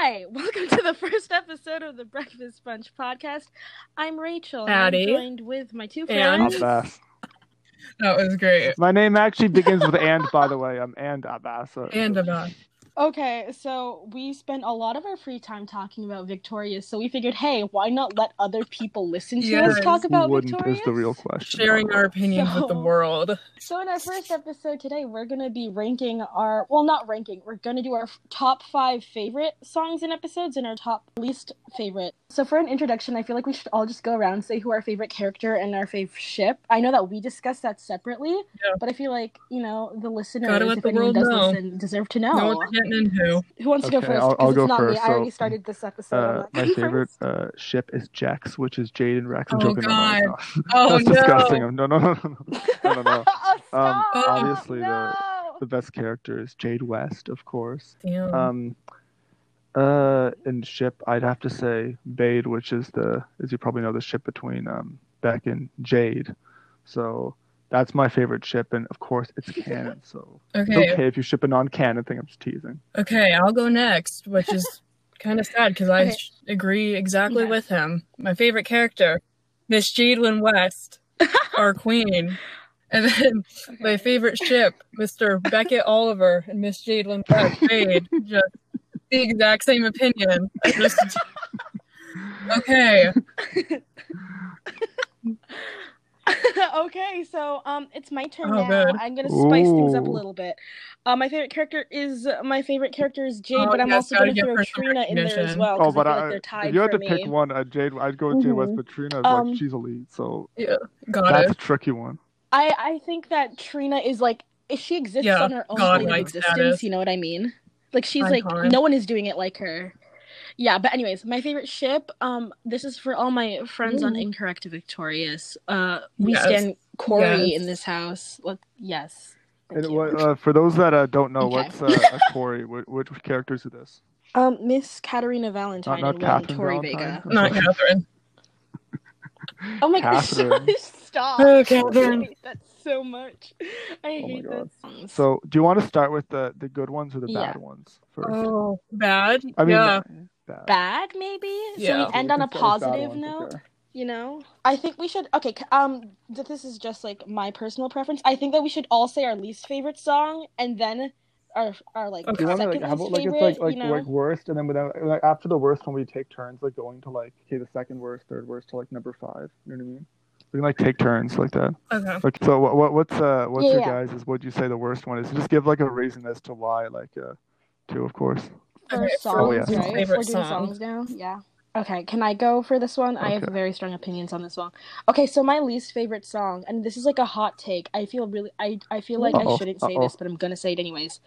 Hi, welcome to the first episode of the Breakfast Bunch podcast. I'm Rachel. Howdy. I'm joined with my two And- friends. Abbas. That was great. My name actually begins with and, by the way. I'm and Abbas. so- And about Okay, so we spent a lot of our free time talking about Victorious, so we figured, hey, why not let other people listen to us Yes. talk Who about wouldn't Victorious? is the real question. sharing our way. opinions with the world. So in our first episode today, we're gonna be ranking our well, not ranking. We're gonna do our top five favorite songs and episodes and our top least favorite. So for an introduction, I feel like we should all just go around and say who our favorite character and our favorite ship. I know that we discussed that separately, Yeah. but I feel like you know the listeners, Gotta if the anyone world does know. listen, deserve to know. Know what they're getting into. Who wants to go first? I'll- I'll go not me. first, I already so, started this episode. I'm Uh, not my favorite uh, ship is Jax, which is Jade and Rex. I'm Oh, joking. No, no, no. Oh That's no! disgusting. No, no, no, no, no, no, no, no. oh, Um, stop! obviously the- no! The best character is Jade West, of course. Damn. Um, uh, in ship, I'd have to say Bade, which is the, as you probably know, the ship between um Beck and Jade. So that's my favorite ship, and of course it's canon. So it's okay, okay if you ship a non-canon thing. I'm just teasing. okay, I'll go next, which is kind of sad because I Okay. sh- agree exactly Okay. with him. My favorite character, Miss Jadelyn West, our queen. And then my favorite ship, Mr. Beckett Oliver and Miss Jadelyn West, Jade. Just the exact same opinion. Just okay. okay, so um, it's my turn Oh, now. good. I'm gonna spice things up a little bit. Uh, my favorite character is my favorite character is Jade, Oh, but I'm yes, also gonna give throw Trina in there as well Oh, because but I feel I, like they're tied if you had to me. pick one, uh, Jade, I'd go with Jade West, Mhm. but Trina's Um, like she's a lead, so Yeah, got that's it. a tricky one. I I think that Trina is like if she exists Yeah, on her own godlike plane of existence, status. you know what I mean? Like she's Icon. like no one is doing it like her. Yeah, but anyways, my favorite ship. Um, this is for all my friends on Incorrect Victorious. Uh, we Yes. stand Corey Yes. in this house. Let, yes. And what, uh, for those that uh, don't know, Okay. what's uh, a Corey? Which, which characters are this? Um, Miss Caterina Valentine not and Catherine Tori Valentine? Vega. Not Catherine. Oh my gosh, stop! Oh, I Catherine. hate that so much. I Oh hate God. that song. So, do you want to start with the the good ones or the Yeah. bad ones first? Oh, bad. I mean, yeah. Bad. bad maybe. Yeah. So we end on a can start with bad positive ones, note. okay. you know i think we should okay um this is just like my personal preference i think that we should all say our least favorite song and then our our like Okay. Do you want to second like how least about like favorite it's like like you know like worst, and then without, like, after the worst one, we take turns like going to like okay the second worst, third worst to like number five. You know what I mean? We can like take turns like that. Okay. Like so, what, what what's uh what's Yeah, your yeah. guys is what you say the worst one is? Just give like a reason as to why like uh two of course. For Okay, songs oh, yeah. right if Favorite we're doing song. songs now yeah okay can i go for this one i have very strong opinions on this one okay so my least favorite song and this is like a hot take i feel really i i feel like i Uh-oh, shouldn't say uh-oh. this but i'm gonna say it anyways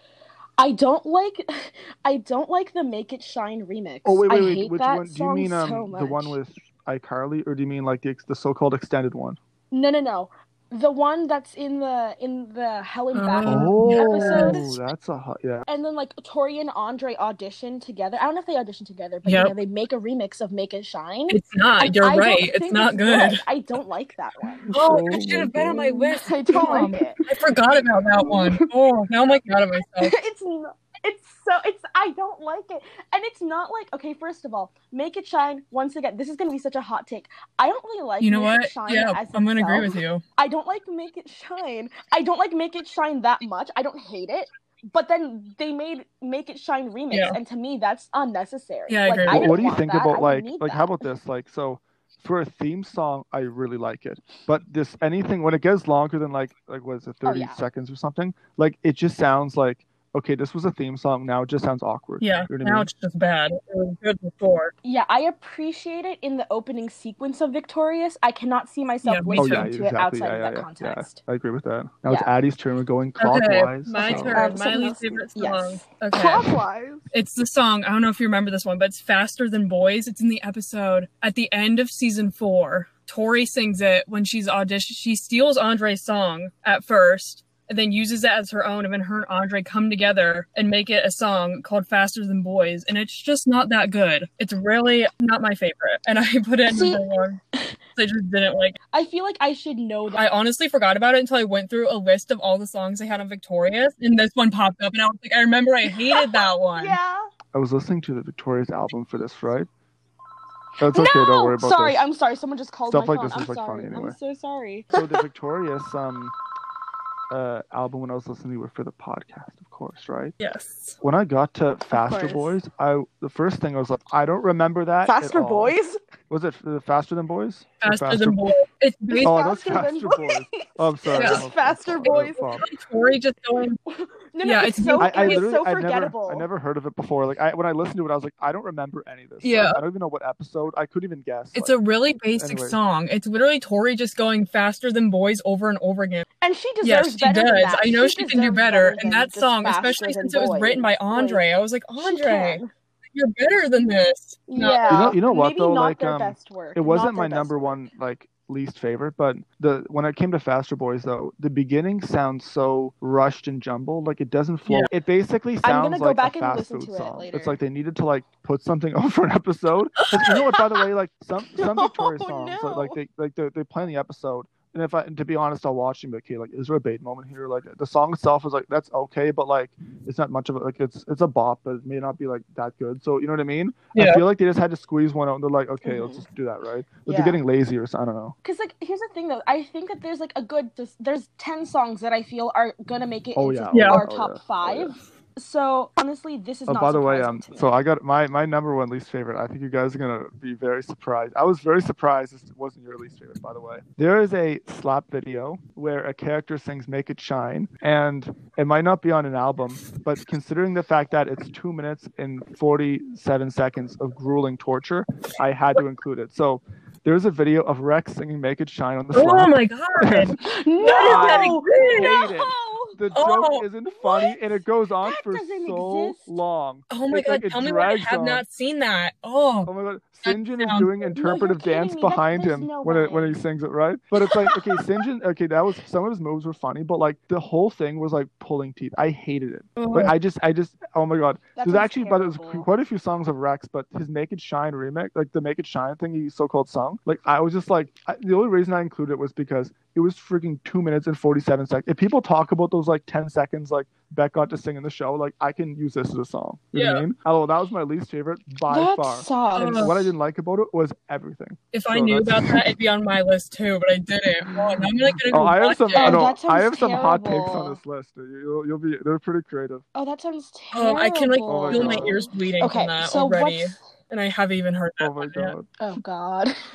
I don't like, I don't like the "Make It Shine" remix. Oh wait I wait wait, hate which that one? Do you mean um so the one much. with iCarly, or do you mean like the the so-called extended one? No, no, no. The one that's in the in the Helen Back Oh, episode. Oh, that's a hot yeah. And then like Tori and Andre audition together. I don't know if they audition together, but Yep. you know, they make a remix of "Make It Shine." It's not. And You're I right. It's think not good. I don't like that one. Oh, Oh it should have been on my list. I don't oh like it. I forgot about that one. Oh, now I'm like mad at myself. it's not, it's so it's I don't like it. And it's not like okay, first of all, Make It Shine, once again, this is gonna be such a hot take. I don't really like You know Make It what? Shine Yeah, I'm gonna agree with you. I don't like Make It Shine. I don't like Make It Shine that much. I don't hate it. But then they made Make It Shine remix, Yeah. and to me that's unnecessary. Yeah, I like, agree. I What, do you think that. About like like that. how about this? Like so for a theme song, I really like it. But this anything when it gets longer than like like what is it, Oh, thirty yeah. seconds or something, like it just sounds like okay, this was a theme song, now it just sounds awkward. Yeah, You know what I now mean? it's just bad. It was good before. Yeah, I appreciate it in the opening sequence of Victorious. I cannot see myself Yeah, me Oh listening yeah, too. to it outside Yeah, of that yeah, yeah. context. I agree with that. Now it's Yeah. Addie's turn. We're going Okay, clockwise. my so- turn. Um, my someone least favorite song. yes. Okay. Clockwise. It's the song. I don't know if you remember this one, but it's Faster Than Boys. It's in the episode at the end of season four. Tori sings it when she's audition. She steals Andre's song at first and then uses it as her own. And then her and Andre come together and make it a song called Faster Than Boys. And it's just not that good. It's really not my favorite. And I put it in See- number one. I just didn't like I feel like I should know that. I honestly forgot about it until I went through a list of all the songs I had on Victorious, and this one popped up, and I was like, I remember I hated that one. yeah. I was listening to the Victorious album for this, right? That's no! okay. Don't worry about it. sorry, this. I'm sorry. Someone just called Stuff my like phone. this I'm is, like, sorry. funny anyway. I'm so sorry. So the Victorious um uh album when I was listening to it for the podcast, of course, right? Yes. When I got to Faster. Boys, I the first thing I was like, I don't remember that. at Faster boys. Was it Faster Than Boys? Or Faster, than boys. It's basically Oh, that's Faster Than Faster Boys. Oh, I'm sorry. Just I'm- Faster Boys. Tori just going. No, no, Yeah, it's, it's- so I, I it's literally, so I forgettable. never, I never heard of it before. Like, I when I listened to it, I was like, I don't remember any of this. Like, Yeah. I don't even know what episode. I couldn't even guess. It's like, a really basic anyway. song. It's literally Tori just going faster than boys over and over again. and she deserves Yes, she better does. than that. I know she, can do deserves better. And that song, especially Than since it was written by Like, Andre, I was like, she Andre, can. You're better than this. No. Yeah. You know- you know what, Maybe though, not like, their um, best work. it wasn't my number work. one like least favorite, but the when it came to Faster Boys though, the beginning sounds so rushed and jumbled. Like it doesn't flow. Yeah. It basically I'm sounds gonna go like back a fast listen food to it song. later. It's like they needed to like put something over an episode. And you know what? By the way, like some some No, Victoria songs, like, no. like they like they they play in the episode. And if I, and to be honest, I'll watch and be like, okay, like, is there a Bade moment here? Like, the song itself is like, that's okay, but like, it's not much of it. Like, it's it's a bop, but it may not be like that good. So, you know what I mean? Yeah. I feel like they just had to squeeze one out, and they're like, okay, let's Mhm. just do that, right? But Yeah. they're getting lazy, or so- I don't know. Because like here's the thing though, I think that there's like a good there's ten songs that I feel are gonna make it Oh into yeah, Yeah. our oh, top yeah. Oh, five. Yeah. So honestly, this is Oh, not. by the way, um, so I got my my number one least favorite. I think you guys are gonna be very surprised. I was very surprised this wasn't your least favorite, by the way. There is a slap video where a character sings "Make It Shine," and it might not be on an album, but considering the fact that it's two minutes and forty-seven seconds of grueling torture, I had to include it. So. There's a video of Rex singing "Make It Shine" on the Oh slap. my god. no, I no, hate it. the joke Oh, isn't funny what? and it goes on That for so exist. long. Oh my It's god, like tell me why I have on. not seen that. Oh, Oh my god, That St. Is doing interpretive kidding dance me. Behind there's him no when it, when he sings it, right? But it's like, okay, Sinjin, okay, that was some of his moves were funny, but like the whole thing was like pulling teeth. I hated it. Oh. Like oh. I just, I just, oh my god. That There's sounds actually, but there's quite a few songs of Rex, but his "Make It Shine" remix, like the "Make It Shine" thing he so-called song, like I was just like, I, the only reason I included it was because it was freaking two minutes and forty-seven seconds. If people talk about those like ten seconds, like Beck got to sing in the show, like I can use this as a song. You know what I Yeah. mean? Oh, that was my least favorite by that far. sucks. And what I didn't like about it was everything. If I knew that's- about that, it'd be on my list too, but I didn't. Oh, I'm like gonna go Oh, I have some. I, Oh, know, that I have some hot takes on this list. You'll, you'll be. They're pretty creative. Oh, that sounds terrible. Oh, I can like Oh feel my God. ears bleeding Okay, from that so already, what's and I haven't even heard oh that Oh my one yet. god. Oh God.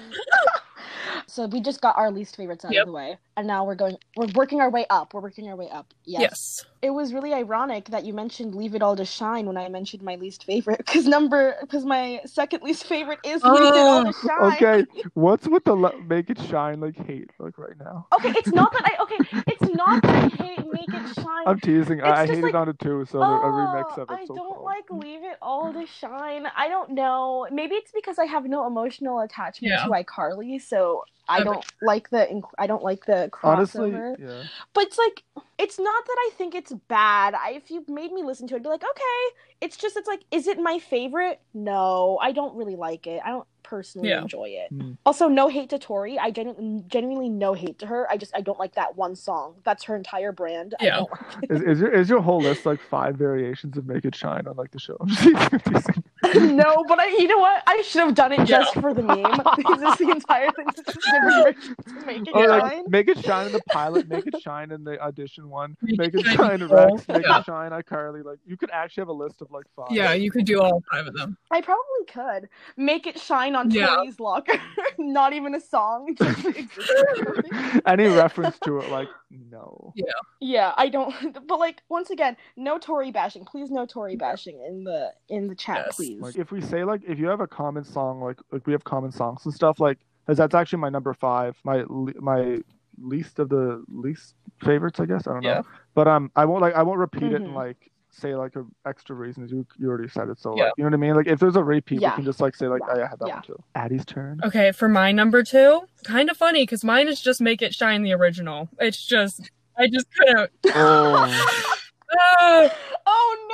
so we just got our least favorites out Yep. of the way, and now we're going. We're working our way up. We're working our way up. Yes. Yes. It was really ironic that you mentioned "Leave It All to Shine" when I mentioned my least favorite, because number because my second least favorite is "Leave It All to Shine." Oh, Okay, what's with the le- make it shine like hate like right now? Okay, it's not that I okay. It's not that I hate "Make It Shine." I'm teasing. I, It's I just hated like- on it too. So a oh, remix Oh, of it. I so don't called. like leave it all to shine. I don't know. Maybe it's because I have no emotional attachment Yeah. to iCarly, so I don't like the inc- I don't like the crossover. Honestly, crossover. yeah. But it's like it's not that I think it's bad. I, if you made me listen to it, I'd be like, okay. It's just it's like, is it my favorite? No, I don't really like it. I don't personally Yeah. enjoy it. Hmm. Also, no hate to Tori. I genu- genuinely no hate to her. I just I don't like that one song. That's her entire brand. I Yeah. don't like it. Is, is your is your whole list like five variations of make it shine on like the show? I'm just teasing. no, but I, you know what? I should have done it just for the meme. Because it's the entire thing. It's just to make it like, shine. make it shine in the pilot, make it shine in the audition one, Make make it it shine shine in in Rex, make Yeah. it shine iCarly. Like you could actually have a list of like five. Yeah, you could do all five of them. I probably could make it shine on Yeah. Tori's locker. Not even a song. Just the existence. Any reference to it, like no. yeah, Yeah, I don't. But like once again, no Tori bashing. Please, no Tori bashing in the in the chat, Yes. please. Like if we say like if you have a common song like like we have common songs and stuff like because that's actually my number five my my least of the least favorites I guess I don't know Yeah. but um I won't like I won't repeat it and Mhm. like say like a extra reasons you you already said it so Yeah. like you know what I mean like if there's a repeat Yeah. we can just like say like Yeah. oh, I had that Yeah. one too Addie's turn Okay, for my number two, kind of funny because mine is just make it shine the original. It's just I just couldn't. oh! oh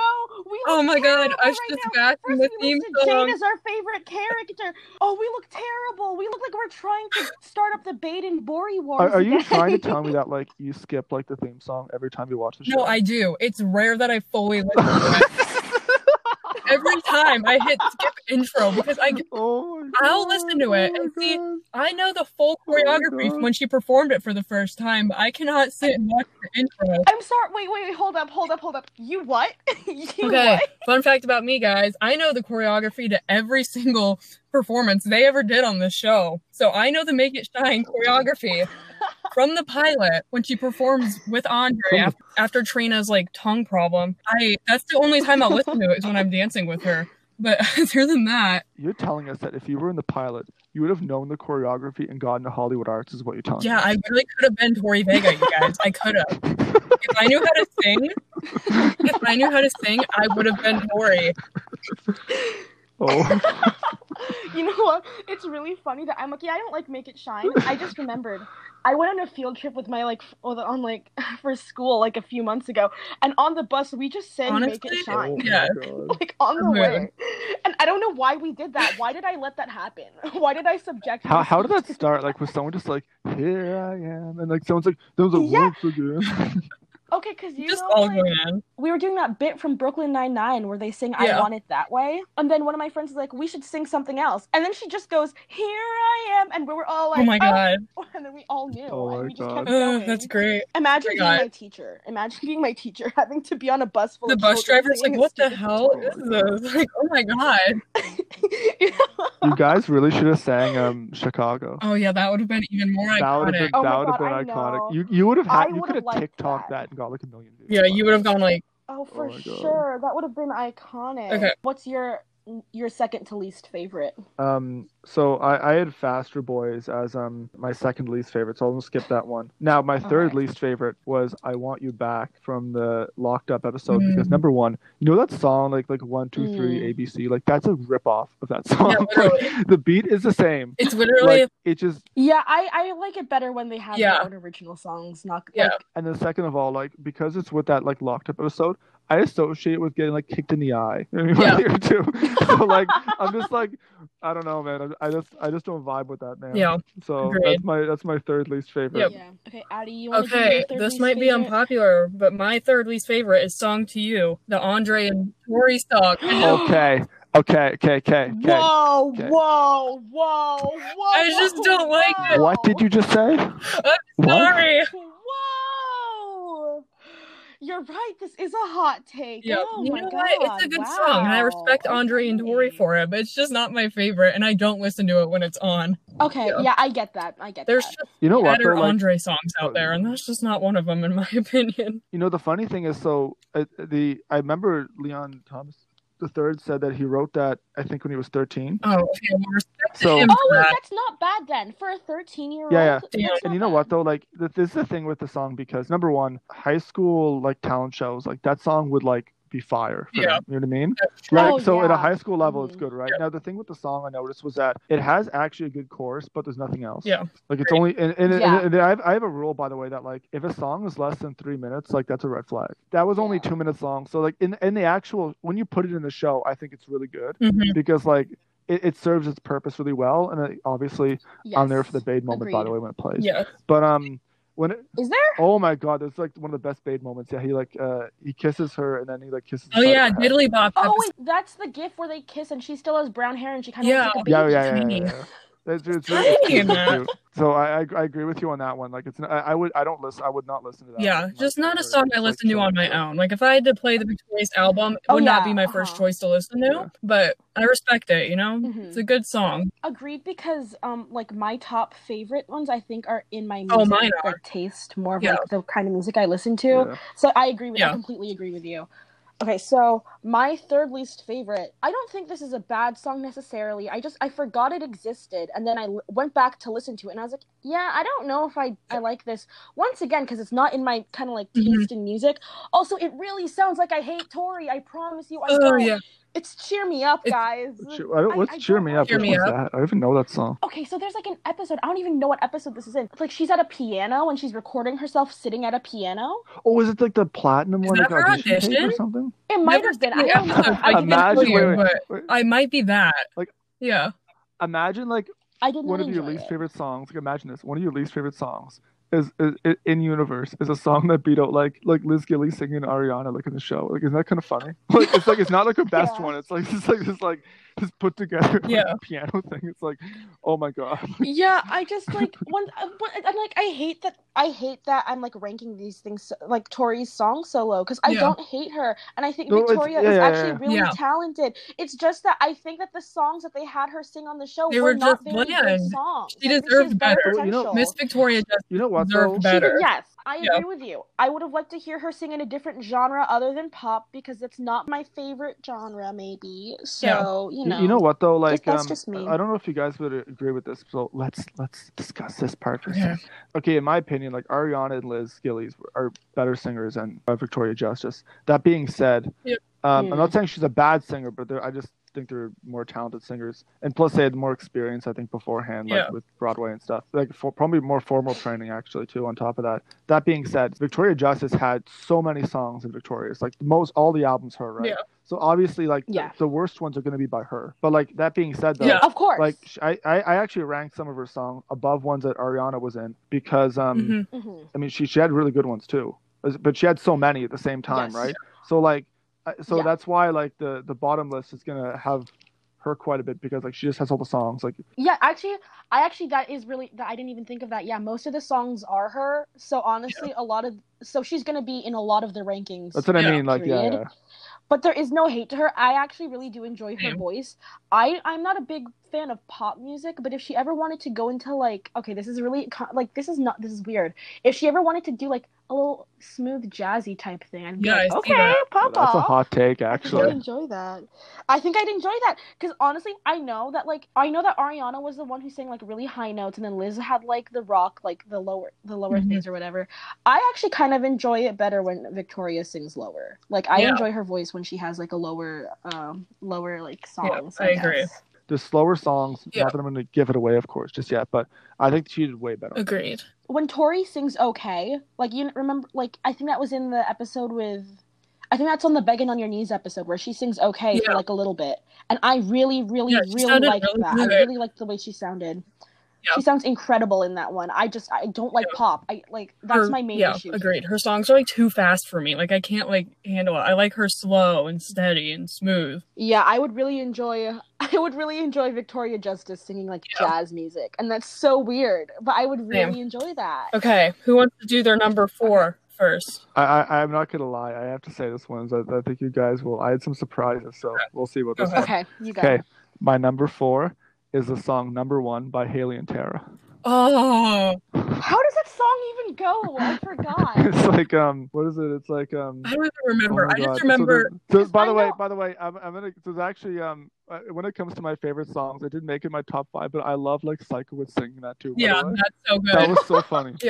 no! We oh my god, terrible I was right just now. back in First the theme listed Jade song. as our favorite character. Oh, we look terrible. We look like we're trying to start up the Bade and Bori wars. are, are you trying to tell me that like you skip like the theme song every time you watch the show No, I do. It's rare that I fully listen to it. Every time I hit skip intro because I oh I'll God, listen to it oh my and see- God. I know the full Oh choreography God. from when she performed it for the first time, but I cannot sit and watch the intro. I'm sorry. Wait, wait, wait. Hold up, hold up, hold up. You what? you Okay, what? fun fact about me, guys. I know the choreography to every single performance they ever did on this show. So I know the Make It Shine choreography from the pilot when she performs with Andre after, after Trina's like tongue problem. I that's the only time I'll listen to it is when I'm dancing with her. But other than that, You're telling us that if you were in the pilot, you would have known the choreography and gotten to Hollywood Arts, is what you're telling yeah, I really could have been Tori Vega, you guys. I could have. If I knew how to sing, if I knew how to sing, I would have been Tori. Oh, you know what? It's really funny that I'm like, yeah, I don't like Make It Shine. I just remembered. I went on a field trip with my like f- on like for school like a few months ago, and on the bus we just sang Make It Honestly? oh Shine. Yeah. Like on the way, and I don't know why we did that. Why did I let that happen? Why did I subject? How, how did that start? Like, was someone just like, "Here I am," and like someone's like, "Someone's like, Yeah. once again." Okay, because you Just know, all like, going we were doing that bit from Brooklyn Nine Nine where they sing "I Want It That Way," and then one of my friends is like, "We should sing something else," and then she just goes, "Here I am," and we were all like, Oh my god. and then we all knew, Oh my God. kept Uh, that's great. Imagine Oh being my my teacher. Imagine being my teacher, having to be on a bus full The of bus children driver's like, what the hell Oh is this? Like, oh my god. You guys really should have sang um Chicago. Oh yeah, that would have been even more That would have iconic. been Oh my that would have been I iconic. know. You you would have I had you would could have have liked TikTok that. that and got like a million views. Yeah, you would have gone like, Oh, for my God. sure. That would have been iconic. Okay. What's your your second to least favorite? Um, so I, I had Faster Boys as um my second least favorite, so I'll skip that one. Now my third Alright. least favorite was I Want You Back from the Locked Up episode because Mm. number one, you know that song like like one two three ABC like that's a rip off of that song. Yeah, literally. the beat is the same. it's literally Like it just Yeah, I, I like it better when they have Yeah. their own original songs. Not Yeah. like and then second of all like because it's with that like Locked Up episode. I associate it with getting like kicked in the eye. I mean, Yeah. here too. So like, I'm just like, I don't know, man. I, I just, I just don't vibe with that, man. yeah. So Agreed. that's my, that's my third least favorite. Yep. yeah. Okay, Addie, you want Okay, this might be unpopular, but my third least favorite is "Song to You," the Andre and Tori song. Okay. Okay. Okay. Okay. Okay. Whoa, Okay. whoa, whoa, whoa! I just don't like it. What did you just say? What? Sorry. Whoa! You're right. This is a hot take. Yeah, Oh you my know god! what? It's a good song, and I respect Andre and Tori for it, but it's just not my favorite, and I don't listen to it when it's on. Okay, Yeah. yeah, I get that. I get that. There's that. just You know what? better Though, like, Andre songs out there, and that's just not one of them, in my opinion. you know, the funny thing is, so uh, the I remember Leon Thomas the third said that he wrote that I think when he was 13. Oh, okay, well, respect to So- Oh for wait, that's not bad then for a 13 year old. Yeah, yeah. And you know what though? Like this is the thing with the song because number one, high school like talent shows, like that song would like be fire. For Yeah. them, you know what I mean? That's true. Like Oh, so at a high school level, it's Mhm. good, right? Yeah. Now the thing with the song I noticed was that it has actually a good chorus, but there's nothing else. Yeah. Like it's Right. only and, and, Yeah. and, and I, have, I have a rule by the way that like if a song is less than three minutes, like that's a red flag. That was only Yeah. two minutes long, so like in in the actual when you put it in the show, I think it's really good Mhm. because like it, it serves its purpose really well, and it, obviously I'm there for the Yes. Bade moment by the way when it plays. Yeah. But um, when it, Is there? oh my god, it's like one of the best Bade moments. Yeah, he like uh he kisses her and then he like kisses. Oh yeah, her head. Diddly Bop. Oh wait, that's the gif where they kiss and she still has brown hair and she kind of Yeah. like Yeah, yeah, yeah, yeah. yeah, yeah. It's, it's, Tiny it's, in it's that. So I, I I agree with you on that one. Like it's I, I would I don't listen I would not listen to that. Yeah, just Like, not a song I like listen to on my own. Like if I had to play the Victorious album, it Oh, would not be my first uh-huh. choice to listen to. Yeah. But I respect it. You know, Mhm. it's a good song. Agreed because um like my top favorite ones I think are in my Oh, mine are. like, taste more of Yeah. like the kind of music I listen to. Yeah. So I agree with I completely agree with you. Okay, so my third least favorite. I don't think this is a bad song necessarily. I just I forgot it existed and then I l- went back to listen to it and I was like, yeah, I don't know if I I like this. Once again cuz it's not in my kind of like Mhm. taste in music. Also, it really sounds like I hate Tori. I promise you I Oh don't. yeah, It's cheer me up, It's- guys. I don't, I- what's I cheer don't me like up? Cheer Which Me one's Up. that? I don't even know that song. Okay, so there's like an episode. I don't even know what episode this is in. It's like she's at a piano and she's recording herself sitting at a piano. Oh, is it like the platinum Is one, that like her audition tape or audition? something? It might Never have been. seen I the don't know. episode. I can Imagine- tell you, wait, wait, wait. I might be that. Like- yeah, Imagine like I did not one of your enjoy least it. favorite songs. Like imagine this: one of your least favorite songs is, is, is in universe is a song that beat out like like Liz Gillies singing Ariana like in the show. Like isn't that kind of funny? Like it's like it's not like a best Yeah. one. It's like it's like this like this put together like, Yeah. piano thing. It's like oh my god. yeah i just like one uh, i'm like i hate that i hate that i'm like ranking these things like tori's song so low because i Yeah. don't hate her and i think No, victoria yeah, is yeah, actually yeah. really Yeah. talented it's just that i think that the songs that they had her sing on the show They were, were not just very good bland. songs She deserved better better. You know. Miss Victoria just You know what deserved though? She better. did, yes, I Yeah. agree with you. I would have liked to hear her sing in a different genre other than pop because it's not my favorite genre, maybe. So you You- know, You know what though? Like that's um, just me. I don't know if you guys would agree with this. So let's let's discuss this part for a Okay. second. Okay, in my opinion, like Ariana and Liz Gillies are better singers than uh, Victoria Justice. That being said, Yeah. Um. I'm not saying she's a bad singer, but I just think they're more talented singers. And plus, they had more experience, I think, beforehand, like Yeah. with Broadway and stuff. Like for, probably more formal training, actually, too. On top of that, that being said, Victoria Justice had so many songs in Victorious, like most all the albums her, right? Yeah. So obviously, like the- Yeah. the, worst ones are going to be by her. But like that being said, though, Yeah. of course, like I, I I actually ranked some of her songs above ones that Ariana was in because um Mhm. Mhm. I mean she she had really good ones too, but she had so many at the same time, Yes. right? So like I- so Yeah. that's why like the the bottom list is gonna have her quite a bit because like she just has all the songs like yeah. Actually, I actually that is really that I didn't even think of that. Yeah, most of the songs are her. So honestly, a lot of so she's gonna be in a lot of the rankings. that's what I mean like yeah, Period. yeah. but there is no hate to her. I actually really do enjoy her Same. voice. I I'm not a big fan of pop music, but if she ever wanted to go into like okay, this is really like this is not this is weird. If she ever wanted to do like a little smooth jazzy type thing, I'd be Yeah, like, I see okay, that. pop that's a hot take I think I'd enjoy that. I think I'd enjoy that because honestly, I know that like I know that Ariana was the one who sang like really high notes, and then Liz had like the rock, like the lower the lower Mhm. things or whatever. I actually kind of enjoy it better when Victoria sings lower. Like I Yeah. enjoy her voice when she has like a lower, um, lower like songs. I agree. guess. The slower songs, Yeah. not that I'm gonna give it away, of course, just yet, but I think she did way better. Agreed. When Tori sings "Okay," like you remember, like I think that was in the episode with. I think that's on the begging on your knees episode where she sings "Okay" for like a little bit, and I really, really, Yeah, really sounded liked really that. good. I really liked the way she sounded. Yeah. She sounds incredible in that one. I just I don't like Yeah. pop. I like that's Her- my main yeah, issue. agreed. Her songs are like too fast for me. Like I can't like handle it. I like her slow and steady and smooth. Yeah, I would really enjoy. I would really enjoy Victoria Justice singing like Yeah. jazz music, and that's so weird. But I would Same. really enjoy that. Okay, who wants to do their number four first? I, I I'm not gonna lie, I have to say this one is I, I think you guys will. I had some surprises, so we'll see what this ahead. one. Okay, you go. Okay, my number four is the song "Number One" by Haley and Tara. Oh, How does that song even go? I forgot. it's like um, what is it? It's like um. I don't even oh remember. my I just remember. the- so by I the way, by the way, I'm, I'm gonna. There's actually um, uh, when it comes to my favorite songs, I didn't make it my top five, but I love like Sikowitz singing that too. Yeah, that's so good. that was so funny.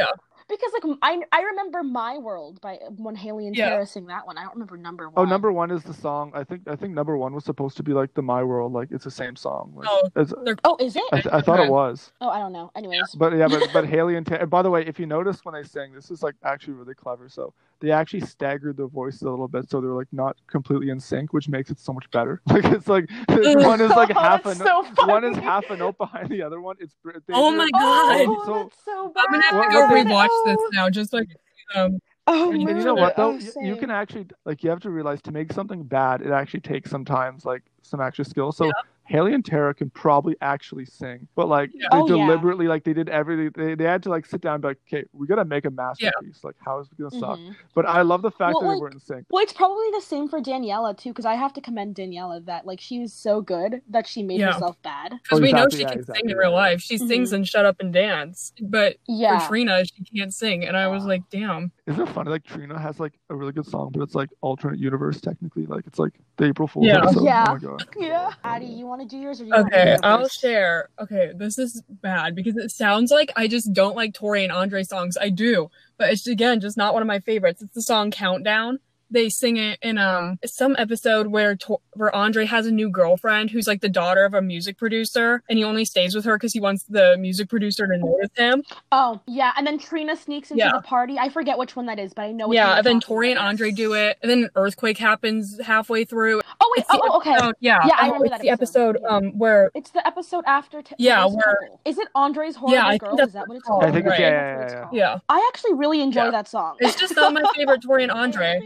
because like I I remember My World by uh, when Haley and Yeah. Tara sing that one. I don't remember number Oh, one. number one is the song. I think I think number one was supposed to be like the My World, like it's the same song. Like, Oh, it's- Oh, is it? I, th- I thought it was. Oh, I don't know. Anyways. But yeah, but but Haley and Tara. By the way, if you notice when they sing, this is like actually really clever. So they actually staggered the voices a little bit, so they're like not completely in sync, which makes it so much better. Like it's like one is like Oh, half a that's note, so funny. one is half a note behind the other one. It's br- they Oh my God. Oh, So- that's so bad. I'm gonna have to go rewatch this Oh. now, just like um. Oh, And, my and you know God. what though? Oh, you can actually like you have to realize to make something bad, it actually takes sometimes like some extra skill. So Yeah. Haley and Tara can probably actually sing, but like Yeah. they Oh, yeah. deliberately like they did everything. They, they had to like sit down and be like, okay, we gotta make a masterpiece. Like how is it gonna suck? Mhm. But I love the fact Well, that like- they were in sync. Well, it's probably the same for Daniella too, because I have to commend Daniella that like she was so good that she made Yeah. herself bad. Because Oh, we know she yeah, can exactly, sing in real life. She sings Mhm. and shut up and dance. But Yeah. for Trina, she can't sing. And I was like, damn. Isn't it funny? Like Trina has like a really good song, but it's like alternate universe technically. Like it's like the April Fool's Yeah. episode. Yeah. Oh my god. Yeah. Addie, you want to do yours or do Okay, I'll share. Okay, this is bad because it sounds like I just don't like Tori and Andre songs. I do, but it's again just not one of my favorites. It's the song Countdown they sing it in um some episode where to- where Andre has a new girlfriend who's like the daughter of a music producer, and he only stays with her because he wants the music producer to notice him. Oh, yeah. And then Trina sneaks into Yeah. the party. I forget which one that is, but I know which yeah, and then Tori and. Andre do it, and then an earthquake happens halfway through. Oh, wait. It's the Oh, okay. episode- yeah, Yeah, I oh, remember it's that the episode episode. um where It's the episode after. T- Yeah, Today's where- Couple. Is it Andre's Horrible Yeah, I think Is that what it's called? I think it's- yeah, yeah, yeah, yeah, I actually really enjoy Yeah. that song. it's just not my favorite Tori and Andre.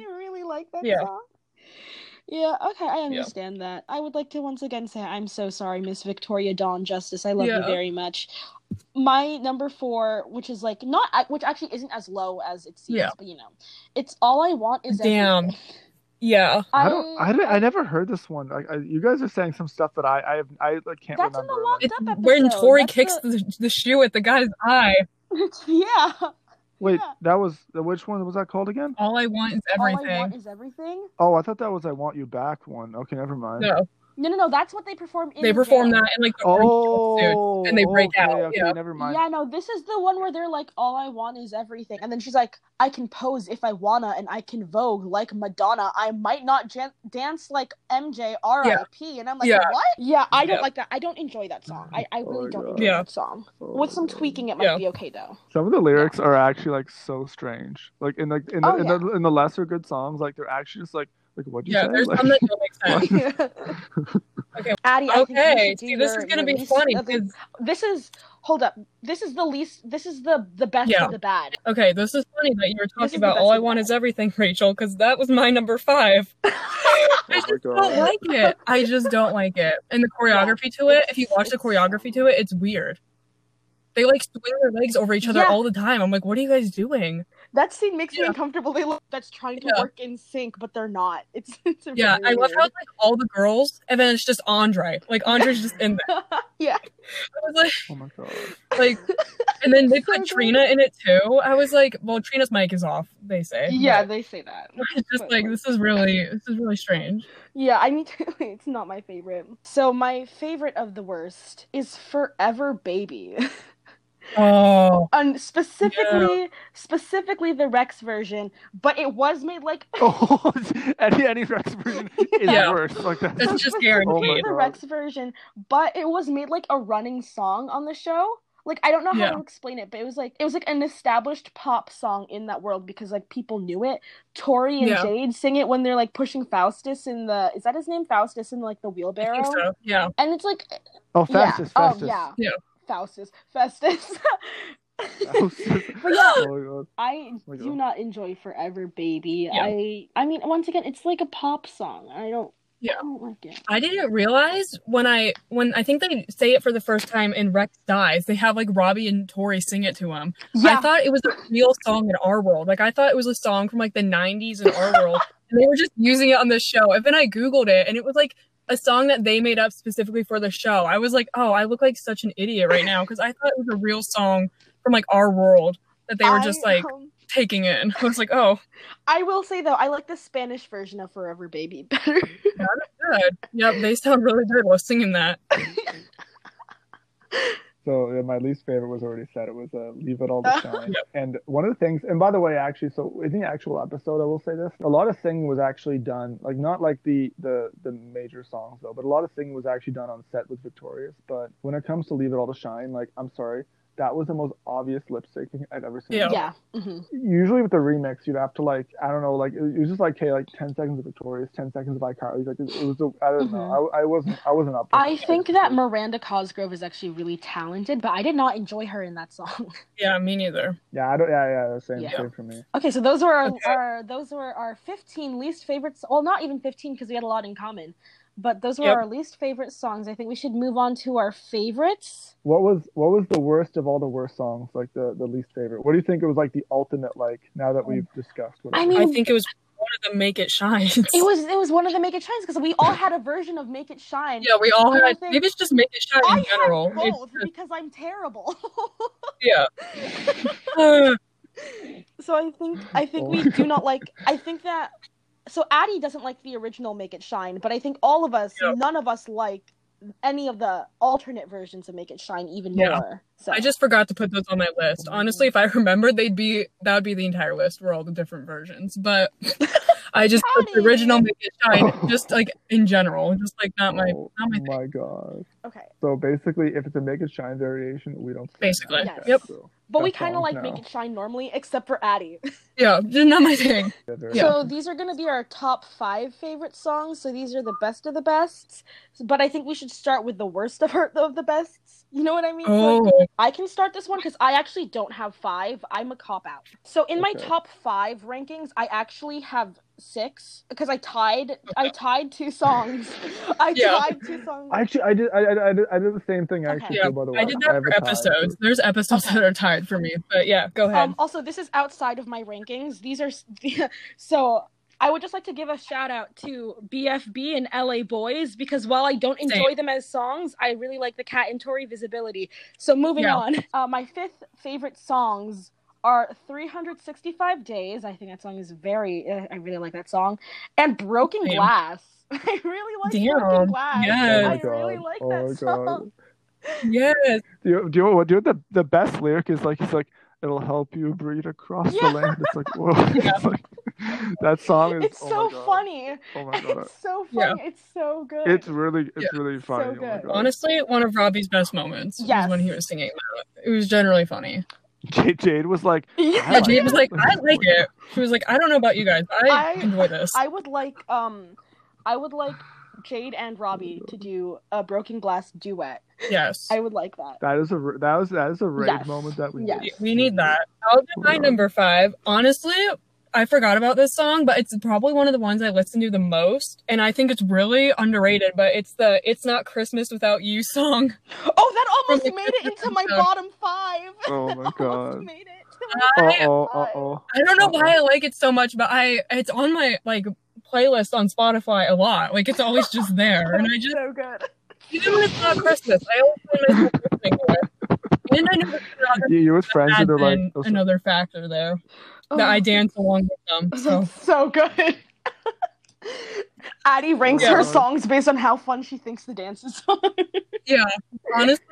Actually really like that Yeah. song. Yeah, okay, I understand that. I would like to once again say I'm so sorry, Miss Victoria Dawn Justice. I love you very much. My number four, which is like not, which actually isn't as low as it seems, Yeah. but you know, it's all I want is Damn. Everything. Yeah, I don't. I, didn't- I never heard this one. Like I, you guys are saying some stuff that I I have I like can't That's in the remember. Locked it's Up when. Tori That's kicks the- the, the shoe at the guy's eye. yeah. Wait, yeah. that was which one was that called again? All I want is All I everything. want is everything. Oh, I thought that was I Want You Back one. Okay, never mind. No, No, no, no. That's what they perform in they perform jail. that in like the orange suit. Oh, and they break okay, out, Okay, yeah. never mind. Yeah, no, this is the one where they're like, all I want is everything. And then she's like, I can pose if I wanna, and I can vogue like Madonna. I might not jan- dance like MJ, R.I.P. And I'm like, Yeah. what? Yeah, I don't like that. I don't enjoy that song. I, I Oh really my don't God. enjoy Yeah. that song. Oh With some tweaking, it might Yeah. be okay, though. Some of the lyrics are actually like so strange. Like in the in the, Oh, in, the in the lesser good songs, like they're actually just like like what'd you Yeah, say? there's Like, some that don't make sense. Okay. Addie, I think you Okay, should do see, this is gonna be funny because This is, hold up. This is the least, this is the, the best Yeah. of the bad. okay, this is funny that you were talking about all I of want is everything, Rachel, because that was my number five. I Oh just God. don't like it. I just don't like it. And the choreography to it, if you watch the choreography to it, it's weird. They like swing their legs over each other Yeah. all the time. I'm like, what are you guys doing? That scene makes me uncomfortable. They look that's trying to Yeah. work in sync, but they're not. It's, it's Yeah, I love how weird. it's like all the girls, and then it's just Andre. Like Andre's just in there. yeah. I was like, Oh my god. like, and then they put good. Trina in it too. I was like, well, Trina's mic is off. They say. Yeah, they say that. It's just But, like this is really this is really strange. Yeah, I need to. It's not my favorite. So my favorite of the worst is Forever Baby, Oh, and specifically, specifically the Rex version. But it was made like Oh, any any Rex version is Yeah. worse. Like that. it's just Oh my guaranteed. the Rex version, but it was made like a running song on the show. Like I don't know how Yeah. to explain it, but it was like it was like an established pop song in that world because like people knew it. Tori and Yeah. Jade sing it when they're like pushing Faustus in the is that his name Faustus in like the I wheelbarrow? think so. Yeah. And it's like Oh, yeah. Festus, Festus. Oh yeah. Yeah. Faustus. Festus. Festus. But yeah, Oh. I oh my do not enjoy Forever Baby. Yeah. I I mean once again it's like a pop song. I don't Yeah. I don't like it. I didn't realize when I when I think they say it for the first time in Rex Dies, they have like Robbie and Tori sing it to him. Yeah. I thought it was a real song in our world. Like I thought it was a song from like the '90s in our world, and they were just using it on the show. And then I googled it, and it was like a song that they made up specifically for the show. I was like, oh, I look like such an idiot right now because I thought it was a real song from like our world that they were just I, like um, taking in. I was like, oh, I will say though, I like the Spanish version of Forever Baby better. good. Yep, they sound really good while singing that. So my least favorite was already said. It was uh, "Leave It All to Shine." Yep. And one of the things, and by the way, actually, so in the actual episode, I will say this: a lot of singing was actually done, like not like the the the major songs though, but a lot of singing was actually done on set with Victorious. But when it comes to "Leave It All to Shine," like I'm sorry, that was the most obvious lip syncing I've ever seen. Yeah. yeah. hmm Usually with the remix, you'd have to like I don't know, like it it was just like hey, like ten seconds of Victorious, ten seconds of iCarly. Like it, it was, a, I don't know, I, I wasn't, I wasn't up. I think that Miranda Cosgrove is actually really talented, but I did not enjoy her in that song. Yeah, me neither. Yeah, I don't. Yeah, yeah, same, Yeah. same for me. Okay, so those were our, Okay. our those were our 15 least favorites. Well, not even 15 because we had a lot in common. But those were Yep. our least favorite songs. I think we should move on to our favorites. What was what was the worst of all the worst songs? Like the the least favorite. What do you think it was like the ultimate like? Now that we've discussed. Whatever. I mean, I think it was one of the Make It Shine. It was it was one of the Make It Shines because we all had a version of Make It Shine. Yeah, we all had. think- Maybe it's just Make It Shine I in general. had It's both just- because I'm terrible. yeah. Uh, so I think I think we do not like. I think that so Addie doesn't like the original Make It Shine, but I think all of us, Yeah. none of us like any of the alternate versions of Make It Shine even Yeah. more. So I just forgot to put those on my list. Honestly, if I remembered, they'd be that would be the entire list for all the different versions. But I just put the original Make It Shine, just like in general, just like not my oh not my thing. my god. Okay. So basically, if it's a Make It Shine variation, we don't. Basically, that. Yes. Okay, so But we kind of like now. Make It Shine normally, except for Addie. Yeah, just not my thing. they're Yeah. So these are going to be our top five favorite songs. So these are the best of the bests. But I think we should start with the worst of, our, of the bests. You know what I mean? So, like, Oh, I can start this one because I actually don't have five. I'm a cop out. So in my top five rankings, I actually have six because I tied. I tied two songs. I Yeah. tied two songs. Actually, I did. I, I, I did. I did the same thing. Okay. Actually, yeah. too, by the way, I did that have for a tie. episodes. There's episodes Okay. that are tied for me, but yeah, go ahead. Um, also, this is outside of my rankings. These are so. I would just like to give a shout out to BFB and LA Boys because while I don't Same. enjoy them as songs, I really like the Cat and Tori visibility. So moving Yeah. on, uh, my fifth favorite songs are 365 Days. I think that song is very. Uh, I really like that song, and Broken Same. Glass. I really like Damn, Broken Glass. yes. Oh my I really like oh that my song. god. Yes, Do you do you know what? Do you know what the the best lyric is like? He's like, "It'll help you breathe across Yeah. the land." It's like, whoa. It's like, that song is. It's oh so funny. Oh my god. It's so Yeah. funny. It's so good. It's really, it's Yeah. really funny. So oh good. God. honestly, one of Robbie's best moments Yes. was when he was singing that. It was generally funny. Jade, Jade was like, Yeah. Like Jade was like, I like it. She was like, I don't know about you guys, I, I- enjoy this. I would like um I would like Jade and Robbie to do a Broken Glass duet. yes. I would like that. That is a that was that is a rage Yes. moment that we Yes. need. We need that. I'll do my number five. Honestly, I forgot about this song, but it's probably one of the ones I listen to the most, and I think it's really underrated. But it's the "It's Not Christmas Without You" song. Oh, that almost From the made it into my episode. bottom five. Oh my god. made it. uh-oh, Uh oh. I don't know why I like it so much, but I it's on my like playlist on Spotify a lot. Like it's always just there, and I just so good. even when it's not uh, Christmas, I always find myself listening to it. And I know it's You, you with friends and adds they're like, oh, another factor there that I oh. dance along with them. So So so good. Addie ranks Yeah. her songs based on how fun she thinks the dances are. yeah, honestly,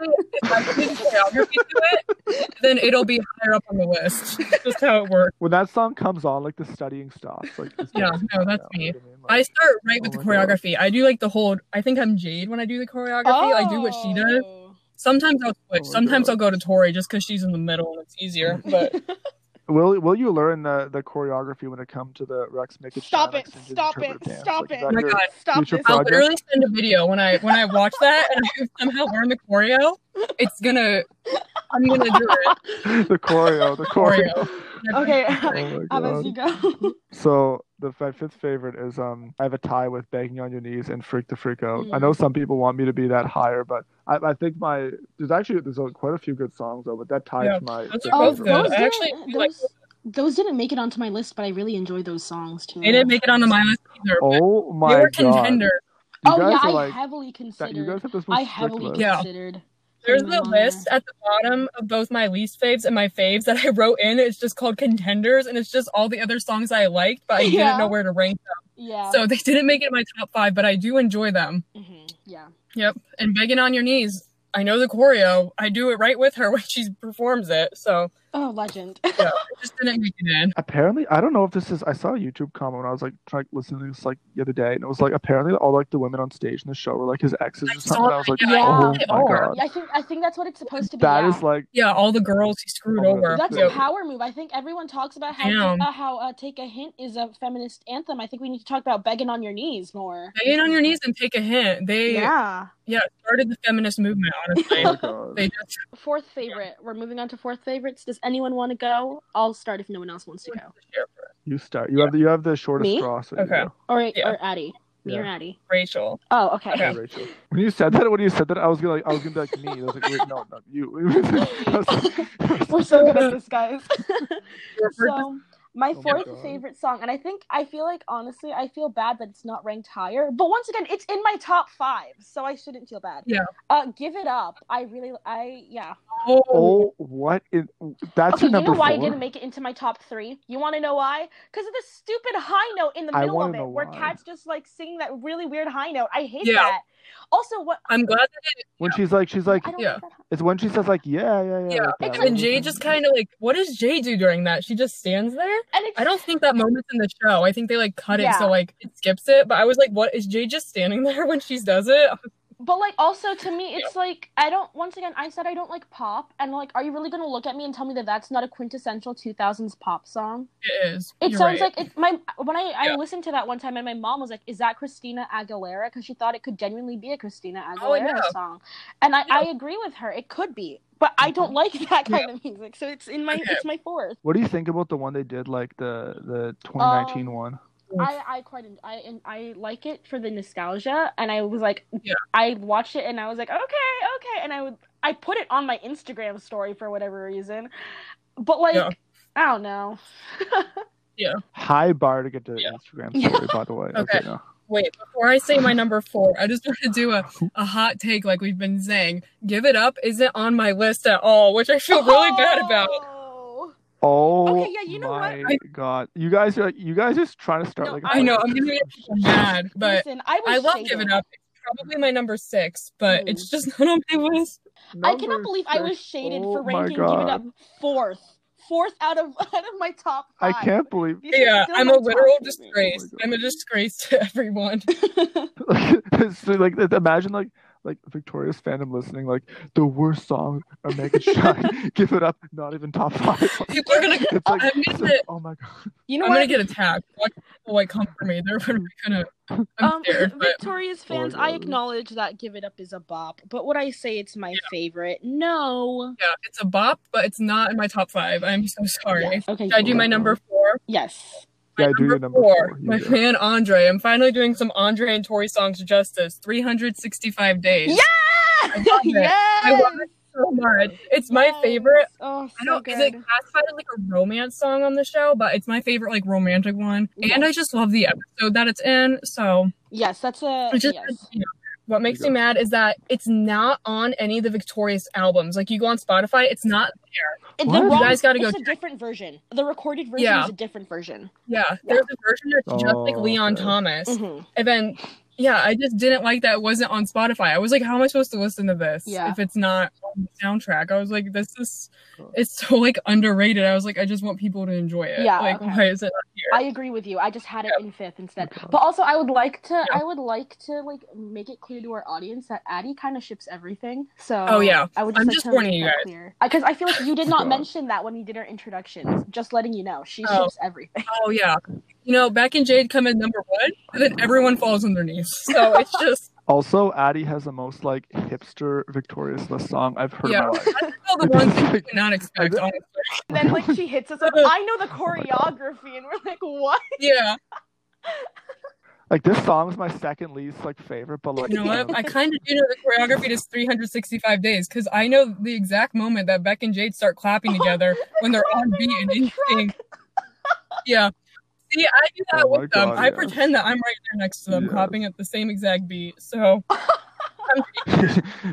if I put choreography to it, then it'll be higher up on the list. Just how it works. when that song comes on, like the studying stops. Like Yeah, no, that's me. you I mean? I start right oh with Oh the my God. choreography. I do like the whole. I think I'm Jade when I do the choreography. I do what she does. Oh. Sometimes I'll switch. Oh Sometimes God. I'll go to Tori just because she's in the middle and it's easier. But Will Will you learn the, the choreography when it comes to the Rex Make Stop it, oh stop it, dance? stop Like, it. Oh my God. Stop Future this. I'll literally send a video when I when I watch that and I somehow learn the choreo. It's gonna. I'm gonna do it. the choreo, the choreo. Choreo. Okay, Oh my Evan, you go. So the my fifth favorite is um I have a tie with begging on your knees and freak the freak out. I Mm. know some people want me to be that higher, but I, I think my there's actually there's quite a few good songs though, but that ties Yeah, my those are Oh, both good. those I actually feel like- those, those didn't make it onto my list, but I really enjoy those songs too. They didn't make it onto my list either. but Oh they my were god! contenders. You oh yeah, I like heavily that, considered. you guys have this most I heavily list. Yeah. considered. There's putting the them on there. list at the bottom of both my least faves and my faves that I wrote in. It's just called contenders, and it's just all the other songs I liked, but I Yeah. didn't know where to rank them. Yeah. So they didn't make it in my top five, but I do enjoy them. Mhm, Yeah. Yep. And begging on your knees. I know the choreo. I do it right with her when she performs it. So Oh, legend. yeah, just didn't make it in. Apparently, I don't know if this is. I saw a YouTube comment when I was like trying to listen to this like the other day, and it was like apparently all like the women on stage in the show were like his exes I or saw something. I was like, yeah, oh they my are. god, Yeah, I think I think that's what it's supposed to be. that yeah. is like Yeah, all the girls he screwed Oh, over. That's Yeah. a power move. I think everyone talks about how Damn. uh, how uh, "Take a Hint" is a feminist anthem. I think we need to talk about "Begging on Your Knees" more. Begging on your knees and take a hint. They yeah, Yeah. started the feminist movement, honestly. oh they just Fourth favorite. We're moving on to fourth favorites. Does anyone want to go? I'll start if no one else wants to go. You start. You have the you have the shortest Me? straw. So you Okay. go. Or Yeah. or Addie. Me or Yeah. Addie. Rachel. Oh, okay. Okay. Yeah, Rachel. When you said that, when you said that, I was gonna like, I was gonna be like me. I was like, wait, no, not you. I was like- We're so good at this, guys. So my Oh fourth God. favorite song, and I think I feel like honestly, I feel bad that it's not ranked higher. But once again, it's in my top five, so I shouldn't feel bad. Yeah. Uh, give it up. I really, I yeah. Oh, oh, what? Is, that's Okay, your you number know why four. I didn't make it into my top three? You want to know why? Because of the stupid high note in the middle of it, where why. Kat's just like singing that really weird high note. I hate Yeah. that. Also, what? I'm glad that when she's like, she's like, Yeah. I don't like that. It's when she says like, yeah, yeah, yeah. Yeah, like and What was Jade her just kind of like, what does Jay do during that? She just stands there. And I don't think that moment's in the show. I think they like cut it Yeah. so like it skips it. But I was like, what is Jay just standing there when she does it? But like also to me, it's like I don't. Once again, I said I don't like pop, and like, are you really gonna look at me and tell me that that's not a quintessential 2000s pop song? It is. It You're sounds right. like it. My when I I listened to that one time, and my mom was like, "Is that Christina Aguilera?" Because she thought it could genuinely be a Christina Oh, Aguilera yeah. song, and I Yeah. I agree with her. It could be, but I don't like that kind of music, so it's in my Okay. it's my fourth. What do you think about the one they did, like the the 2019 Um, one? I I quite en- I and I like it for the nostalgia, and I was like, Yeah. I watched it and I was like, okay, okay, and I would I put it on my Instagram story for whatever reason, but like Yeah. I don't know. Yeah. High bar to get to Yeah. Instagram story, by the way. Okay. no. Wait, before I say my number four, I just want to do a, a hot take like we've been saying. Give It Up isn't on my list at all, which I feel really bad about. Oh. Oh. Oh Okay, yeah, you know what? my god! You guys are you guys just trying to start No, like. I know, I'm gonna get people mad, but Listen, I was I love shaded. Give It Up. It's probably my number six, but Mm. it's just not on my list. I cannot Number believe I was shaded Oh for ranking Give It Up fourth, fourth out of out of my top Five. I can't believe This is Yeah, I'm a literal disgrace. God. I'm a disgrace to everyone. so, like imagine like like Victorious fandom listening like the worst song or Make It Shine, Give It Up, not even top five. People are gonna. It's like, I'm it's gonna, like, oh my god. You know I'm what? gonna get attacked. Watch people like come for me. They're gonna. gonna I'm um, scared, but Victorious Oh fans, I acknowledge that Give It Up is a bop, but would I say it's my favorite? No. yeah, it's a bop, but it's not in my top five. I'm so sorry. Yes. Okay. Should I do my number four? Yes. My Yeah, do your number four. You My go. man Andre. I'm finally doing some Andre and Tori songs justice. 365 days. Yeah. love it. yes. I love it so much. It's my Yes. favorite. Oh, so I don't. good. Is it classified as like a romance song on the show? But it's my favorite like romantic one, Yeah. and I just love the episode that it's in. So Yes, that's a it just yes. you know, what makes me mad is that it's not on any of the Victorious albums. Like you go on Spotify, it's not there. It- What? The You guys gotta go It's a different version. The recorded version Yeah. is a different version. Yeah, there's a version that's just like Oh, Leon okay. Thomas, Mhm. and then yeah, I just didn't like that it wasn't on Spotify. I was like, how am I supposed to listen to this Yeah. if it's not on the soundtrack? I was like, this is it's so like underrated. I was like, I just want people to enjoy it. Yeah, like okay. why is it not here? I agree with you. I just had it Yeah. in fifth instead. Okay. But also, I would like to. Yeah. I would like to like make it clear to our audience that Addie kind of ships everything. So. Oh, yeah. I would just I'm like just warning make you that guys. clear because I feel like you did not mention that when we did our introductions. Just letting you know, she Oh. ships everything. oh yeah, you know, Beck and Jade come in number one, and then everyone falls underneath. So it's just Also, Addie has the most like hipster Victorious list song I've heard Yeah. in my life. all the ones that you could not expect. I- Honestly. And then like she hits us with, I know the choreography, and we're like, what? Yeah, Like this song is my second least like favorite, but like you know what? I kind of do know the choreography to 365 days because I know the exact moment that Beck and Jade start clapping together when they're on beat and in sync. Yeah. See, I do that Oh with them. God, I yeah. pretend that I'm right there next to them, Yes. clapping at the same exact beat. So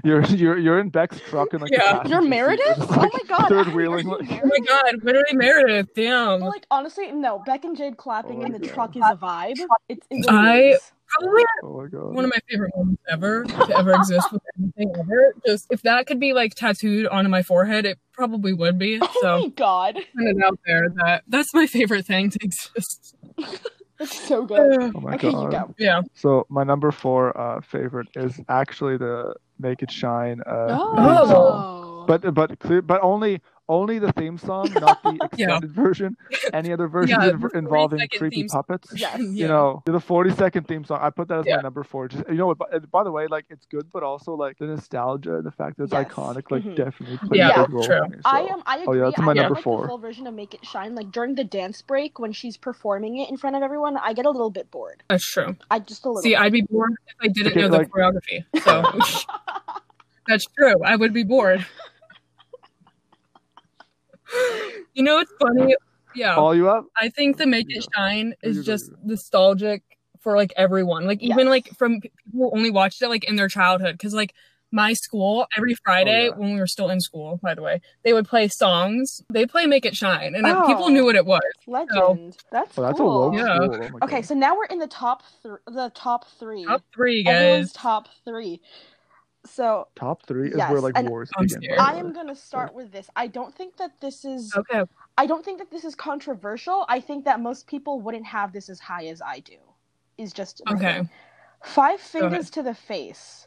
you're you're you're in Beck's truck and like the Yeah. You're seat, Meredith? just, oh my god! third wheeling. like- Oh my god, literally Meredith, But, damn. like honestly, no. Beck and Jade clapping Oh in the God. truck is a vibe. It's, it's I- is. Probably Oh my god. one of my favorite moments ever to ever exist with anything ever. Just if that could be like tattooed onto my forehead, it probably would be. Oh So my god, put it out there that that's my favorite thing to exist. it's so good. Oh my Okay, god. you go. yeah. So my number four uh, favorite is actually the Make It Shine. Uh, Oh. song. But but clear, but only only the theme song, not the Yeah. extended version. Any other version Yeah, inv- involving creepy theme puppets. Yes. Yeah. You know, the 40 second theme song. I put that as Yeah. my number four. Just you know, what, by, by the way, like it's good, but also like the nostalgia, and the fact that it's Yes. iconic, like Mhm. definitely plays Yeah, a big role true. for me. I so- am. I agree. Oh, yeah, that's I my do number like four. the full version of Make It Shine. Like during the dance break when she's performing it in front of everyone, I get a little bit bored. That's true. I just a little. See, bit. I'd be bored if I didn't Okay, know the like- choreography. So that's true. I would be bored. you know, what's funny. Yeah. All you up? I think the Make It Shine There is you go, just nostalgic for like everyone. Like even Yes. like from people who only watched it like in their childhood. Cause like my school every Friday Oh, yeah. when we were still in school, by the way, they would play songs. They play Make It Shine, and Oh. people knew what it was. Legend. That's Oh, that's cool. a low Yeah. school. Oh Okay, God. so now we're in the top three. the top three. Top three Everyone's guys. top three. So Top three is Yes, where like and wars I'm begin. I am gonna start with this. I don't think that this is. Okay. I don't think that this is controversial. I think that most people wouldn't have this as high as I do. Is just Okay. thing. Five fingers to the face.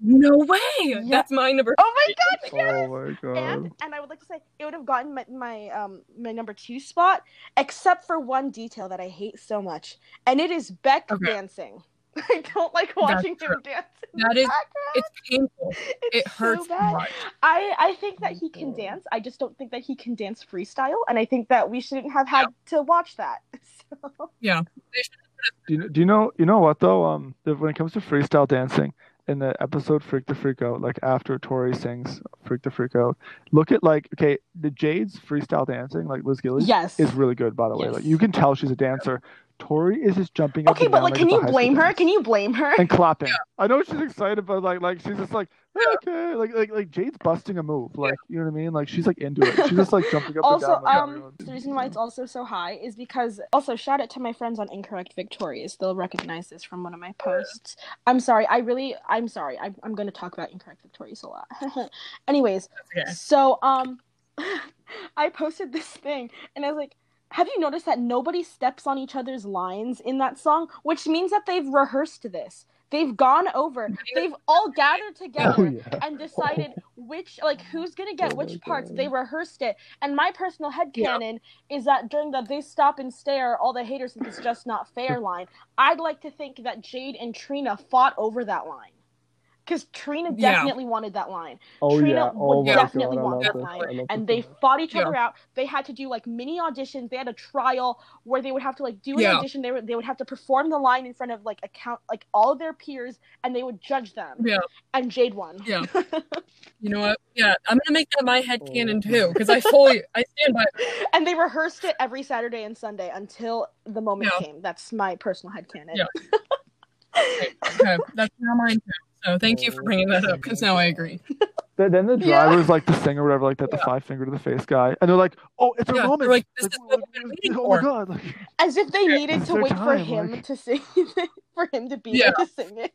No way. That's my number. Oh my god! Yes! Oh my god. And and I would like to say it would have gotten my, my um my number two spot, except for one detail that I hate so much, and it is Beck Okay. dancing. I don't like watching him dance. in That the is- background. It's painful. It's It hurts bad. much. I I think that he can dance. I just don't think that he can dance freestyle, and I think that we shouldn't have had to watch that. So, Do you, do you know you know what though? Um, the, when it comes to freestyle dancing in the episode "Freak the Freak Out," like after Tori sings "Freak the Freak Out," look at like okay, the Jade's freestyle dancing, like Liz Gillies, yes. is really good. By the way, Yes. like you can tell she's a dancer. Tori is just jumping up Okay, and but like, like can you blame her? dance. Can you blame her? and clapping. I know she's excited, but like, like she's just like, okay, like, like, like Jade's busting a move, like, you know what I mean? Like, she's like into it. She's just like jumping up also, and down. Like, um, the reason why it's also so high is because also shout out to my friends on Incorrect Victorious. They'll recognize this from one of my posts. I'm sorry, I really, I'm sorry. I'm, I'm going to talk about Incorrect Victorious a lot. Anyways, Okay. so um, I posted this thing and I was like. Have you noticed that nobody steps on each other's lines in that song? Which means that they've rehearsed this. They've gone over. They've all gathered together oh yeah. and decided which like who's gonna get Oh which parts God. they rehearsed it and my personal Yeah. headcanon is that during the they stop and stare all the haters think it's just not fair line i'd like to think that jade and trina fought over that line because trina Yeah. definitely wanted that line Oh Trina yeah. Oh would my definitely god. I want that this. line, and they song. fought each Yeah. other out they had to do like mini auditions they had a trial where they would have to like do an Yeah. audition they would they would have to perform the line in front of like account like all of their peers and they would judge them Yeah. and jade won Yeah. You know what? Yeah, I'm gonna make that my head oh. canon too, because I fully I stand by. and they rehearsed it every Saturday and Sunday until the moment Yeah. came. That's my personal headcanon. Yeah. Okay, that's now mine too. So thank you for bringing that up, because now I agree. Then then the Yeah. driver's like the singer, or whatever, like that, the five finger to the face guy, and they're like, "Oh, it's a Yeah, moment!" like, "This is what we've waiting oh my for." god! Like, As if they needed to their wait for him like- to sing, for him to be Yeah. there to sing it.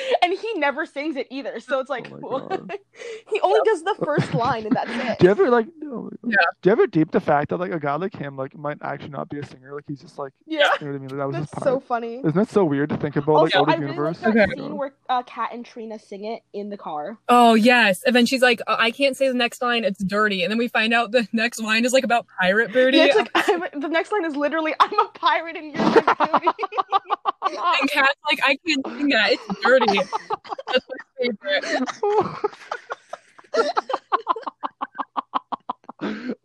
And he never sings it either. So it's like, Oh he only does the first line and that's it. do you ever like? oh. Yeah. Do you ever deep the fact that like a guy like him like might actually not be a singer? Like he's just like, yeah. you know what I mean? Like, that was his That's part. so funny. Isn't that so weird to think about? Like, Also, out I of really universe. like that Okay. scene where uh, Kat and Trina sing it in the car. Oh yes, and then she's like, "Uh, "I can't say the next line; it's dirty." And then we find out the next line is like about pirate booty. Yeah, it's like, I'm, the next line is literally, I'm a pirate and you're my booty. And Kat's like, "I can't sing that; it's dirty." That's my favorite.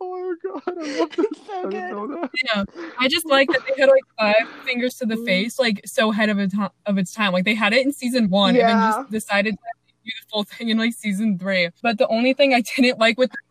oh my god! I love this. so I didn't know that. Yeah, I just like that they had like five fingers to the mm. face, like so ahead of its of its time. Like they had it in season one, and then just decided to do the full thing in like season three. But the only thing I didn't like with the song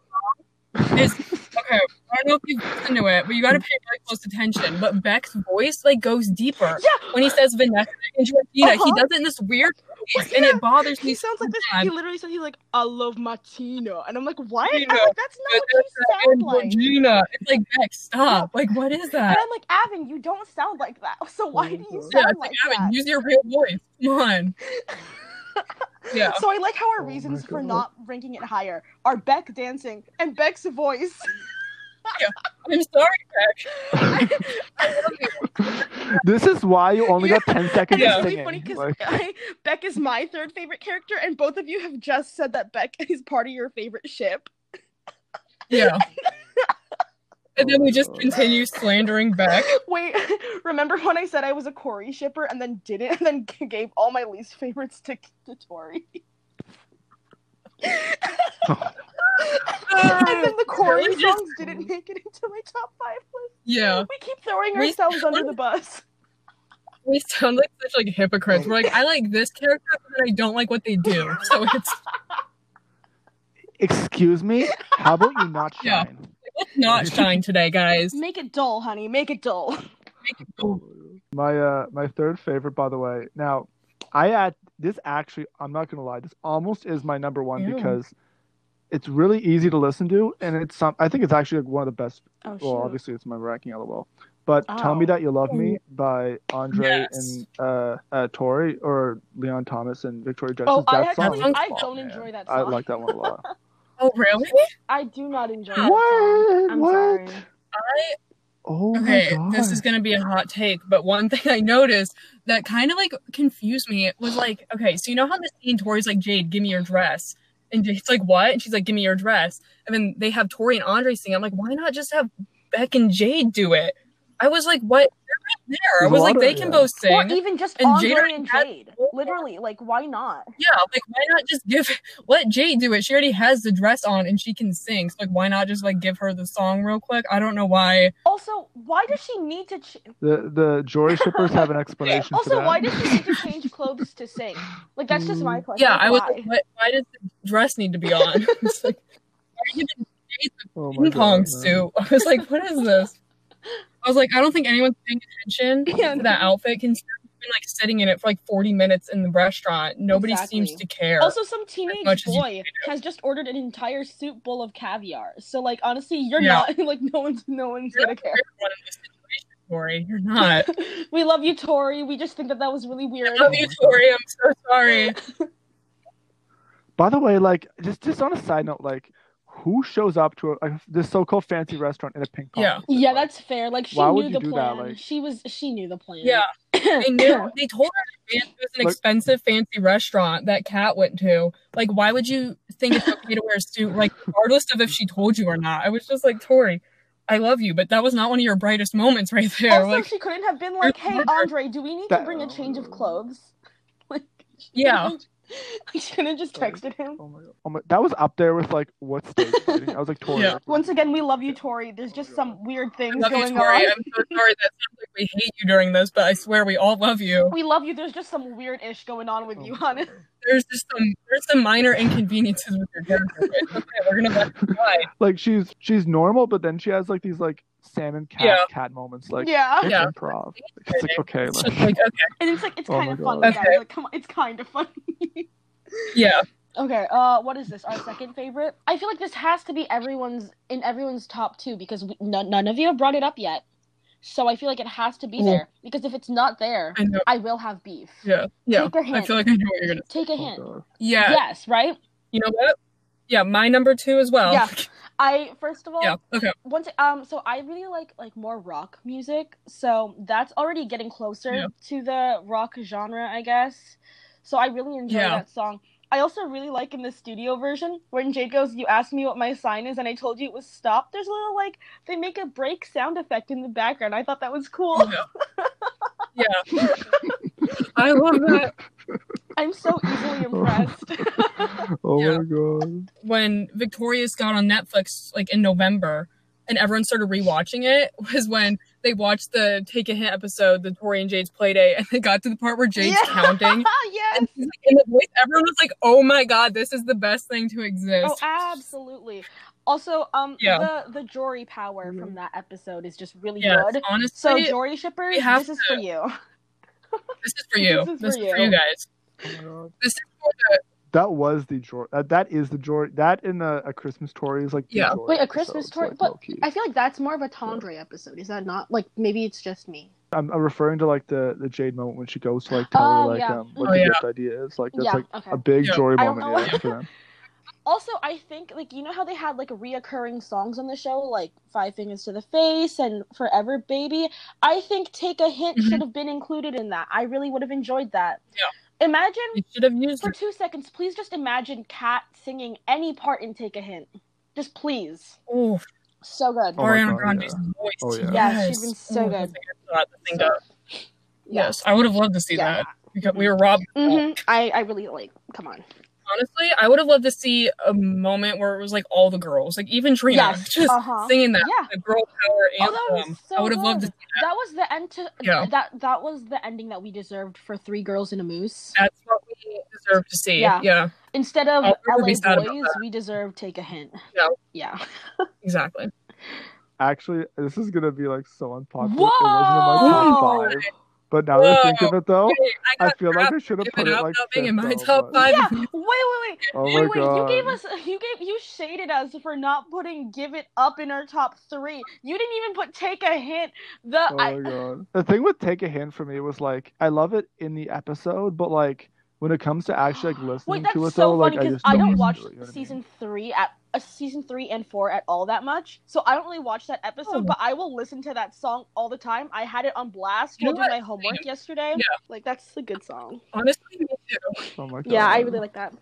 is okay. I don't know if you've listened to it, but you got to pay very close attention. But Beck's voice like goes deeper Yeah. when he says Vanessa and Georgina. He Uh-huh. does it in this weird voice, and it bothers me. He sounds like this. He literally said he's like, I love Martino. And I'm like, what? I'm like, that's not what you Vanessa sound like. Georgina. It's like Beck, stop! Like what is that? And? I'm like, Avan, you don't sound like that. So why do you Yeah, sound Yeah, like like Avan, that? use your real voice. Come on. Yeah. So I like how our Oh reasons for not ranking it higher are Beck dancing and Beck's voice. I'm sorry, Beck. this is why you only got ten seconds And Yeah. of it's really funny because Like, Beck is my third favorite character, and both of you have just said that Beck is part of your favorite ship. Yeah. And then we just Oh my God. continue slandering Beck. Wait, remember when I said I was a Cori shipper and then didn't, and then gave all my least favorites to, to Tori? and then the Cori Really just- songs didn't make it into my top five list. Yeah. We keep throwing We- ourselves under the bus. We sound like such like hypocrites. We're like, I like this character, but I don't like what they do. So it's excuse me. How about you not shine? let's not shine today, guys. Make it dull, honey. Make it dull. My uh my third favorite, by the way. Now, I add this actually. I'm not gonna lie. This almost is my number one Ew. because it's really easy to listen to, and it's some. I think it's actually like one of the best. Oh, Well, obviously it's my ranking, lol. But "Tell Me Oh. That You Love Me" by Andre Yes. and uh, uh, Tori or Leon Thomas and Victoria Justice. Oh, I that actually, song, song's I don't man. enjoy that song. I like that one a lot. Oh, really? I do not enjoy that What? song. I'm What? sorry. I Oh okay, my god! this is gonna be a hot take, but one thing I noticed that kind of like confused me was like, okay, so you know how the scene Tori's like, Jade, give me your dress. And Jade's like, what? And she's like, give me your dress. And then they have Tori and Andre sing. I'm like, why not just have Beck and Jade do it? I was like, what? They're right there. I was like, they can both sing. Or even just And Andre Jade and Jade. Literally, like, why not? Yeah, like why not just give let Jade do it? She already has the dress on and she can sing. So like why not just like give her the song real quick? I don't know why. Also, why does she need to? Ch- The the Jory shippers have an explanation for also, that. why does she need to change clothes to sing? Like, that's just my mm. question. Yeah, Like, I was why? like, what, why does the dress need to be on? it's like why are you giving Jade oh the my ping pong God, suit? I was like, what is this? I was like, I don't think anyone's paying attention Yeah, to that outfit. Considering we've been like sitting in it for like 40 minutes in the restaurant. Nobody Exactly. seems to care. Also, some teenage much boy has just ordered an entire soup bowl of caviar. So, like, honestly, you're Yeah. not like no one's no one's You're gonna care. one in this situation, Tori. You're not. we love you, Tori. We just think that that was really weird. I love you, Tori. I'm so sorry. By the way, like just just on a side note, like who shows up to a, a, this so-called fancy restaurant in a pink pong? Yeah. suit? Yeah, Like, that's fair. Like she Why would knew you the do that? plan. Like- she was she knew the plan. Yeah. They knew. They told her it was an Like- expensive, fancy restaurant that Kat went to. Like, why would you think it's okay to wear a suit? Like, regardless of if she told you or not. I was just like, Tori, I love you, but that was not one of your brightest moments right there. Also, like, she couldn't have been like, "Hey. Andre, do we need to bring a oh, change of clothes?" Like, Yeah. couldn't- Like, she couldn't have just texted him. Oh my god! Oh my, that was up there with like what stage fighting. I was like, Tori. Yeah. Once again, we love you, Tori. There's just some weird things love you, going Tori. on. I'm so sorry that sounds like we hate you during this, but I swear we all love you. We love you. There's just some weird ish going on with Oh you, my hon. God. There's just some there's some minor inconveniences with your character. Okay, we're gonna let it slide. Like she's she's normal, but then she has like these like salmon cat Yeah. cat moments. Like yeah. it's Yeah. improv. It's like okay, It's like, just like okay, And it's like it's Oh kind of funny, God. guys. Like, come on, it's kind of funny. yeah. Okay, uh, what is this? Our second favorite? I feel like this has to be everyone's in everyone's top two because we, none, none of you have brought it up yet. So I feel like it has to be Mhm. there because if it's not there, I. I will have beef. Yeah. Yeah. Take a I hint. feel like I know what you're gonna Take a oh hint. god. Yeah. Yes, right? You know what? Yeah, my number two as well. Yeah. I first of all, Yeah. Okay. once um, so I really like like more rock music. So that's already getting closer Yeah. to the rock genre, I guess. So I really enjoy Yeah. that song. I also really like in the studio version when Jade goes, "You asked me what my sign is, and I told you it was stop." There's a little like they make a break sound effect in the background. I thought that was cool. Yeah. yeah. I love that. I'm so easily oh. impressed. Oh Yeah. my god. When Victorious got on Netflix like in November and everyone started rewatching it was when they watched the Take a Hint episode, the Tori and Jade's Playdate, and they got to the part where Jade's Yeah. counting. yes. And like, in the voice, everyone was like, "Oh my god, this is the best thing to exist." Oh, absolutely. Also, um, Yeah. the the Jory power from that episode is just really yes, good. honestly, So Jory shippers, we have this is for you. this is for you. This is This for is for you. you guys. Oh. This is for the That was the Jory. Uh, that is the Jory. That in the a Christmas story is like Yeah. Jory Wait, a Christmas so, story? like, But low-key. I feel like that's more of a Tandre episode. Is that not? Like maybe it's just me. I'm, I'm referring to like the the Jade moment when she goes to like tell Oh, her like yeah. um what Oh, the yeah. gift idea is. Like that's yeah. like okay. a big Yeah. Jory I don't moment know yeah, for them. Also, I think like you know how they had like reoccurring songs on the show, like Five Fingers to the Face and Forever Baby. I think Take a Hint Mhm. should have been included in that. I really would have enjoyed that. Yeah. Imagine you should have used for it. two seconds, please just imagine Kat singing any part in Take a Hint. Just please. Oh, So good. Oh Ariana God, Grande's yeah. voice. Oh, yeah. Yeah, she's been so Oh, good. the thing I thought, the thing that- Yeah. Yes, I would have loved to see Yeah. that because we were robbed. hmm I, I really like. Come on. Honestly, I would have loved to see a moment where it was like all the girls, like even Trina, Yes. just Uh-huh. singing that Yeah. the girl power Oh, anthem. so I would have loved to see that. That was the end to Yeah. that that was the ending that we deserved for Three Girls and a Moose. That's what we deserve to see. Yeah. Yeah, Instead of LA be sad about Boys, we deserve Take a Hint. Yeah. Yeah. exactly. Actually, this is gonna be like so unpopular. Whoa! It wasn't in my top five. But now that I think of it though, Wait, I, I feel like crap I should have put it like not being in my top though, five. Yeah, wait, wait, wait. Oh wait, my wait, you gave us you gave you shaded us for not putting Give It Up in our top three. You didn't even put Take a Hint. The Oh I, my god. The thing with Take a Hint for me was like I love it in the episode, but like when it comes to actually like listening Wait, that's to it so though, like I just don't don't watch it, you know what I mean? season three at uh, season three and four at all that much, so I don't really watch that episode. Oh. But I will listen to that song all the time. I had it on blast You while doing my homework yesterday. Yeah. Like that's a good song. Honestly, me too. Oh my god. Yeah, I really like that.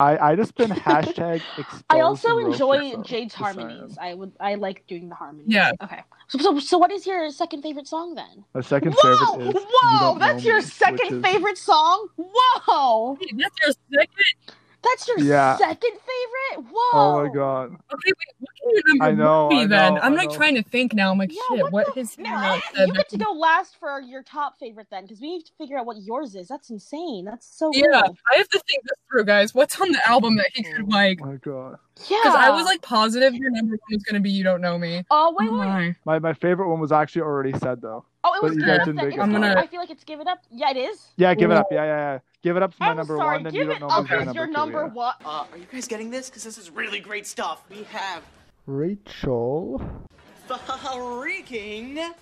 I, I just been hashtag. I also enjoy so Jade's harmonies. I would I like doing the harmonies. Yeah. Okay. So so, so what is your second favorite song then? My second Whoa! favorite is You Whoa! Don't That's Know your Me, second which is- favorite song? Whoa! Wait, that's your second. That's your Yeah. second favorite? Whoa! Oh my god. Okay, wait, what can your number I know, one be I then? I'm I like trying to think now. I'm like, Yeah, shit, what, the- his No, you get to go last for your top favorite then, because we need to figure out what yours is. That's insane. That's so Yeah, cool. I have to think this through, guys. What's on the album that he could oh like? Oh my god. Yeah. Because I was like positive your number one was gonna be "You Don't Know Me." oh wait, oh wait. my. My my favorite one was actually already said though. Oh, it But was you guys didn't Then. make Is it I'm it- gonna- I feel like it's Give It Up. Yeah, it is. Yeah, give it up. Yeah, yeah, yeah. Give it up's my I'm number sorry. one, then Give you It don't know Up my your two, number yeah. one. Uh, are you guys getting this? Because this is really great stuff. We have Rachel. freaking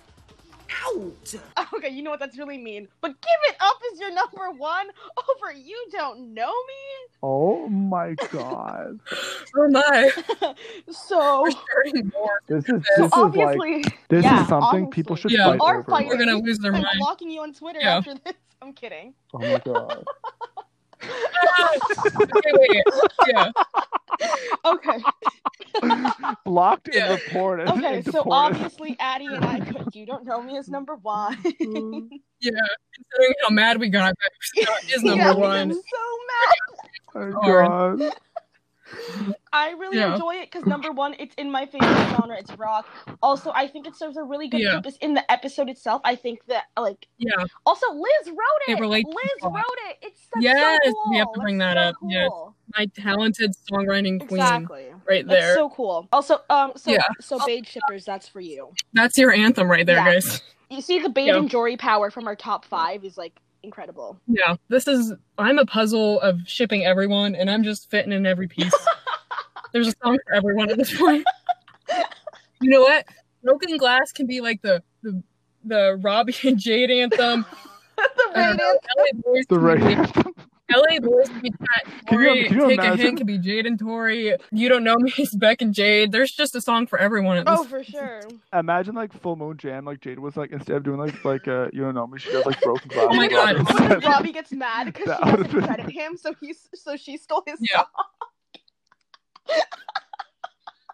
out. Okay, you know what that's really mean. But Give It Up is your number one over You Don't Know me. Oh my god. Oh my. Me. so, We're starting more. This is so this is like obviously, this yeah, is something people should Yeah. fight Are over. fighting. We're gonna lose their I'm mind. blocking you on Twitter Yeah. after this. I'm kidding. Oh my god. okay, wait. Yeah. Okay. Blocked Yeah. and reported. Okay, and so obviously Addie and I could You Don't Know Me as number one. Mm-hmm. Yeah. Considering how mad we got, that is number Yeah, one. I'm so mad. Oh my god. I really Yeah. enjoy it because number one, it's in my favorite genre. It's rock. Also, I think it serves a really good Yeah. purpose in the episode itself. I think that like Yeah. also Liz wrote it. It Liz wrote it. It's that's Yes, so cool. we have to bring That's that so up, yes. My talented songwriting queen. Exactly. right That's there. so cool. Also, um, so Yeah. so Bade shippers, that's for you. That's your anthem right there, Yeah. guys. You see, the Bade and Jory power from our top five is like incredible. Yeah. This is I'm a puzzle of shipping everyone and I'm just fitting in every piece. There's a song for everyone at this point. you know what? Broken Glass can be like the the, the Robbie and Jade anthem. the I don't Bade know, LA Boys The right. be LA Boys can be Pat Can you- can you Take a? Hint can be Jade and Tori. You don't know me, it's Beck and Jade. There's just a song for everyone at this Oh, for sure. Imagine like full moon jam, like Jade was like instead of doing like like uh you don't know me, she does like broken glass. Oh my God. And Robbie gets mad because That she would've doesn't been- credit him, so he's so she stole his Yeah. song.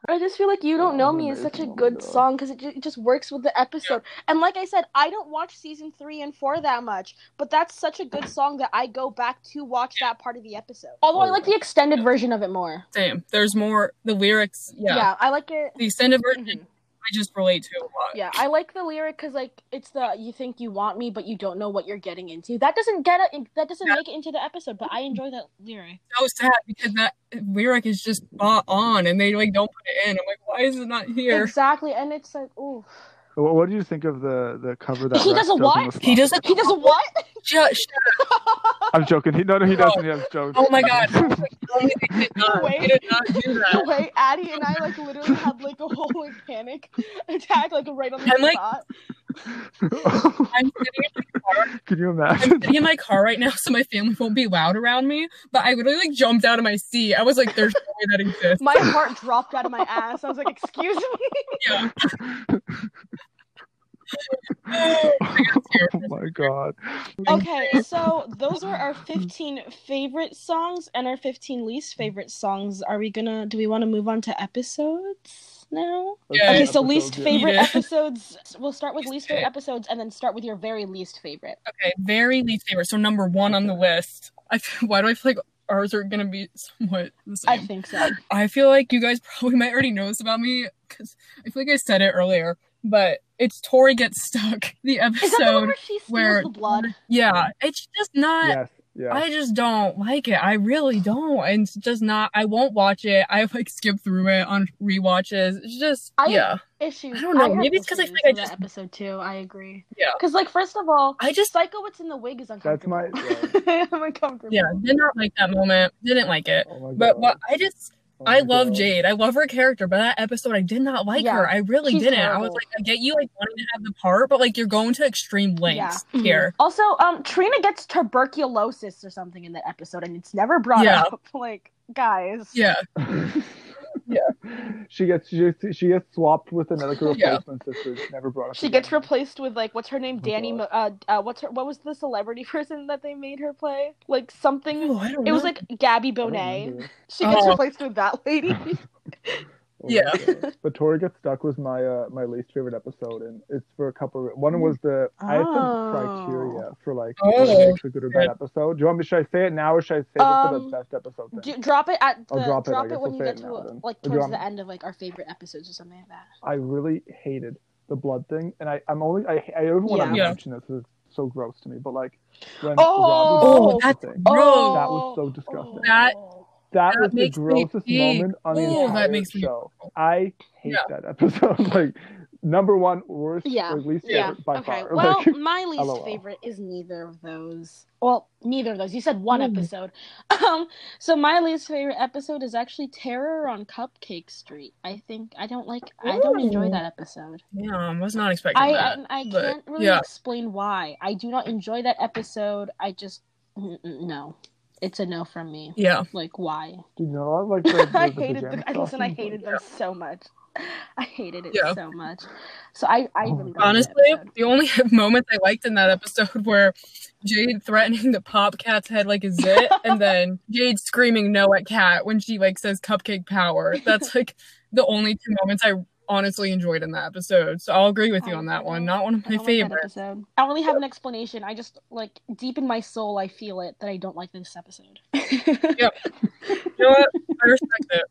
I just feel like "You Don't Oh, Know Me" is such a amazing. Oh my good God. song because it, ju- it just works with the episode. And like I said, I don't watch season three and four that much, but that's such a good song that I go back to watch that part of the episode. Although I Oh, like the extended version of it more. Same. There's more the lyrics. Yeah. Yeah, I like it. The extended version Mhm. I just relate to a lot. Yeah, I like the lyric because like it's the you think you want me, but you don't know what you're getting into. That doesn't get it. That doesn't Yeah. make it into the episode, but I enjoy that lyric. so sad because that lyric is just spot on and they like don't put it in. I'm like, why is it not here? Exactly, and it's like, ooh, What, what do you think of the the cover that He Rex does a on what? the He does spot? a he does a what? Shut, shut I'm joking. He no no he No. doesn't. He has jokes. Oh my god. I was like, tell me they did not. Wait. They did not do the that. way Addie and I like literally had like a whole like panic attack like right on the I'm, like- spot. I'm sitting in my car. Can you imagine? I'm sitting in my car right now so my family won't be loud around me. But I literally like jumped out of my seat. I was like, there's no way that exists. My heart dropped out of my ass. I was like, "Excuse me." Yeah. Oh, I got scared. oh my god. Okay, so those were our 15 favorite songs and our 15 least favorite songs. Are we gonna? Do we want to move on to episodes now? Yeah. Okay, so least favorite Yeah. episodes. We'll start with least favorite episodes and then start with your very least favorite. Okay, very least favorite. So number one on the list. I why do I feel like ours are gonna be somewhat the same? I think so. I feel like you guys probably might already know this about me because I feel like I said it earlier, but it's Tori gets stuck. The Is that the one episode. where she steals where- the blood? Yeah, it's just not. Yes. Yeah. I just don't like it. I really don't. And it's just not I won't watch it. I like skip through it on rewatches. It's just I- yeah. Issues. I don't know, have maybe it's 'cause I think I with that just- episode too. I agree. Yeah. Because like first of all, I just Psycho what's in the wig is uncomfortable. That's my- uncomfortable. I'm uncomfortable. yeah, did not like that moment. Didn't like it. Oh my But what I just Oh I love God. Jade. I love her character, but that episode I did not like Yeah, her. I really didn't. I was like, I get you like wanting to have the part, but like you're going to extreme lengths Yeah. here. Also, um, Trina gets tuberculosis or something in that episode, and it's never brought Yeah. up. Like, guys. Yeah. she gets she gets, she gets swapped with another like, Yeah. replacement sister. Never brought up. She again. gets replaced with like what's her name? Oh Danny. Uh, uh, what's her? What was the celebrity person that they made her play? Like something. Oh, I don't It was like Gabby Bonet. She gets Oh. replaced with that lady. Oh my Yeah. God. But Tori gets stuck was my uh my least favorite episode, and it's for a couple. Of, one was the I have some Oh. criteria for like Oh, what makes a good or bad episode. Do you want me? Should I say it now, or should I save it for Um, the best episode? Thing? Do, drop it at the I'll drop drop it, it, when we'll you get to now then. like Or do you towards want the me- end of like our favorite episodes or something like that. I really hated the blood thing, and I I'm only I I even want Yeah. to Yeah. mention this. It's so gross to me, but like when Oh! Robbie Oh, that's thing, gross. that was so disgusting. That- That That was the makes me grossest moment on the Ooh, entire that makes me- show. I hate Yeah. that episode. like number one worst, Yeah. or least Yeah. favorite by okay. far. Well, Like, my least LOL. favorite is neither of those. Well, neither of those. You said one Ooh. episode. Um, so my least favorite episode is actually Terror on Cupcake Street. I think I don't like. I don't enjoy that episode. Yeah, I was not expecting I that. I, I but, can't really yeah. explain why. I do not enjoy that episode. I just mm, mm, no. It's a no from me. Yeah. Like why? Do you know I like the, the, I the hated pajama the, I listen, I costumes? hated those so much. I hated it Yeah. so much. So I, I Oh really my don't like that Honestly, episode. the only moments I liked in that episode were Jade threatening to pop Cat's head like a zit, and then Jade screaming no at Cat when she like says cupcake power. That's like the only two moments I honestly enjoyed in that episode. So I'll agree with you on that one. Not one of my don't like favorites. I don't really have an explanation. I just like deep in my soul, I feel it that I don't like this episode. Yep. You know what? I respect it.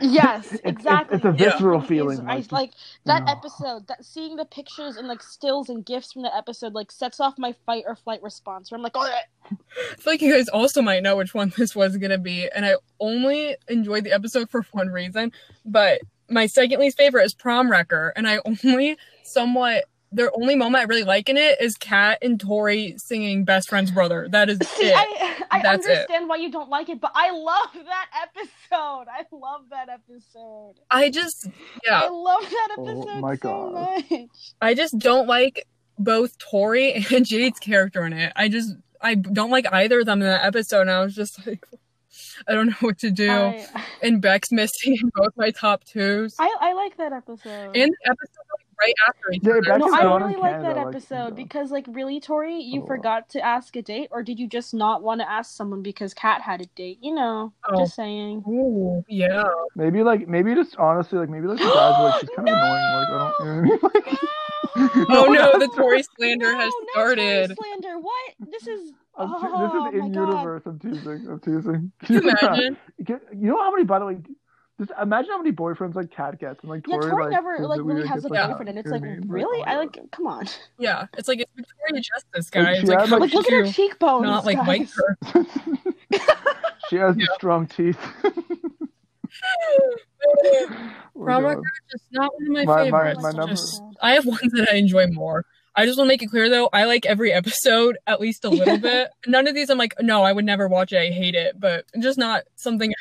Yes, It's- exactly. it's a visceral is- feeling, I like, like that no. episode. That seeing the pictures and like stills and gifs from the episode like sets off my fight or flight response. Where I'm like, oh, I feel like you guys also might know which one this was gonna be, and I only enjoyed the episode for one reason. But my second least favorite is Prom Wrecker, and I only somewhat the only moment I really like in it is Kat and Tori singing "Best Friend's Brother." That is See, it. I I That's it. understand why you don't like it, but I love that episode. I love that episode. I just yeah. I love that Oh episode my so God. much. I just don't like both Tori and Jade's character in it. I just I don't like either of them in that episode. And I was just like, I don't know what to do. I, and Beck's missing in both my top twos. I I like that episode. and the episode like, right after each Yeah, other. Beck no, I gone in really like Canada, that episode yeah. because, like, really, Tori, you Oh. forgot to ask a date, or did you just not want to ask someone because Kat had a date? You know, Oh. just saying. Ooh, yeah. Maybe like maybe just honestly like maybe like the guys were like she's kind of annoying. Like I don't. You know what I mean? Like, Oh no, no, the Tori slander no, has no started. Tori slander. What? This is. I'm te- Oh, this is oh in universe. I'm teasing. I'm teasing. Can you imagine? You know how many, by the way, just imagine how many boyfriends like Kat gets and like Yeah, Tori, Tori like, never like really weird, has a like, boyfriend, and it's like, what I mean? really? I oh like. Come on. Yeah, it's like it's Victoria Justice, Like, guys. she Like, had, like- Like, look at her cheekbones. not like guys. like her? She has Yeah. strong teeth. Oh, Prom is just not one of my, My- my- favorites. my It's number- just- I have ones that I enjoy more. I just want to make it clear though, I like every episode at least a little bit. None of these I'm like, no, I would never watch it. I hate it, but just not something.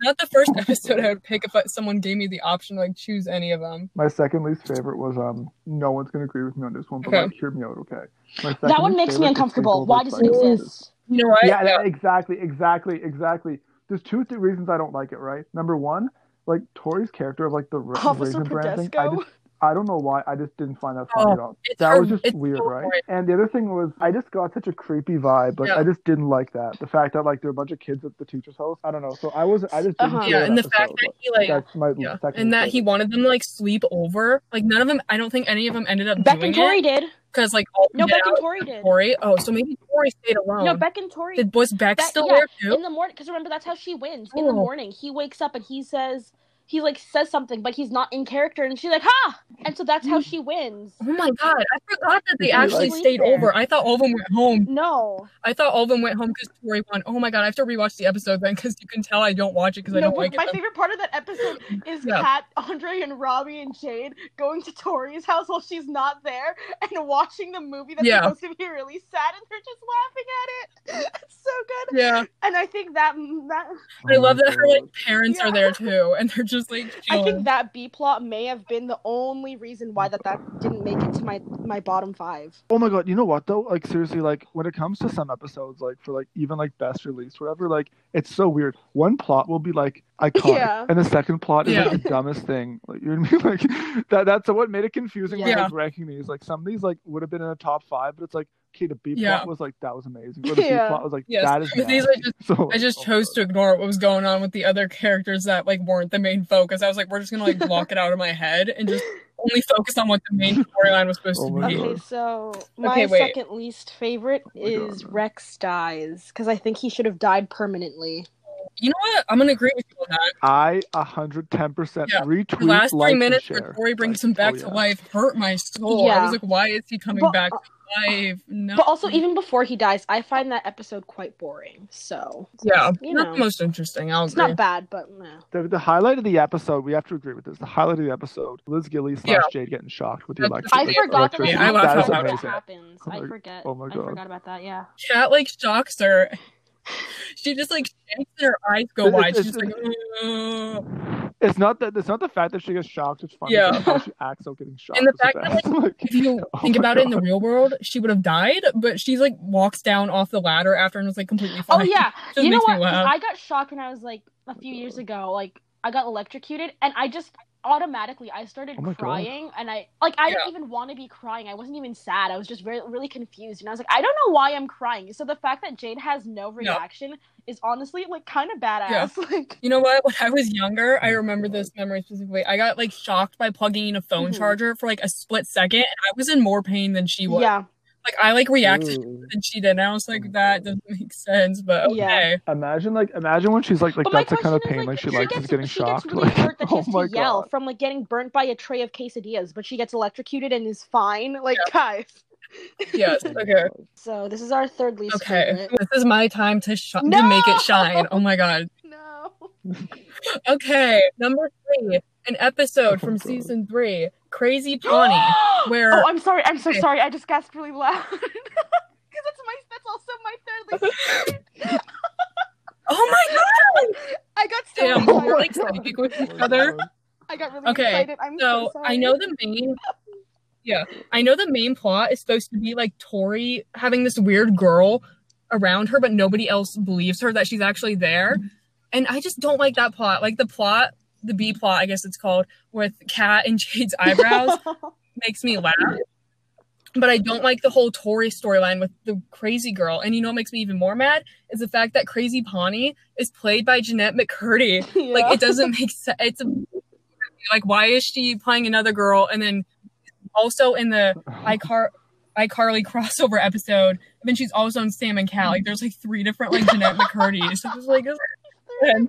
Not the first episode I would pick if someone gave me the option to like choose any of them. My second least favorite was um. No one's gonna agree with me on this one, but Okay. like, hear me out, okay? My That one makes me uncomfortable. Why does it exist? You know what? Yeah, that- exactly, exactly, exactly. There's two th- reasons I don't like it. Right, number one, like Tori's character of like the Officer raisin brand thing. I Prodesco. just, I don't know why. I just didn't find that funny Oh, at all. That her- was just weird, so right? boring. And the other thing was, I just got such a creepy vibe. Like, Yeah. I just didn't like that. The fact that like there were a bunch of kids at the teacher's house. I don't know. So I was, I just didn't. Uh-huh. Yeah, that and the episode, fact that he like that's my yeah, second. and that least he wanted them to like sleep over. Like none of them. I don't think any of them ended up Beck doing and Tori it did. because like all No, Beck and out Tori did. Tori. Oh, so maybe Tori stayed alone. No, Beck and Tori. Did was Beck Beck- still yeah, there too? in the morning because remember that's how she wins in the Oh. morning he wakes up and he says he like says something, but he's not in character, and she's like, "Ha!" And so that's how mm. she wins. Oh my god, I forgot that they actually like- stayed there. over. I thought all of them went home. No, I thought all of them went home because Tori won. Oh my god, I have to rewatch the episode then because you can tell I don't watch it because I don't but like my it. My favorite part of that episode is Yeah. Kat, Andre, and Robbie and Jade going to Tori's house while she's not there and watching the movie that's Yeah. supposed to be really sad, and they're just laughing at it. It's so good. Yeah, And I think that that I love that her like parents Yeah. are there too, and they're just like I think that B plot may have been the only reason why that that didn't make it to my my bottom five. Oh my god, you know what though? Like seriously, like when it comes to some episodes, like for like even like best release, whatever, like it's so weird. One plot will be like iconic, Yeah. and the second plot is Yeah. like the dumbest thing. Like you know what I mean? Like that that's what made it confusing when I was ranking these. Like some of these like would have been in the top five, but it's like okay, the B plot Yeah. was like that was amazing. Or the C Yeah. plot was like Yes, that is but these are nasty. So I just chose God. to ignore what was going on with the other characters that like weren't the main focus. I was like, we're just gonna like block it out of my head and just only focus on what the main storyline was supposed Oh to be. God. Okay, so my Okay, second least favorite Oh is God. Rex dies because I think he should have died permanently. You know what? I'm gonna agree with you on that. I a hundred ten percent Yeah. retweet The last three and minutes share. where Tori brings Like, him back oh, to yeah. life. life hurt my soul. I was like, why is he coming But- back to life? No. But also, even before he dies, I find that episode quite boring. So yeah, you not know. the most interesting. I'll it's agree. not bad, but meh. The, the highlight of the episode, we have to agree with this. The highlight of the episode, Liz Gilly slash Yeah. Jade getting shocked with the That's- electric. I forgot that, electricity. Yeah, I laughed that is that amazing. happens. I forget. oh my I forgot about that. Yeah. Cat like shocks her. She just like shakes and her eyes go It's- wide. it's- She's like, "Ugh." It's not that. It's not the fact that she gets shocked. It's funny. Yeah. It's how she acts out getting shocked. And the fact that, best. Like, if you Oh think my about it in the real world, she would have died, but she's like walks down off the ladder after and was like completely oh, fine. Oh yeah. You know makes me what? 'Cause laugh. I got shocked when I was like a few years ago. Like I got electrocuted, and I just automatically I started Oh my God. crying, and I like I didn't even want to be crying. I wasn't even sad. I was just very really confused, and I was like, I don't know why I'm crying. So the fact that Jade has no reaction is honestly like kind of badass. Like You know what? When I was younger, I remember this memory specifically. I got like shocked by plugging in a phone Mhm. charger for like a split second, and I was in more pain than she was. yeah, Like I like reacted Ooh. than mm. she did, and I was like, that doesn't make sense. But Yeah. okay, Imagine like imagine when she's like like but that's the kind of pain is, like she she likes gets, is getting she shocked. gets really like hurt that she oh has my to yell god. from like getting burnt by a tray of quesadillas, but she gets electrocuted and is fine. Like guys. yes, okay, So this is our third least okay. favorite. This is my time to sh- to make it shine. Oh my god. No. Okay, number three, an episode Oh, from season three, Crazy Ponnie, where Oh, I'm sorry. I'm so sorry. I just gasped really loud. Because that's my that's also my third least favorite. oh my god, I got so damn, Oh we're like God. with each Oh other. I got really Okay, excited. I'm So so, sorry. I know the main, yeah, I know the main plot is supposed to be like Tori having this weird girl around her, but nobody else believes her that she's actually there, and I just don't like that plot. Like the plot, the B plot, I guess it's called, with Kat and Jade's eyebrows makes me laugh. But I don't like the whole Tori storyline with the crazy girl. And you know what makes me even more mad is the fact that Crazy Ponnie is played by Jennette McCurdy. Yeah. Like it doesn't make sense. It's a, like why is she playing another girl and then also in the iCar iCarly crossover episode, and then she's also in Sam and Cat. Like there's like three different like Jennette McCurdy's. So I was like, They're and- different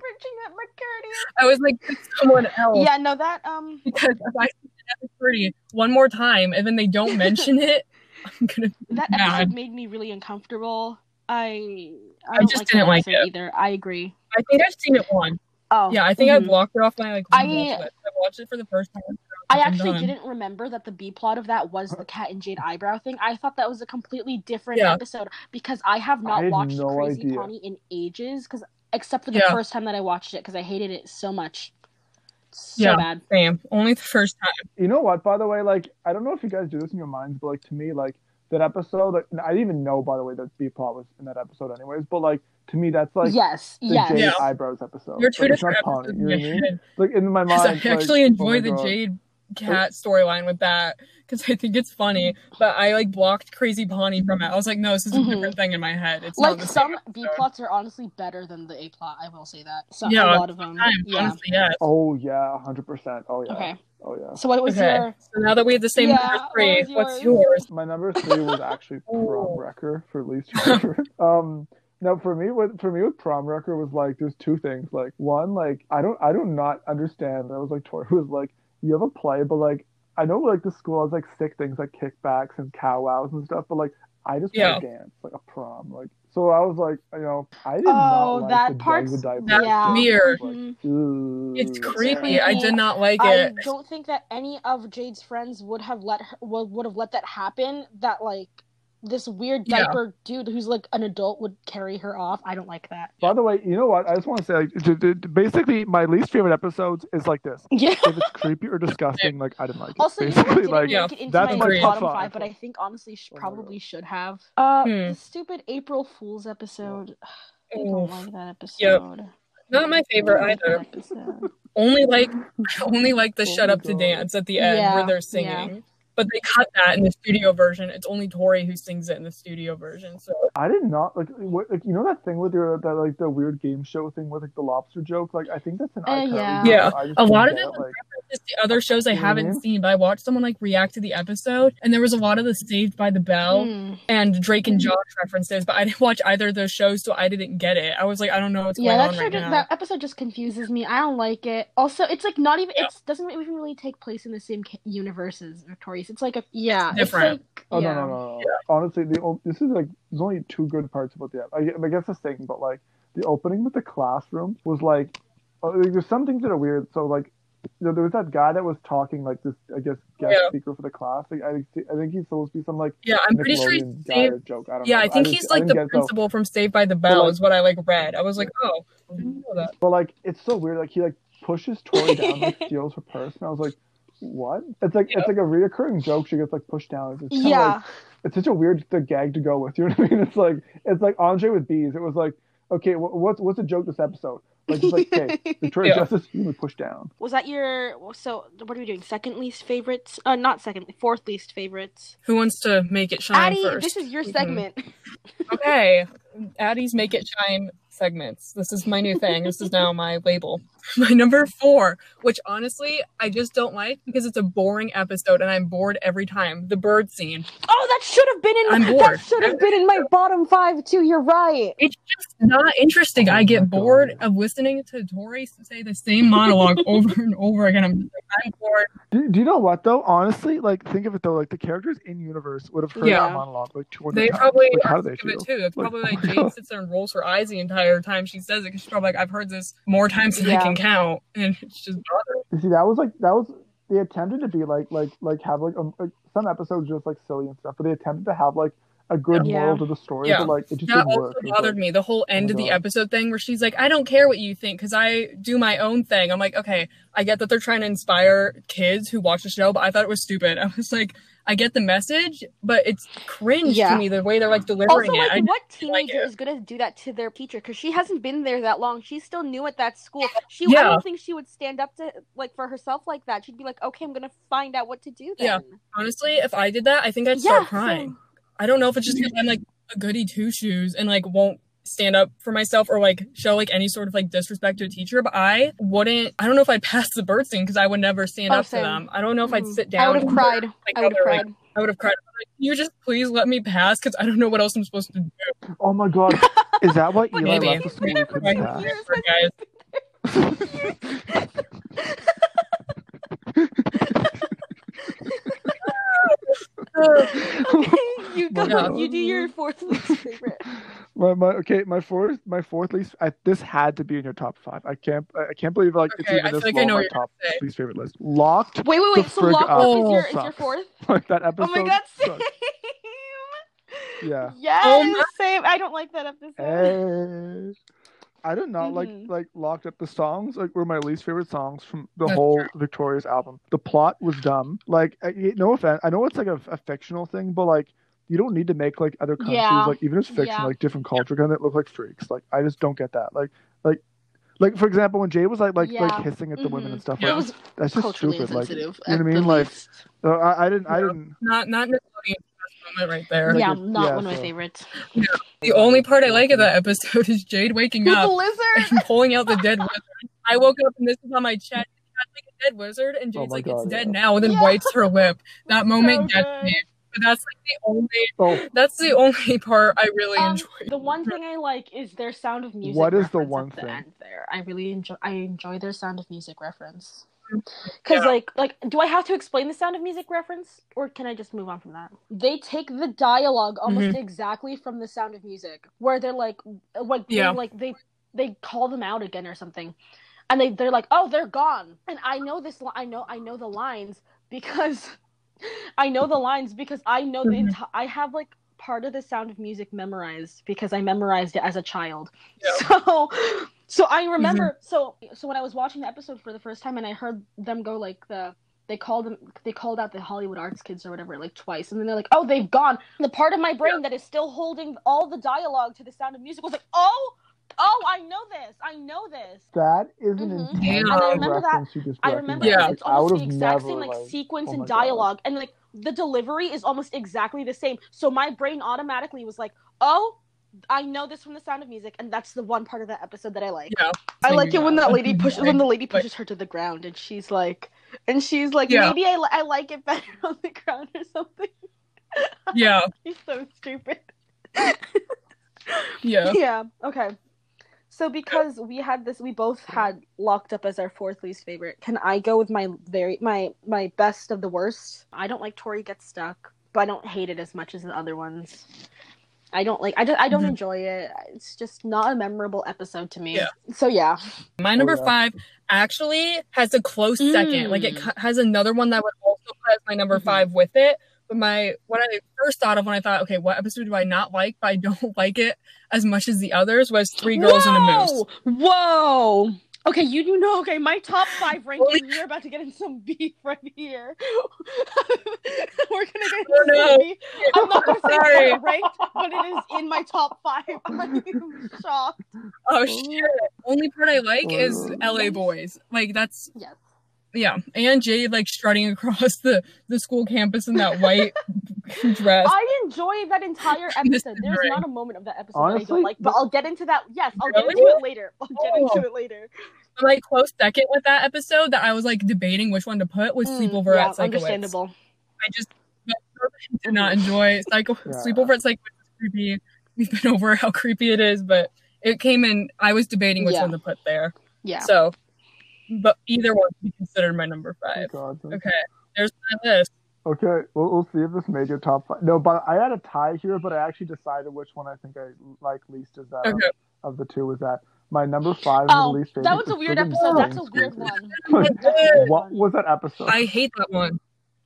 McCurdy. I was like, "Pick someone else. Yeah, no, that um. Because if I see Jennette McCurdy one more time and then they don't mention it, I'm gonna be That mad. episode made me really uncomfortable. I I, I just like didn't like it. either. I agree. I think I've seen it once. Oh Yeah, I think I mhm. blocked it off my I like I- watched it. I watched it for the first time. I actually done. didn't remember that the B plot of that was the cat and Jade eyebrow thing. I thought that was a completely different Yeah. episode because I have not had watched no Crazy idea. Ponnie in ages. Because except for the Yeah. first time that I watched it, because I hated it so much, so Yeah. bad. Same. Only the first time. You know what? By the way, like I don't know if you guys do this in your minds, but like to me, like that episode, like, I didn't even know by the way that B plot was in that episode, anyways. But like to me, that's like yes, the yes. Jade Yeah. eyebrows episode. You're two like, it's not different Ponnie, you know what I mean? Like in my Because mind, I actually like, enjoy oh the God. Jade Cat storyline with that because I think it's funny. But I like blocked Crazy Ponnie from it. I was like, no, this is a Mhm. different thing in my head. It's Like the some same B episode. plots are honestly better than the A plot. I will say that. So Yeah, a lot of them. Time, Yeah. honestly, yes. Oh yeah, hundred percent. Oh yeah. Okay. Oh yeah. So what was Okay. your? So now that we have the same Yeah, number three, was what's yours? yours? My number three was actually Ooh. Prom Wrecker for least favorite. um, No, for me, what for me with prom wrecker was like there's two things. Like one, like I don't I do not understand. I was like Tori was like, you have a play, but like I know like the school has like sick things like kickbacks and cow wows and stuff, but like I just Yeah. want to dance like a prom. Like so I was like, you know, I did Oh, not like that the Doug part's- the diaper That's yeah. weird. Like. It's It's creepy. I did not like I it. don't think that any of Jade's friends would have let her would, would have let that happen. That like this weird Yeah. diaper dude who's like an adult would carry her off. I don't like that. By the way, you know what? I just want to say, like, d- d- d- basically, my least favorite episodes is like this. Yeah. If it's creepy or disgusting, like I didn't like it. Also, you know basically, didn't like Yeah, make it into that's my, my bottom five, five. but I think honestly sh- probably God. should have. Uh, Hmm. the stupid April Fool's episode. I don't like that episode. Yep. Not my favorite either. Only like only like the Oh shut my up to dance at the end Yeah, where they're yeah. singing. But they cut that in the studio version. It's only Tori who sings it in the studio version. So I did not like what like you know that thing with your that like the weird game show thing with like the lobster joke. Like I think that's an Uh, iCarly yeah. Yeah. A lot of it was like, just the other shows I You know what I haven't mean? seen, but I watched someone like react to the episode, and there was a lot of the Saved by the Bell Hmm. and Drake and Josh references, but I didn't watch either of those shows, so I didn't get it. I was like, I don't know what's Yeah, going on show right just, now. that episode just confuses me. I don't like it. Also, it's like not even Yeah. it doesn't even really take place in the same ca- universe as Victorious. It's like a yeah, Different. Like, Oh yeah. no no no no! Honestly, the o- this is like there's only two good parts about the. I, I guess the thing, but like the opening with the classroom was like, uh, like, there's some things that are weird. So like, you know, there was that guy that was talking like this. I guess guest Yeah. speaker for the class. Like, I think I think he's supposed to be some like yeah, I'm pretty sure he's Nickelodeon Saved. joke. I don't Yeah, know. I think just- he's like the get so- principal from Saved by the Bell, like- is what I like read. I was like, oh, I didn't know that. But like, it's so weird. Like he like pushes Tori down, like steals her purse, and I was like, what? It's like it's like a reoccurring joke. She gets like pushed down. It's Yeah. like it's such a weird the gag to go with. You know what I mean? It's like it's like Andre with bees. It was like, okay, wh- what's what's the joke this episode? Like just like, okay, Victoria Yeah. Justice you were pushed down. Was that your so? What are we doing? Second least favorites? Uh, not second, fourth least favorites. Who wants to make it shine Addie, first? this is your Mhm. segment. Okay, Addie's Make It Shine segments. This is my new thing. This is now my label. My number four, which honestly I just don't like because it's a boring episode and I'm bored every time. The bird scene. Oh, that should have been in. I'm bored. That should have been in my bottom five too. You're right. It's just not interesting. Oh I my get bored God. of listening to Tori say the same monologue over and over again. I'm I'm bored. Do, do you know what though? Honestly, like think of it though. Like the characters in universe would have heard Yeah. that monologue like 200 They times. probably like, how do they sick of it feel? too. It's Like, probably oh like my Jade God. sits there and rolls her eyes the entire time she says it because she's probably like, I've heard this more times than I can count, and it's just bothering. You see, that was like that was they attempted to be like like like have like, um, like some episodes just like silly and stuff, but they attempted to have like a good Yeah. moral to the story, Yeah. but like it just That didn't also work. Bothered like- me. The whole end my of the God. episode thing where she's like, I don't care what you think because I do my own thing. I'm like, okay, I get that they're trying to inspire kids who watch the show, but I thought it was stupid. I was like, I get the message, but it's cringe Yeah. to me the way they're like delivering Also, like, it. I, what like teenager it. is gonna do that to their teacher? Because she hasn't been there that long. She's still new at that school. She, yeah. I don't think she would stand up to like for herself like that. She'd be like, "Okay, I'm gonna find out what to do then." Yeah. honestly, if I did that, I think I'd Yeah, start crying. I don't know if it's just because I'm like a goody two shoes and like won't stand up for myself or like show like any sort of like disrespect to a teacher, but I wouldn't. I don't know if I'd pass the bird scene because I would never stand Oh, up same. to them. I don't know if I'd Mhm. sit down. I would have cried. like, I would have other, like, cried. I would have cried. I'm like, Can you just please let me pass because I don't know what else I'm supposed to do. Oh my god, is that what Eli Maybe. left the school you couldn't Like, pass? guys. you go. My You do your fourth least favorite. My, my okay, my fourth my fourth least. I, this had to be in your top five. I can't I can't believe like it's even I this like low I know on my top least favorite list. Locked. Wait, wait, The wait. So frig Lock up Up is your is your fourth? Like that episode. Oh my god, same. sucks. Yeah. Yes, Oh my- same. I don't like that episode. Hey. I did not Mhm. like like locked up the songs like were my least favorite songs from the That's whole true. Victorious album. The plot was dumb. Like I- no offense, I know it's like a, a fictional thing, but like you don't need to make like other countries Yeah. like even if it's fiction Yeah. like different culture kind of look like freaks. Like I just don't get that. Like like like for example when Jay was like like Yeah. like hissing at the women Mhm. and stuff Yeah. It like was that's just culturally stupid. Like you know what I mean? the Like least. uh, I, I didn't I didn't Not not Nickelodeon's best moment right there. Like yeah, it- not yeah, one of my so- favorites. The only part I like of that episode is Jade waking the up lizard. and pulling out the dead wizard. I woke up and this is on my chest. Like a dead wizard, and Oh Jade's my like, God, "It's dead now," and then Yeah. bites her lip. That moment So gets me. But that's like the only Oh, that's the only part I really Um, enjoy. the one thing I like is their Sound of Music. What is the one at the thing? there? I really enjoy. I enjoy their Sound of Music reference. Because Yeah. like like, do I have to explain the Sound of Music reference, or can I just move on from that? They take the dialogue almost Mm-hmm. exactly from the Sound of Music, where they're like, like they, Yeah. like they they call them out again or something, and they they're like, oh, they're gone, and I know this. li- I know I know the lines because I know the lines because I know the Mhm. entire. I have like part of the Sound of Music memorized because I memorized it as a child. Yeah. So, so I remember. So, so when I was watching the episode for the first time and I heard them go like the. They called them. They called out the Hollywood arts kids or whatever, like twice, and then they're like, "Oh, they've gone." The part of my brain that is still holding all the dialogue to the Sound of Music was like, "Oh, oh, I know this. I know this." that is an Mhm. intense And I remember that- reference you I remember Yeah. that it's I almost the exact never, same like, like- sequence oh and my God. dialogue, and like the delivery is almost exactly the same. So my brain automatically was like, "Oh, I know this from the Sound of Music," and that's the one part of that episode that I like. Yeah. I like it when that lady Yeah. pushes when the lady But- pushes her to the ground, and she's like, and she's like, Yeah. maybe I, li- I like it better on the ground or something. Yeah, She's so stupid. yeah. yeah. Okay. So because we had this, we both had locked up as our fourth least favorite. Can I go with my very my my best of the worst? I don't like Tori gets stuck, but I don't hate it as much as the other ones. I don't like. I don't. I don't Mhm. enjoy it. It's just not a memorable episode to me. Yeah. So yeah. My number yeah. five actually has a close second. Like it Mm. has another one that would also put as my number Mhm. five with it. But my what I first thought of when I thought, okay, what episode do I not like, but I don't like it as much as the others was Three Girls and a Moose. Whoa! Whoa! Okay, you do know. Okay, my top five ranking. You're about to get in some beef right here. We're gonna get into Oh, no. beef. I'm not gonna say Sorry. what ranked, but it is in my top five. I'm shocked. Oh shit! Only part I like is. L.A. Boys. Like that's Yes. Yeah, and Jade like strutting across the the school campus in that white dress. I enjoyed that entire episode. There's not a moment of that episode that I don't like, but I'll get into that. Yes, I'll get into it later. I'll get Oh. into it later. My close second with that episode that I was like debating which one to put was Mm, Sleepover yeah, at Sikowitz. understandable. I just did not enjoy Psycho Yeah. Sleepover at Sikowitz is creepy. We've been over how creepy it is, but it came in. I was debating which Yeah. one to put there. Yeah. So, but either one can be considered my number Oh, five. God, Okay, there's my list. Okay, we'll, we'll see if this made your top five. No, but I had a tie here, but I actually decided which one I think I like least is that Okay. of the two was that my number five Oh, was the least favorite. that was a weird episode. That's a weird one. Like, That's a weird what was that episode? I hate that one.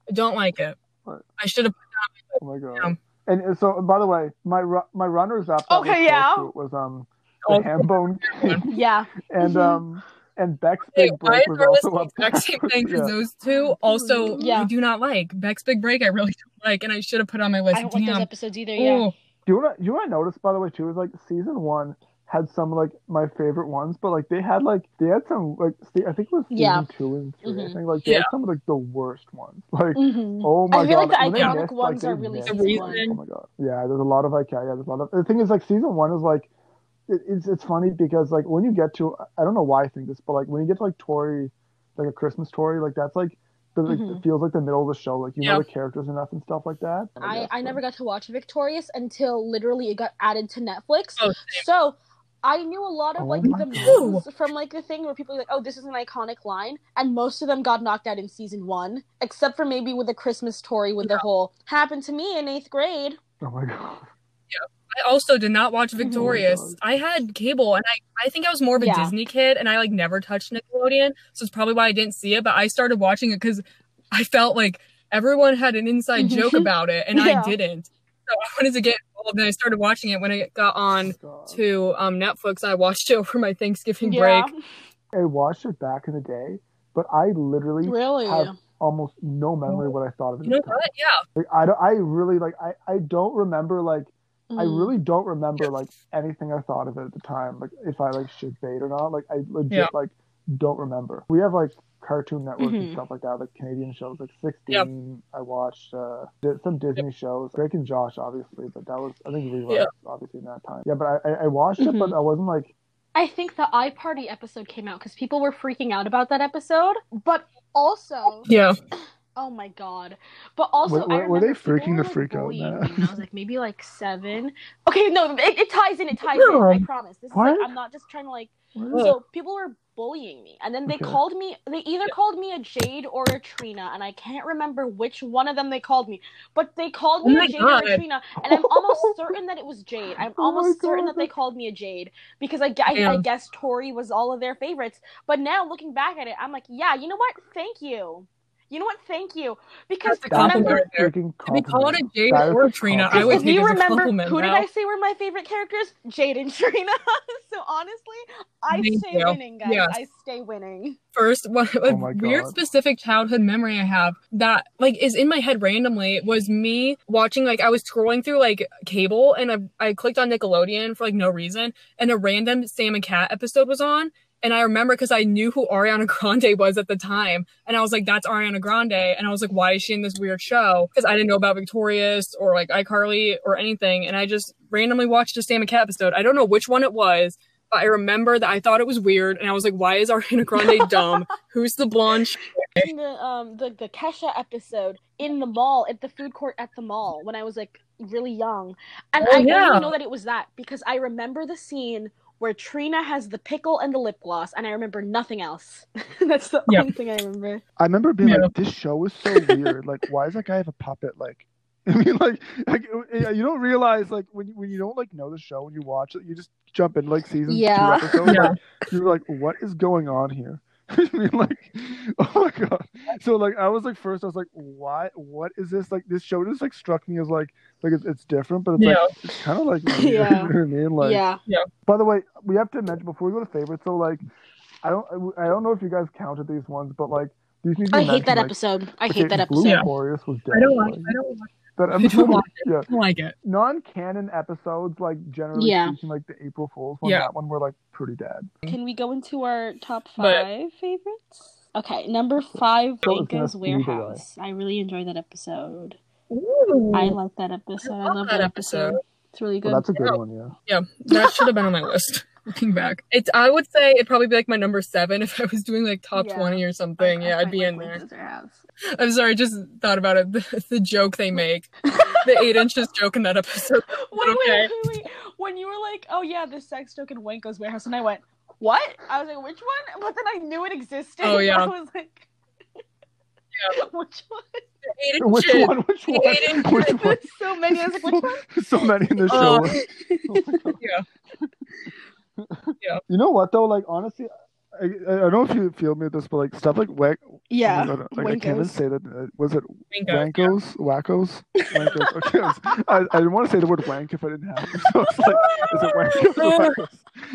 I don't like it. What? I should have. Put down Oh my god. Yeah. And and so, by the way, my ru- my runners up Okay, was yeah. was um the Oh, Hambone King Yeah. and Mhm. um and Beck's Big why Break is was also the up exact same thing? Because Yeah. those two also Yeah. I do not like. Beck's Big Break, I really don't like, and I should have put on my list. I don't like those episodes either. Yeah. Oh, Do you want to? You want to notice, by the way, too, is like season one had some like my favorite ones, but like they had like they had some like se- I think it was season Yeah. two and 3 I Mhm. think like they had some of like the worst ones. Like Mhm. oh my god, I feel god, like the when iconic missed, ones they are really missed. The season reason- Oh my god, yeah. There's a lot of like yeah, yeah, there's a lot of the thing is like season one is like it, it's it's funny because like when you get to I don't know why I think this, but like when you get to like Tori, like a Christmas Story, like that's like. The, like, Mhm. It feels like the middle of the show, like you Yeah. know the characters enough and stuff like that. I, guess, I never got to watch Victorious until literally it got added to Netflix. Oh, so I knew a lot of Oh like the God. moves from like the thing where people are like, oh, this is an iconic line, and most of them got knocked out in season one, except for maybe with the Christmas story with the whole happened to me in eighth grade. Oh my god. I also did not watch Mhm. Victorious. Oh I had cable, and I I think I was more of a Yeah. Disney kid, and I like never touched Nickelodeon, so it's probably why I didn't see it. But I started watching it because I felt like everyone had an inside joke Mhm. about it, and Yeah. I didn't. So I wanted to get involved, and I started watching it when it got on Oh God. to um, Netflix. I watched it over my Thanksgiving Yeah, break. I watched it back in the day, but I literally really. have almost no memory of what I thought of it. You know at the time. what? Yeah, Like, I don't. I really like. I. I don't remember like. I Mhm. really don't remember like anything I thought of it at the time. Like if I like should bait or not. Like I legit Yeah. like don't remember. We have like Cartoon Network and Mhm. stuff like that, like Canadian shows. Like Sixteen, I watched uh, some Disney shows. Drake and Josh, obviously, but that was I think we were Yeah. obviously in that time. Yeah, but I, I, I watched it, but Mhm. I wasn't like. I think the iParty episode came out because people were freaking out about that episode, but also yeah. Oh my god! But also, Were- were- I were they freaking the freak out now? I was like maybe like seven. Okay, no, it, it ties in. It ties in. I um, promise. This is like I'm not just trying to like. What? So people were bullying me, and then they Okay. called me. They either called me a Jade or a Trina, and I can't remember which one of them they called me. But they called Oh me my a Jade or a Trina, and I'm almost certain that it was Jade. I'm Oh almost certain God. that they called me a Jade because I, I, I guess Tori was all of their favorites. But now looking back at it, I'm like, yeah, you know what? Thank you. You know what? Thank you. Because That's a That's compliment remember, a right there. freaking To be called a. Jade That is or a a Trina, I compliment. would you as a remember, compliment who did now. I say were my favorite characters? Jade and Trina. so honestly, I Thank stay you. winning, guys. Yes. I stay winning. first one a Oh my weird specific childhood memory I have that like is in my head randomly was me watching like I was scrolling through like cable and I, I clicked on Nickelodeon for like no reason and a random Sam and Cat episode was on and I remember because I knew who Ariana Grande was at the time and I was like that's Ariana Grande and I was like why is she in this weird show because I didn't know about Victorious or like iCarly or anything and I just randomly watched a Sam and Cat episode I don't know which one it was but I remember that I thought it was weird, and I was like, "Why is Ariana Grande dumb? Who's the blonde?" In the um the the Kesha episode in the mall at the food court at the mall when I was like really young, and Oh, I yeah. only know that it was that because I remember the scene where Trina has the pickle and the lip gloss, and I remember nothing else. That's the Yeah. only thing I remember. I remember being Yeah. like, this show is so weird. Like, why does that guy have a puppet? Like, I mean, like, like you don't realize like when you, when you don't like know the show and you watch it, you just jump in like season Yeah. two episodes. Yeah. Like, you're like, what is going on here? I mean, like, oh my god. So like, I was like, first, I was like, why? What is this? Like, this show just like struck me as like, like it's, it's different, but it's Yeah. like, it's kind of like, weird, Yeah. you know what I mean? Like, yeah. by the way, we have to mention before we go to favorites. So like, I don't, I don't know if you guys counted these ones, but like, these need to be I hate that like, episode. I okay, hate that Blue episode. Yeah. Glorious was dead. I don't like. like, I don't like. That I don't like yeah, don't like it. non-canon episodes, like generally Yeah. speaking, like the April Fools one, Yeah. that one were like pretty dead. Can we go into our top But- five favorites? Okay, number five, That was Wanko's gonna speed away. Warehouse. I really enjoyed that episode. Ooh. I like that episode. I love love that that episode. It's really oh, good. Well, that's a good Yeah. one, yeah. Yeah, that should have been on my list. Looking back, it's. I would say it'd probably be like my number seven if I was doing like top Yeah. twenty or something. I- I yeah, I'd be like in there. I'm sorry, I just thought about it. The, the joke they make, the eight inches joke in that episode. Wait, Okay. wait, wait, wait. When you were like, "Oh yeah, the sex joke in Wanko's Warehouse," and I went, "What?" I was like, "Which one?" But then I knew it existed. Oh, yeah. I was like, "Which one?" Eight Which inches. one? Which one? Which one? There's so many. I was like, "Which one?" so many in this Oh. show. Oh my God. Yeah. You know what though? Like honestly, I, I don't know if you feel me with this, but like stuff like wank. Yeah, oh God, like I can't even say that. Uh, was it Wanko. wankos? Wackos? Wankos. Okay, I, was- I, I didn't want to say the word wank if I didn't have to. So it's like, is it wankos or wackos?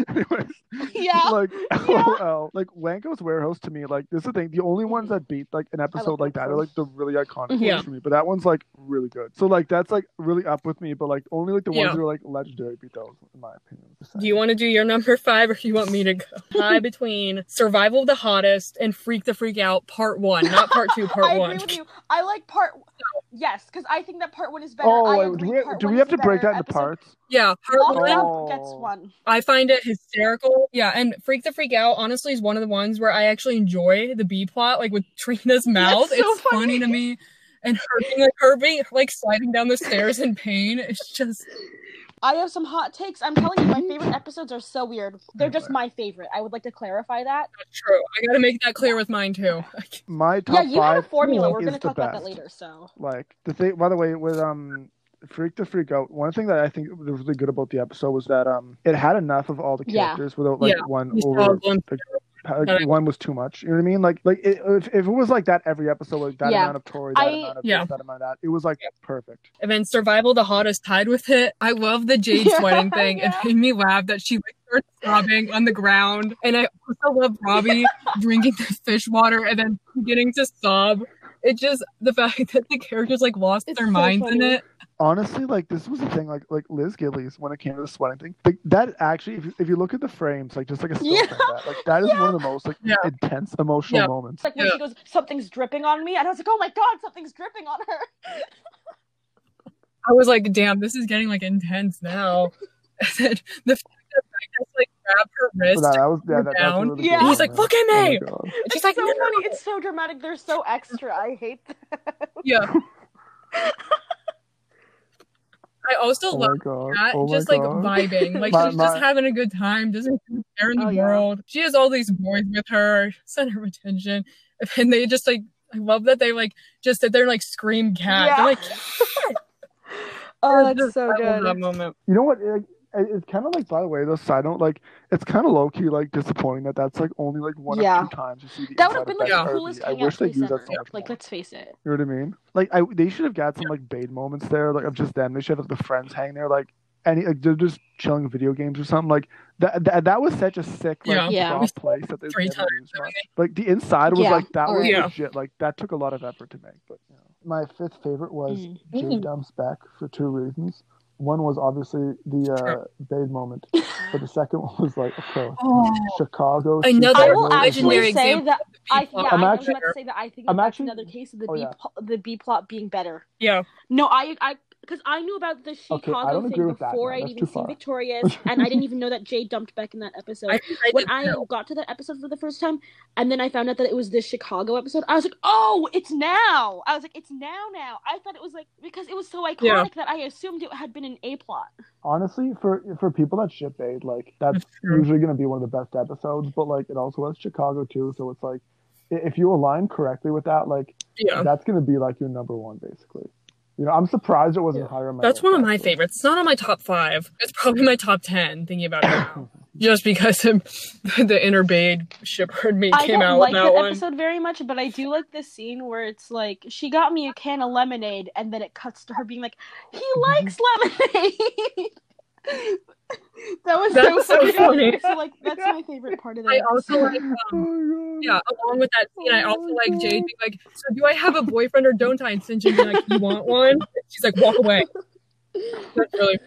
Anyways, Yeah. like Yeah. LOL. Like Wanko's Warehouse to me, like this is the thing. The only ones that beat like an episode like that are like the really iconic Yeah. ones for me. But that one's like really good. So like that's like really up with me. But like only like the ones Yeah. that are like legendary beat those, in my opinion. Do you want to do your number five, or do you want me to go? Tie between Survival of the Hottest and Freak the Freak Out Part One, not Part Two. Part I One. agree with you. I like part. Yes, because I think that part one is better. Oh, I agree, do we, do we have to break better. that into Episode- parts? Yeah, Part Lock One. Up Oh. gets one. I find it hysterical. Yeah, and Freak the Freak Out honestly is one of the ones where I actually enjoy the B plot, like with Trina's mouth. so it's funny. funny. to me. And her being like her being like sliding down the stairs in pain. It's just I have some hot takes. I'm telling you, my favorite episodes are so weird. They're just my favorite. I would like to clarify that. not true. I gotta make that clear with mine too. My top yeah, you five have a formula. We're gonna the talk about that later. So Like the thing. By the way, with um, Freak the Freak Out, one thing that I think was really good about the episode was that um, it had enough of all the Yeah. characters without like Yeah, one we saw over. Uh, one- Like, one was too much. You know what I mean? Like, like it, if, if it was like that every episode, like that Yeah. amount of Tori, that I- amount of Yeah. this, that amount of that, it was like perfect. And then Survival the Hottest tied with it. I love the Jade Yeah, sweating thing. yeah. It made me laugh that she like starts sobbing on the ground. And I also love Robbie drinking the fish water and then beginning to sob. It just the fact that the characters like lost It's their so minds in it. Honestly, like this was the thing. Like, like Liz Gillies when it came to the sweating thing. Like, that actually, if you, if you look at the frames, like just like a still Yeah. frame, of that like that is one of the most like Yeah. intense emotional Yeah. moments. like when Yeah. she goes, something's dripping on me, and I was like, oh my god, something's dripping on her. I was like, damn, this is getting like intense now. And then the fact that Beck has like grabbed her wrist. that, that was yeah, her that, down. really Yeah. he's like, man. "Look at Oh my me!" God. And It's she's like, so "No." funny. It's so dramatic. They're so extra. I hate that. Yeah. I also Oh love that. Oh just like god. vibing. Like My- she's just having a good time, doesn't care in the Oh, yeah. world. She has all these boys with her, center of attention. And they just like I love that they like just sit there and like scream cat. Yeah. They're like cat. Oh, that's so I good. that moment. You know what? It, it's kind of like, by the way, the side note, like, it's kind of low key, like, disappointing that that's like only like one Yeah. or two times you see the That would have been like the coolest I wish they place used ever. that so much Like, more. let's face it. You know what I mean? Like, I they should have got some like Bade moments there, like of just them. They should have like the friends hang there, like any like they're just chilling video games or something. Like that that, that was such a sick like Yeah. Yeah. place that they Three never times, used much. Like the inside was Yeah. like that was Yeah. legit. Like that took a lot of effort to make. But you know. my fifth favorite was Mm. Jade Mm. dumps Beck for two reasons. One was obviously the uh, Bade moment, but the second one was like, of course, Oh. Chicago. Another I will actually say that I B-plot. yeah, I'm I was actually- about to say that I think I'm that's actually- another case of the oh, B yeah. pl- the B plot being better. Yeah. No, I I because I knew about the Okay, I Chicago don't agree thing with before no, I'd that's even seen far. Victorious, and I didn't even know that Jay dumped Beck in that episode. I, I when I too. got to that episode for the first time, and then I found out that it was the Chicago episode, I was like, "Oh, it's now!" I was like, "It's now, now." I thought it was like because it was so iconic Yeah. that I assumed it had been an A plot. honestly for for people that ship Bade, like that's That's usually going to be one of the best episodes. But like it also has Chicago too, so it's like if you align correctly with that, like Yeah. that's going to be like your number one basically. You know, I'm surprised it wasn't Yeah. higher. on my That's one of my actually. favorites. It's not on my top five. It's probably my top ten. Thinking about it now, just because of the inner Bade shipper in me I came don't out like with that that one. episode very much, but I do like the scene where it's like she got me a can of lemonade, and then it cuts to her being like, "He likes lemonade." that was That's so so funny. funny. So like that's my favorite part of that. I also like, Oh um, my yeah, along with that scene, I Oh also my like God. Jade being like, "So do I have a boyfriend or don't I?" And Sinjin being like, "You want one?" And she's like, "Walk away." That's really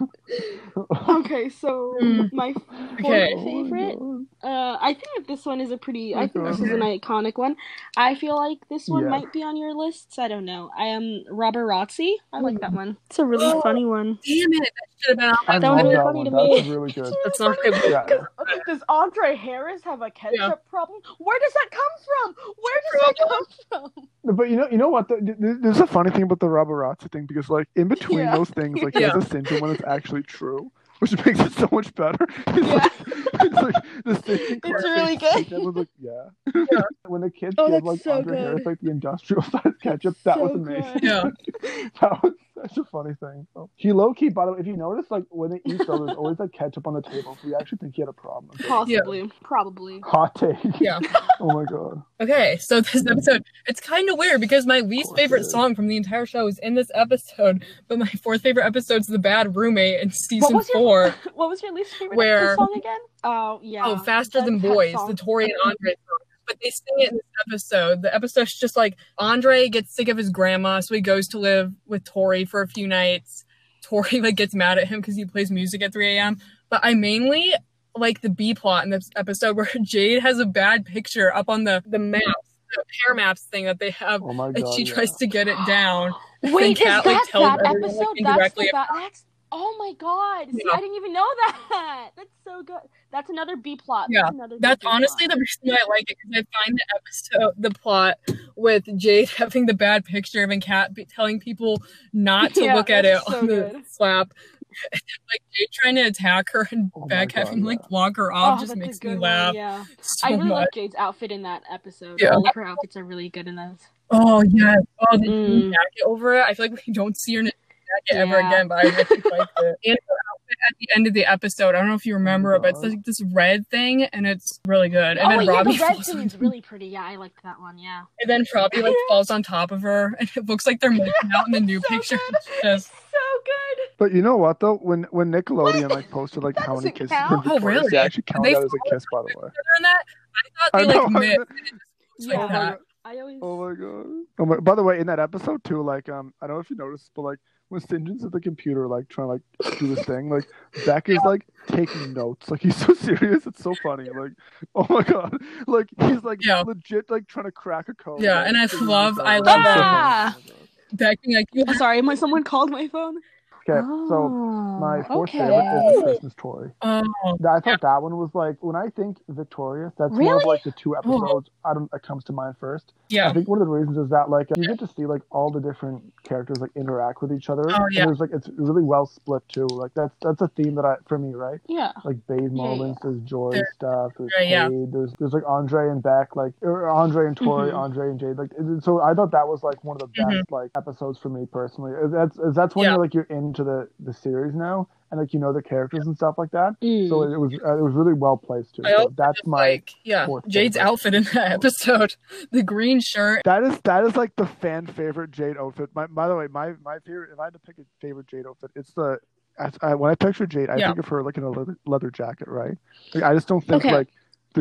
okay, so Mm. my fourth Okay. Oh favorite. Uh, I think that this one is a pretty. I think this is an iconic one. I feel like this one Yeah. might be on your lists. I don't know. I am Robarazzi. I like that one. It's a really Oh. funny one. damn it. That should have been on That was really that funny one. to That's really good. That's not my Yeah. Okay, does Andre Harris have a ketchup Yeah. problem? Where does that come from? Where does that come from? But you know, you know what? The, th- there's a funny thing about the Robarazzi thing because, like, in between Yeah. those things, like, Yeah. he has a syndrome when it's actually true, which makes it so much better. It's Yeah. like, it's like the syndrome. It's really good. Everyone's like, yeah. Yeah. when the kids Oh, give like so Andre good. Harris like the industrial size ketchup, that So was amazing. good. Yeah. that was such a funny thing. So, he low key, by the way, if you notice, like when they eat, though, there's always like ketchup on the table. So you actually think he had a problem. Possibly. Probably. Hot take. Yeah. oh my god. Okay, so this episode, it's kind of weird because my least favorite song from the entire show is in this episode, but my fourth favorite episode is The Bad Roommate in season was your- four. What was your least favorite Where- song again? Oh yeah. Oh, Faster The Than Boys, song. the Tori and Andre song. But they sing it in this episode. The episode's just like Andre gets sick of his grandma, so he goes to live with Tori for a few nights. Tori like gets mad at him because he plays music at 3 a.m. But I mainly like the B plot in this episode where Jade has a bad picture up on the the maps, the pair maps thing that they have, Oh my god. and she yeah. tries to get it down. Wait, is Cat, that like, tells that everyone, like, episode? That's indirectly the ba- that's oh my god! See, Yeah. I didn't even know that. That's so good. That's another B plot. Yeah, That's, another That's good B honestly plot. the reason why I like it because I find the episode, the plot with Jade having the bad picture of and cat be- telling people not to Yeah, look at it so on the good. slap. Like Jade trying to attack her and Oh my Beck God, having like block her Oh, off just makes me good one, laugh Yeah, so I really much. like Jade's outfit in that episode. Yeah. All of her outfits are really good in those. Oh yeah, oh the Mm. jacket over it. I feel like we don't see her in a jacket ever again, but I really liked it. And her outfit at the end of the episode, I don't know if you remember it, but it's like this red thing, and it's really good. And oh then yeah, Robbie the red falls thing on is really pretty. Yeah, I liked that one. Yeah, And then Robbie like falls on top of her, and it looks like they're making out in the new So picture. good. It's just so good. But you know what though? When when Nickelodeon What? like posted like That how many kisses count. in Oh, really? they actually counted They that as a kiss, by the way. in that. I thought I they like know, I missed. know. and it just looks Yeah. like that. I always. Oh my god. Oh my, by the way, in that episode too, like um, I don't know if you noticed, but like when St. At the computer, like trying to like do this thing, like Beck is like taking notes. Like he's so serious, it's so funny. Like, oh my god, like he's like Yeah. legit like trying to crack a code. Yeah, like, and I love- I love it's so that. funny. Oh my God. Beck being like, you Sorry, my someone called my phone. Okay, so my fourth favorite is the Christmas story. Oh, I thought that one was like when I think Victorious, that's one Really? of like the two episodes I don't that comes to mind first. Yeah, I think one of the reasons is that like you get to see like all the different characters like interact with each other. Oh, yeah. And there's like it's really well split too. Like that's that's a theme that I for me, right? Yeah. Like Bade moments, there's Joy There- stuff, there's Right, yeah. There's there's like Andre and Beck, like or Andre and Tori, Mhm. Andre and Jade. Like so I thought that was like one of the best Mhm. like episodes for me personally. Is That's that's when Yeah. you're like you're into the the series now and like you know the characters and stuff like that. Mm. So it was uh, it was really well placed too. I So that's my like yeah, fourth Jade's favorite. outfit in that episode, the green shirt. That is that is like the fan favorite Jade outfit. My, by the way, my my favorite. If I had to pick a favorite Jade outfit, it's the. I, I, when I picture Jade, I Yeah. think of her like in a leather, leather jacket, right? Like, I just don't think Okay. like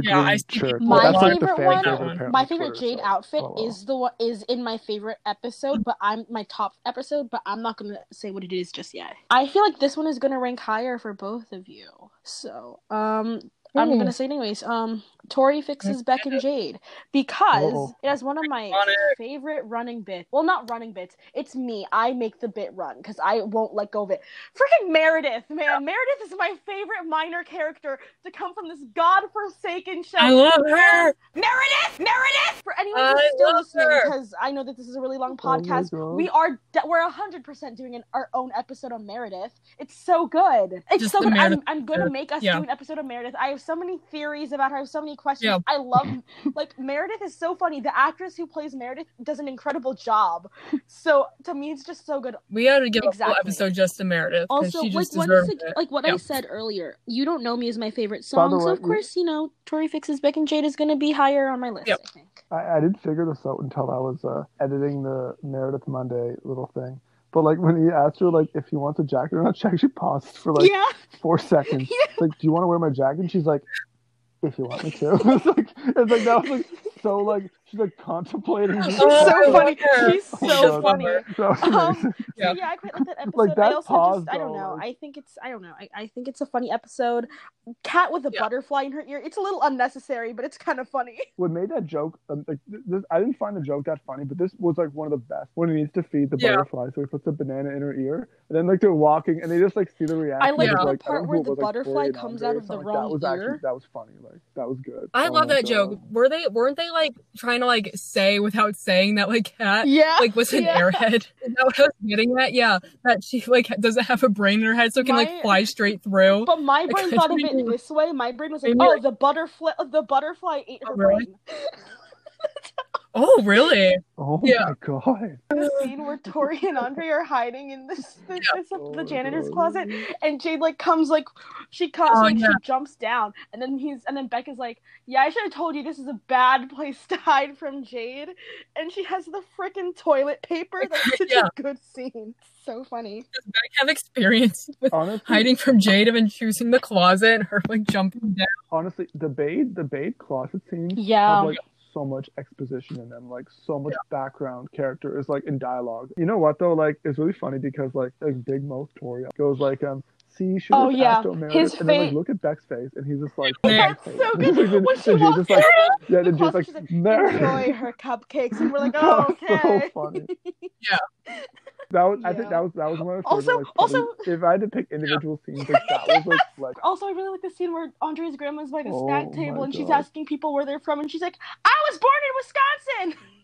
the Yeah, green shirt. My that's like the favorite fan one- favorite. That one. apparently my favorite Jade so- outfit oh, well. is the one is in my favorite episode, but I'm my top episode, but I'm not gonna say what it is just yet. I feel like this one is gonna rank higher for both of you. So, um, I'm Ooh. gonna say it anyways. Um, Tori fixes Beck and Jade because Uh-oh. it has one of my favorite running bits. Well, not running bits. It's me. I make the bit run because I won't let go of it. Freaking Meredith, man. Meredith is my favorite minor character to come from this godforsaken show. I love her. Meredith, Meredith. For anyone I who's still listening, because I know that this is a really long Oh podcast, God. we are de- we're hundred percent doing an, our own episode on Meredith. It's so good. It's Just so the good. I'm, I'm gonna make us yeah. do an episode of Meredith. I have so many theories about her. I have so many questions. Yeah. I love like Meredith is so funny. The actress who plays Meredith does an incredible job. So to me, it's just so good. We ought to give a Exactly. full episode just to Meredith Also, she like just what, deserved is it. like what I said earlier, you don't know me as my favorite By the song, so of course, you know, Tori fixes Beck and Jade is gonna be higher on my list. Yep. I think. I, I didn't figure this out until I was uh, editing the Meredith Monday little thing. But like when he asked her like if he wants a jacket or not, she actually paused for like yeah. four seconds. It's like, do you want to wear my jacket? And she's like, if you want me to. it's like it's like that was like so like she's like contemplating. She's Oh, so funny. her. She's Oh, so funny. That Um. Yeah. So, yeah, I quite like that episode. Like, that I also pause, just I don't know. like- I think it's I don't know. I, I think it's a funny episode. Cat with a Yeah. butterfly in her ear. It's a little unnecessary, but it's kind of funny. what made that joke um, like this, I didn't find the joke that funny, but this was like one of the best when he needs to feed the Yeah. butterfly, so he puts a banana in her ear, and then like they're walking, and they just like see the reaction. I like the like, part where the was, butterfly Tori comes out of the something like wrong that was ear. actually that was funny. Like that was good. I Oh love that God. joke. Were they weren't they like trying to like say without saying that like cat Yeah. like was an yeah. airhead? Is that what I was getting at? Yeah, that she like doesn't have a brain in her head, so it can My- like fly straight through. But my brain Like, thought of maybe- it this way. My brain was like, "Oh, like- the butterfly, uh, the butterfly ate her Oh, really? brain." Oh, really? Oh Yeah. my god. The scene where Tori and Andre are hiding in this, this, this Oh the janitor's God. closet, and Jade like comes like she comes Oh, like yeah. she jumps down, and then he's and then Becca's like, "Yeah, I should have told you this is a bad place to hide from Jade," and she has the freaking toilet paper. That's such Yeah. a good scene. So funny. Does Beck have experience with Honestly, hiding from Jade and choosing the closet and her like jumping down? honestly, the Bade, the Bade closet scenes Yeah. have like so much exposition in them, like so much background character is like in dialogue. You know what though? Like it's really funny because like like Big Mouth Tori goes like um. See, you should Oh, yeah. asked Omeredith," His and then like face- look at Beck's face, and he's just like, That's "Okay." so good. then- When she then walks just like, in yeah, the then Jade's closet, like, she's like, enjoy her cupcakes, and we're like, oh, okay. so funny. Yeah. That was, I think that was that was one of my Also- Like, also- if I had to pick individual scenes, like that was like like Also, I really like the scene where Andre's grandma's by the Oh snack table and she's asking people where they're from, and she's like, "I was born in Wisconsin."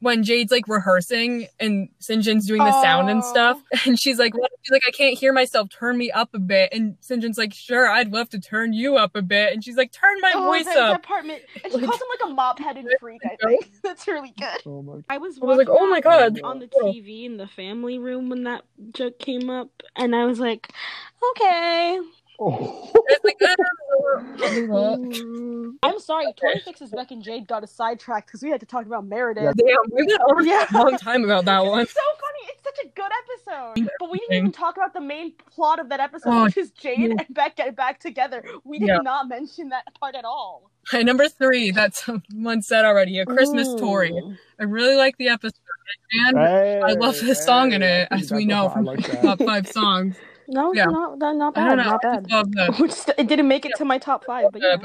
When Jade's like rehearsing and Sinjin's doing the sound and stuff, and she's like, what? she's like, I can't hear myself. Turn me up a bit. And Sinjin's like, sure, I'd love to turn you up a bit. And she's like, turn my oh, voice that, up. that apartment. And she Like- calls him like a mop-headed freak. I think that's really good. oh my I was, I was like, oh my God. on the. TV in the family room when that joke came up, and I was like, okay. Oh. Like, ah. I'm sorry, Tori fixes Beck and Jade got us sidetracked because we had to talk about Meredith. Yeah. Damn, we went over Yeah. a long time about that one. It's so funny. It's such a good episode. But we didn't even talk about the main plot of that episode, Oh, which is Jade yeah. and Beck get back together. We did Yeah. not mention that part at all. And number three, that's someone said already, a Christmas story. I really like the episode. And I love the song in it, as we know from top five songs. No, Yeah. not not, not I bad, don't know. not bad. love the, Which it didn't make it to my top five, but the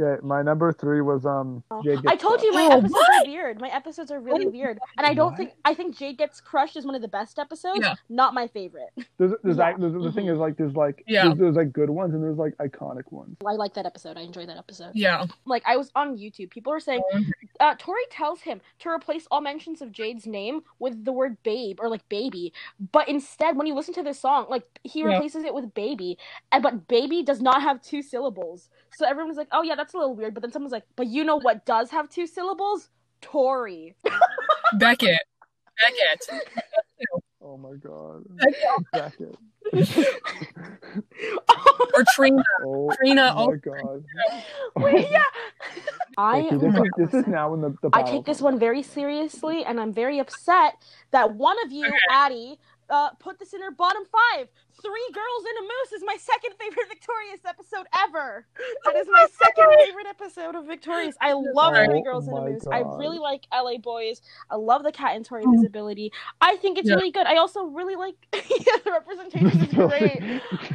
yeah. Okay, my number three was um. Jade I Gets told you my Oh, episodes what? are weird. My episodes are really weird, and I don't What? think I think Jade gets crushed is one of the best episodes. Yeah. Not my favorite. There's, there's, Yeah. act- there's the thing Mhm. is like there's like Yeah. there's, there's like good ones and there's like iconic ones. I like that episode. I enjoy that episode. Yeah. Like I was on YouTube, people were saying uh, Tori tells him to replace all mentions of Jade's name with the word babe or like baby, but instead, when you listen to this song, like he Yeah. replaces it with baby, and but baby does not have two syllables. So everyone's like, oh yeah, that's a little weird. But then someone's like, but you know what does have two syllables? Tori. Beckett. Beckett. Oh my god. Beckett. Beckett. Or Trina. Oh Trina, Oh my god. Wait, yeah. I Okay, this, is, this is now in the, the I take this one very seriously, and I'm very upset that one of you, Okay. Addie, uh, put this in her bottom five. Three Girls and a Moose is my second favorite Victorious episode ever. That is my second favorite episode of Victorious. I love Oh Three Girls in a my Moose. I really like LA Boys. I love the Cat and Tori visibility. I think it's Yeah. really good. I also really like yeah, the representation is great.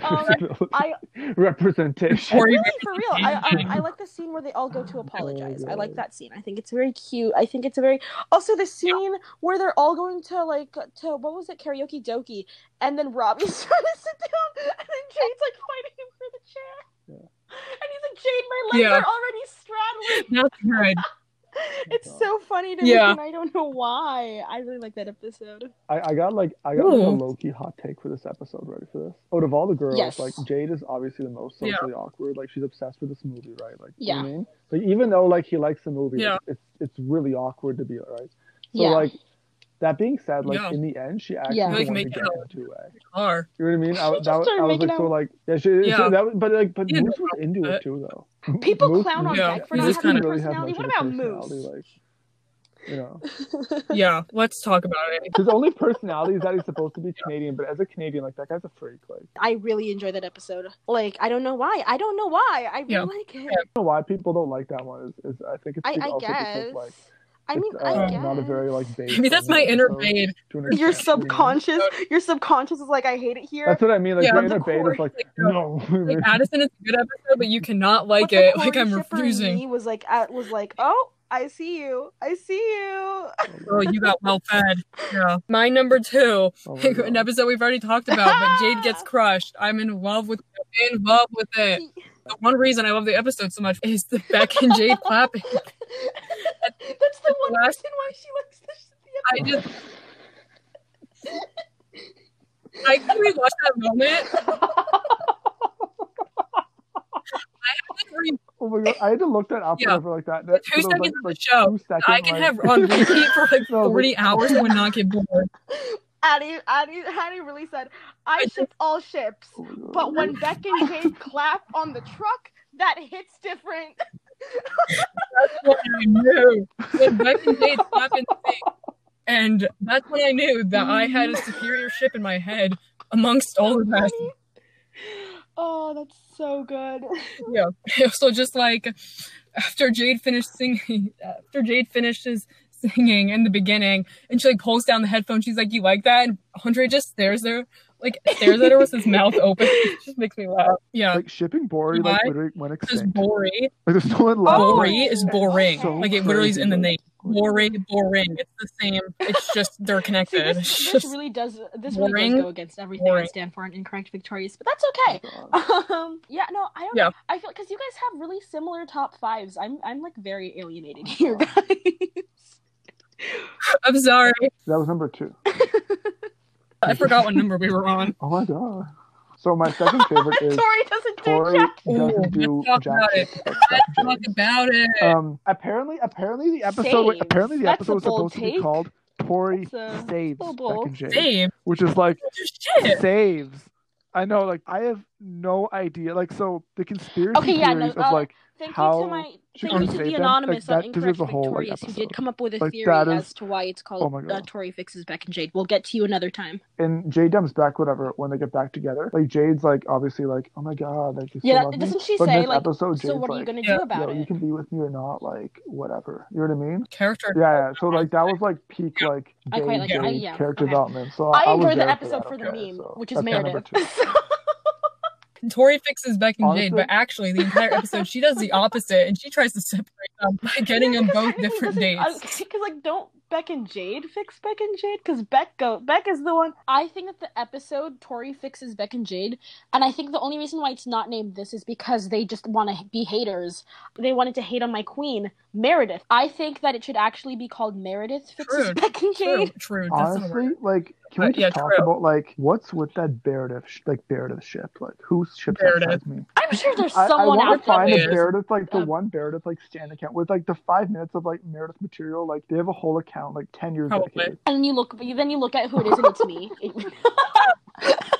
Um, I representation. Really for real. I um, I like the scene where they all go to apologize. I like that scene. I think it's very cute. I think it's a very also the scene where they're all going to like to what was it Karaoke Dokie, and then Robbie's trying to sit down, and then Jade's like fighting him for the chair, Yeah. and he's like, Jade, my legs Yeah. are already straddling. That's good. It's God. so funny to me, and I don't know why. I really like that episode. I, I got like I got like a Ooh. low key hot take for this episode. Ready for this? Out of all the girls, Yes. like Jade is obviously the most Yeah. socially awkward. Like she's obsessed with this movie, right? Like you know what I mean? Like even though like he likes the movie, Yeah. it's, it's it's really awkward to be right. So Yeah. like that being said, like Yeah. in the end, she actually Yeah. Like, wanted make to it get out. into it. Are. You know what I mean? I, that, was- I was making like so like yeah, she, she- that was, but like but Yeah, Moose was into it uh, too though. People Moose- clown on Yeah, Beck for not having a kinda really personality. much What about personality, Moose? Like, you know, Yeah. Let's talk about it. his only personality is that he's supposed to be Canadian, but as a Canadian, like that guy's a freak. Like, I I really enjoy that episode. Like, I don't know why. I don't know why. I really Yeah. like it. I don't know why people don't like that one. Is, is I think it's I, be- I also guess. because like I mean, it's, I uh, guess. not a very like base. Maybe that's my inner Bade. Your subconscious, your subconscious is like, I hate it here. That's what I mean. Like Yeah, your inner Bade is like Like, no. Like Addison is a good episode, but you cannot like But the it. Like Cori I'm refusing. Me was like, uh, was like, oh, I see you, I see you. Oh, you got well fed. Yeah. My number two, Oh my an episode we've already talked about, but Jade gets crushed. I'm in love with in love with it. The one reason I love the episode so much is the Beck and Jade clapping. That's the one last- reason why she likes this. I just I can rewatch that moment. Oh my god! I had to look that up Yeah. like that. that Two that was, seconds like, of the like show. two second, I can like- have on repeat for like No, but- 40 hours and would not get bored. Addie, Addie, Addie really said, I ship all ships, Oh but when Beck and Jade clap on the truck, that hits different. That's what I knew. When Beck and Jade slap in the face. And that's when I knew that I had a superior ship in my head amongst all the rest. Oh, that's so good. Yeah. So just like after Jade finished singing, after Jade finishes singing in the beginning, and she like pulls down the headphone, she's like, "You like that?" And Andre just stares there, like stares at her with his mouth open. It just makes me laugh. Yeah. like shipping Bori like literally went Because extinct. Bori, Like there's no one left. Oh. Bori is boring. So like it literally is in the name. like- Bori, boring. It's the same. It's just they're See, connected. this, this just really does this really does go against everything I stand for and incorrect victorious, but that's okay. Oh Um, yeah, no, I don't Yeah. know. I feel because you guys have really similar top fives. I'm I'm like very alienated here, guys. I'm sorry. That was number two. I forgot what number we were on. Oh my god. So my second favorite is Tori doesn't do Tori jack. Doesn't do talk jack about it. but Beck Talk about it. Um, apparently, apparently the episode, Saves. apparently the That's episode a was bold supposed to be called Tori saves little Beck bold. and Jade, Same. which is like saves. I know, like I have no idea. Like, so the conspiracy Okay, yeah, no, theories of uh, like Thank how you to my she thank you to the anonymous like, on that Incorrect a whole, like, who did come up with a Like, theory that as to why it's oh called my uh, Tori fixes Beck and Jade. We'll get to you another time. and Jade comes back, whatever, when they get back together. Like Jade's like obviously like, oh my god, like you Yeah, love me. doesn't she But say like, episode, so what are you like, gonna Yeah. do about Yo, you can be with me or not, like whatever. You know what I mean? Character. Yeah, yeah. So like that was like peak like I quite Jade, like it. I- Jade yeah, character okay. development. So I I, enjoyed the there episode that, for the okay, meme, so which is that's Meredith. two. Tori fixes Beck and Jade, Honestly- but actually the entire episode she does the opposite and she tries to separate them by getting them both different dates. Because like, don't Beck and Jade fix Beck and Jade? Because Beck go Beck is the one. I think that the episode Tori fixes Beck and Jade, and I think the only reason why it's not named this is because they just want to be haters. They wanted to hate on my queen Meredith. I think that it should actually be called Meredith fixes True. Beck and True, Jade. true. That's not Honestly, like, can we just yeah, talk true. about like what's with that Meredith, sh- like Meredith ship? Like, whose ship Meredith. excites me? I'm sure there's someone I, I someone want out to find there. a Yes. Meredith, like the Uh, one Meredith, like stand account with like the five minutes of like Meredith material. Like they have a whole account, like ten years Probably. dedicated. And you look, then you look at who it is, and it's me.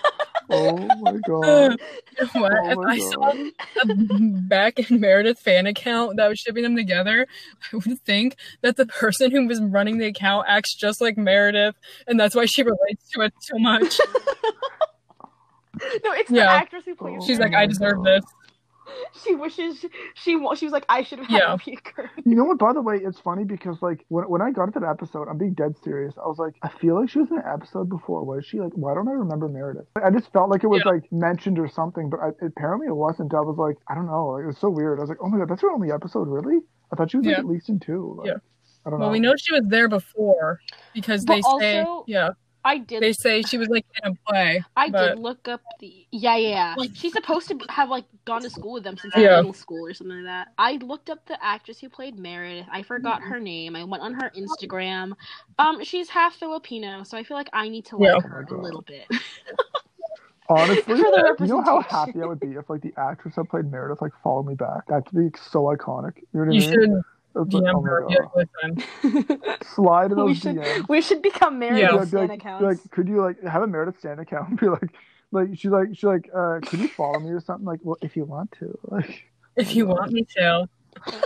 Oh my god! You know what? Oh if my I saw god! a Beck and Meredith fan account that was shipping them together, I would think that the person who was running the account acts just like Meredith, and that's why she relates to it so much. no, it's the Yeah. actress who plays. Oh She's Oh like, I deserve God. this. She wishes she wa- she was like I should have had Yeah. a peeker. You know what? By the way, it's funny because like when when I got into the episode, I'm being dead serious. I was like, I feel like she was in an episode before. Was she like? Why don't I remember Meredith? I just felt like it was Yeah. like mentioned or something, but I, apparently it wasn't. I was like, I don't know. Like, it was so weird. I was like, oh my god, that's her only episode, really? I thought she was like at least in two. Like, Yeah. I don't know. Well, know. we know she was there before because But they say, yeah, I did. they say she was like in a play. I but did look up the yeah yeah. yeah. She's supposed to have like gone to school with them since Yeah. middle school or something like that. I looked up the actress who played Meredith. I forgot her name. I went on her Instagram. Um, she's half Filipino, so I feel like I need to like Yeah. her Oh a little bit. Honestly, you know how happy I would be if like the actress that played Meredith like followed me back. That'd be so iconic. You know what You I mean? should It's like, DM oh her. Yeah. Slide in we those should DMs. we should become Meredith Yeah. Be like, be fan like, accounts. like, could you like have a Meredith stand account and be like, like she's like she's like, uh, could you follow me or something? Like, well, if you want to, like, If you want me to. if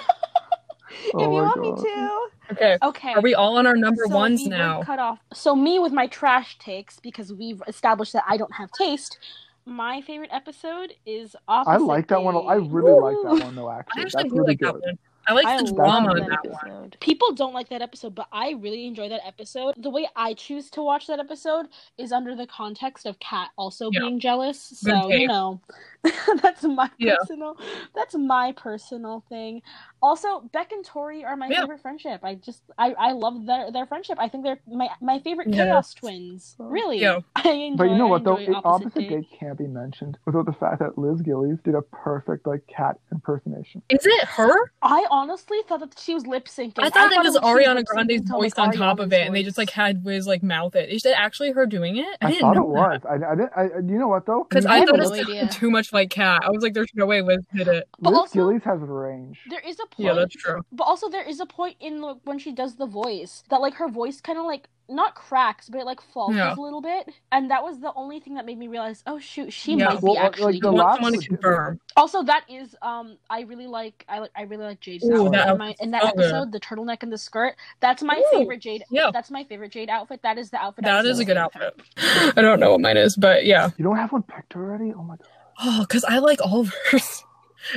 oh you want God. me to. Okay. Okay. Are we all on our number So ones now? Cut off. So me with my trash takes because we've established that I don't have taste. My favorite episode is Opposite I like that one. I Day. really like that one though. I Actually, actually that's really like good. I like I the drama that that episode. People don't like that episode, but I really enjoy that episode. The way I choose to watch that episode is under the context of Cat also Yeah. being jealous. So you know, that's my Yeah. personal. That's my personal thing. Also, Beck and Tori are my Yeah. favorite friendship. I just I I love their their friendship. I think they're my my favorite Yeah. chaos twins. Really, Yeah. I enjoy. But you know what though? enjoy It, opposite day can't be mentioned without the fact that Liz Gillies did a perfect like cat impersonation. Is it her? I honestly thought that she was lip syncing. I thought it was she Ariana Grande's voice on top of Ariana's it, and they just like had Liz like mouth it. Is it actually her doing it? I, I, didn't thought know it was. I, I didn't. I, you know what though? because I thought what? it was too much like Cat. I was like, "There's no way Liz did it." But Liz also- Gillies has range. There is a point. Yeah, that's true. But also, there is a point in the, when she does the voice that like her voice kind of like not cracks, but it like falters Yeah. a little bit, and that was the only thing that made me realize, oh shoot, she Yeah. might Well, be actually. like, the want last someone to confirm. Also, that is um, I really like I like I really like Jade's Ooh, outfit that in, my, in that so good. episode, the turtleneck and the skirt. That's my Ooh, favorite Jade. yeah. that's my favorite Jade outfit. That is the outfit. I That was is a good favorite. outfit. I don't know what mine is, but yeah. You don't have one picked already? Oh my god. Oh, because I like all of hers.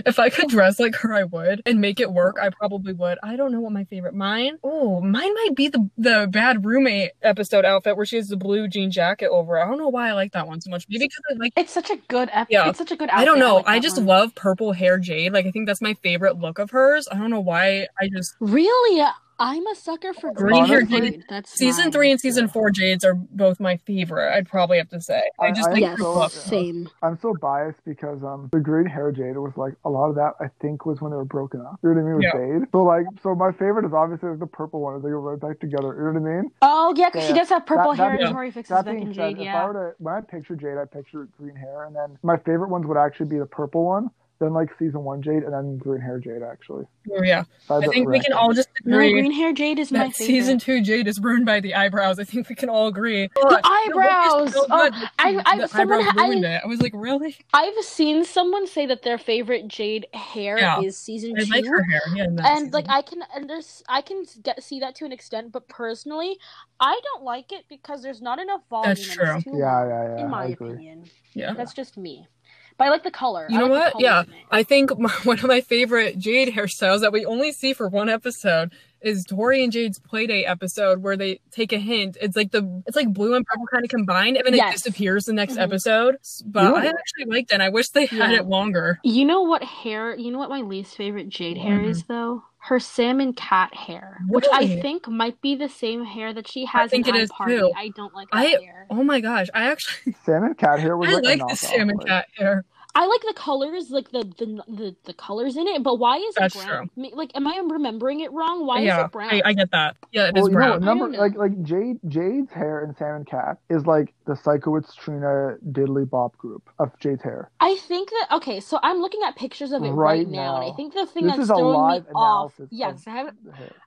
If I could dress like her, I would, and make it work. I probably would. I don't know what my favorite. Mine. Oh, mine might be the the bad roommate episode outfit where she has the blue jean jacket over. I don't know why I like that one so much. Maybe because I like. It's such a good episode. Yeah. It's such a good. Outfit. I don't know. like I, just one. love purple hair Jade. Like I think that's my favorite look of hers. I don't know why. I just Really, I'm a sucker for Green hair Jade. Jade. That's season mine. three and season four Jades are both my favorite. I'd probably have to say. I I- just I like Yes, her so- same. I'm so biased because um the green hair Jade was like a lot of that I think was when they were broken up. You know what I mean with Yeah. Jade. So like so my favorite is obviously the purple one. They go right back together. You know what I mean? Oh yeah, because she does have purple That- that hair being- and Tori fixes That Beck being and said, Jade. if I Yeah. were to when I picture Jade, I picture green hair, and then my favorite ones would actually be the purple one. Then like season one Jade, and then green hair Jade. Actually, Oh, yeah. By I think we can all just No, agree green hair Jade is my favorite. season two Jade is ruined by the eyebrows. I think we can all agree. The eyebrows! So Oh. I- I- the someone- eyebrows I- ruined it. I was like, really? I've seen someone say that their favorite Jade hair Yeah. is season I two. like her hair. Yeah, and season. like I can and there's I can get see that to an extent, but personally, I don't like it because there's not enough volume. That's true. Too Yeah, yeah, yeah. In my opinion, yeah. that's just me. But I like the color. You I know like what? Yeah, colors in it. I think my, one of my favorite Jade hairstyles that we only see for one episode is Tori and Jade's Playdate episode where they take a hint. It's like the it's like blue and purple kind of combined, and then Yes. it disappears the next Mhm. episode. But You know- I actually liked it. and I wish they had Yeah. it longer. You know what hair? You know what my least favorite Jade hair Mhm. is though? Her salmon cat hair, which I think might be the same hair that she has think in it High is, Party. too. I don't like that I- hair. Oh my gosh! I actually Salmon cat hair was I like, like the salmon like- cat hair. I like the colors, like the the the, the colors in it. But why is That's it brown? Me- Like, am I remembering it wrong? Why yeah, is it brown? I, I get that. Yeah, it is Well, you know brown. what? Number like like Jade Jade's hair in Salmon Cat is like the Sikowitz Trina Diddley Bop group of Jade's hair. I think that okay, so I'm looking at pictures of it right, Right now, and I think the thing This that's is a throwing live me off. Yes, of I have it.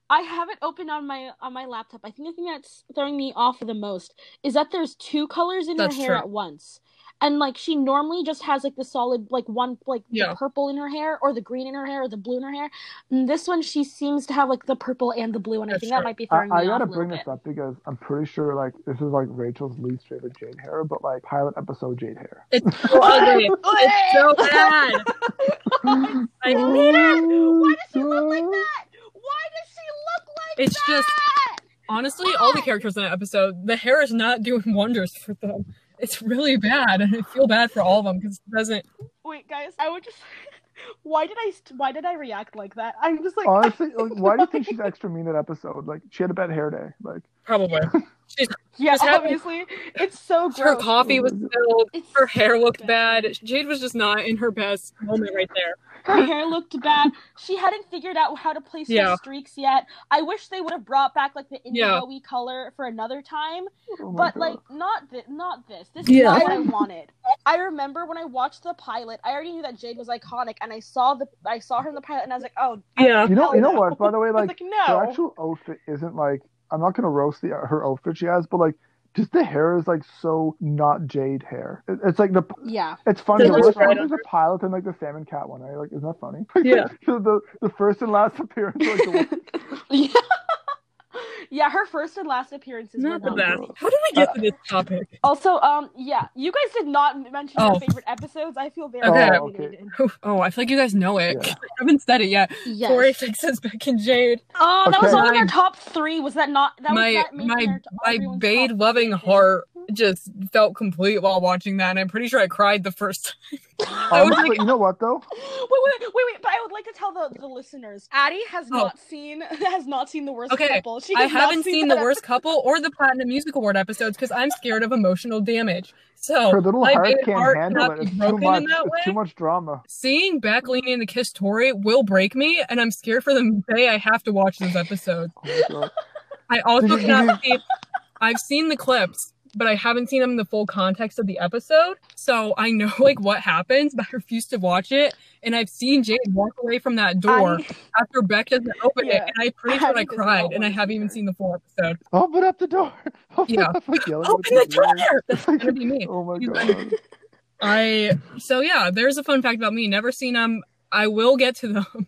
I have it open on my on my laptop. I think the thing that's throwing me off the most is that there's two colors in That's her hair true. at once. And like she normally just has like the solid like one like Yeah. the purple in her hair or the green in her hair or the blue in her hair. And this one she seems to have like the purple and the blue and I That's think that might be I, throwing I me gotta off a little bring bit. this up because I'm pretty sure like this is like Rachel's least favorite Jade hair, but like pilot episode Jade hair. It's so ugly. It's so bad. I hate it. Why does she look like that? Why does she look like It's just that? honestly all the characters in that episode. The hair is not doing wonders for them. It's really bad, and I feel bad for all of them because it doesn't. Wait, guys, I would just. Why did I? Why did I react like that? I'm just like. Honestly, like, why do you think she's extra mean that episode? Like she had a bad hair day. Like Probably. She's, Yeah, just having- obviously, it's so her coffee was spilled. It's Her hair so looked bad. Jade was just not in her best moment right there. Her hair looked bad. She hadn't figured out how to place Yeah. her streaks yet. I wish they would have brought back like the Yeah. indigo color for another time, oh but God. like not this. Not this. This Yeah. is not what I wanted. I remember when I watched the pilot. I already knew that Jade was iconic, and I saw the I saw her in the pilot, and I was like, oh, Yeah. you know you know what? By the way, I was like like her no. actual outfit isn't like I'm not gonna roast the her outfit she has, but like just the hair is like so not Jade hair. It- it's like the yeah. it's funny. It The, looks the, right the pilot and like the salmon cat one. Right? Like isn't that funny? Yeah. so the the first and last appearance. Like the one, yeah. Yeah, her first and last appearances were the not best. great. How did we get to this topic? Also, um, yeah, you guys did not mention Oh. your favorite episodes. I feel very Okay. humiliated. Oh, I feel like you guys know it. Yeah. I haven't said it yet. Yes. Tori fixes Beck and Jade. Oh, that was Okay. one of My- our top three. Was that not? That my was that my our- my everyone's Bade loving heart just felt complete while watching that, and I'm pretty sure I cried the first time. I oh, was honestly, like, you know what though? Wait, wait, wait, wait! But I would like to tell the, the listeners. Addie has Oh. not seen has not seen the worst Okay, couple. She I has not haven't seen the that worst couple or the Platinum Music Award episodes because I'm scared of emotional damage. So Her little my heart can't heart handle cannot it. be It's too broken much. in that It's way. too much drama. Seeing Beck leaning in to kiss Tori will break me, and I'm scared for the day I have to watch those episodes. Oh. I also cannot see. I've seen the clips, but I haven't seen them in the full context of the episode. So I know like what happens, but I refuse to watch it. And I've seen Jade walk away from that door I, after Beck doesn't open Yeah. it, and I'm pretty sure I Addie does not cried, and I haven't even seen the full episode. Open up the door. Open Yeah. up, like Open the TV. door! That's gonna be me. Oh my god. I so yeah. There's a fun fact about me. Never seen them. I will get to them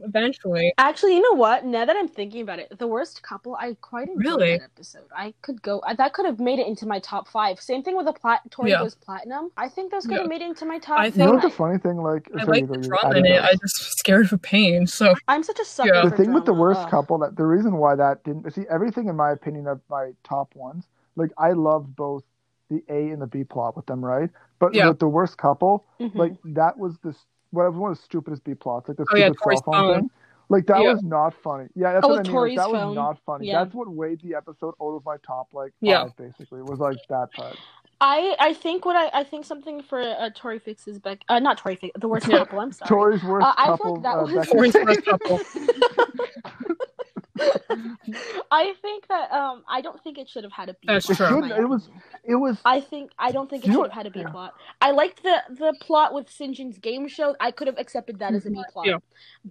eventually. actually, you know what? Now that I'm thinking about it, the worst couple, I quite enjoyed Really? that episode. I could go. That could have made it into my top five. Same thing with the plat. Tori Yeah. goes platinum. I think those could Yeah. have made it into my top. I You think- know what the funny thing? Like, I like the you- you- drama in it. know. I just scared of pain. So I'm such a sucker. Yeah. the for thing with the worst Ugh. couple that the reason why that didn't see everything in my opinion of my top ones like i loved both the a and the b plot with them right but Yeah. with the worst couple Mhm. like that was the what was one of the stupidest b plots like the Oh, yeah, stupid Tori's cell phone phone. thing like that Yeah. was not funny yeah that's Oh, what i mean like, that phone. was not funny Yeah. that's what weighed the episode out of my top like Yeah. five basically was like that part I I think what I I think something for uh, Tori fixes Beck. Uh, not Tori fix the worst couple. I'm sorry. tori's worst Uh, I feel like that uh, was- Becky- Tori's worst couple. I think that um I don't think it should have had a B That's plot. It true. in It was. It was. I think I don't think it should have had a B yeah. plot. I liked the the plot with Sinjin's game show. I could have accepted that as a B plot. Yeah.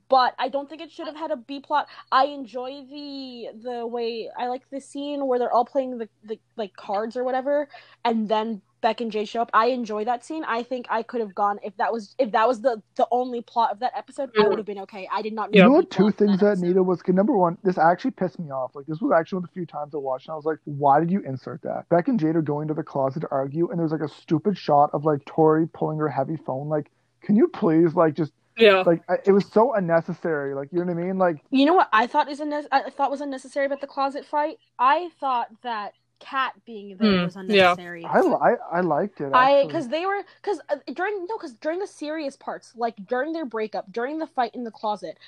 But I don't think it should have had a B plot. I enjoy the the way I like the scene where they're all playing the, the like cards or whatever and then Beck and Jade show up. I enjoy that scene. I think I could have gone if that was if that was the the only plot of that episode, I would have been okay. I did not Yeah. You know what? Two things that episode. needed was good. Number one, this actually pissed me off. Like this was actually one of the few times I watched, and I was like, "Why did you insert that?" Beck and Jade are going to the closet to argue, and there's like a stupid shot of like Tori pulling her heavy phone. Like, can you please like just Yeah. like I, it was so unnecessary. Like, you know what I mean? Like, You know what I thought is unne- I thought was unnecessary about the closet fight? I thought that Cat being there Hmm, was yeah. unnecessary. I li- I, I liked it. I because they were because uh, during no because during the serious parts like during their breakup during the fight in the closet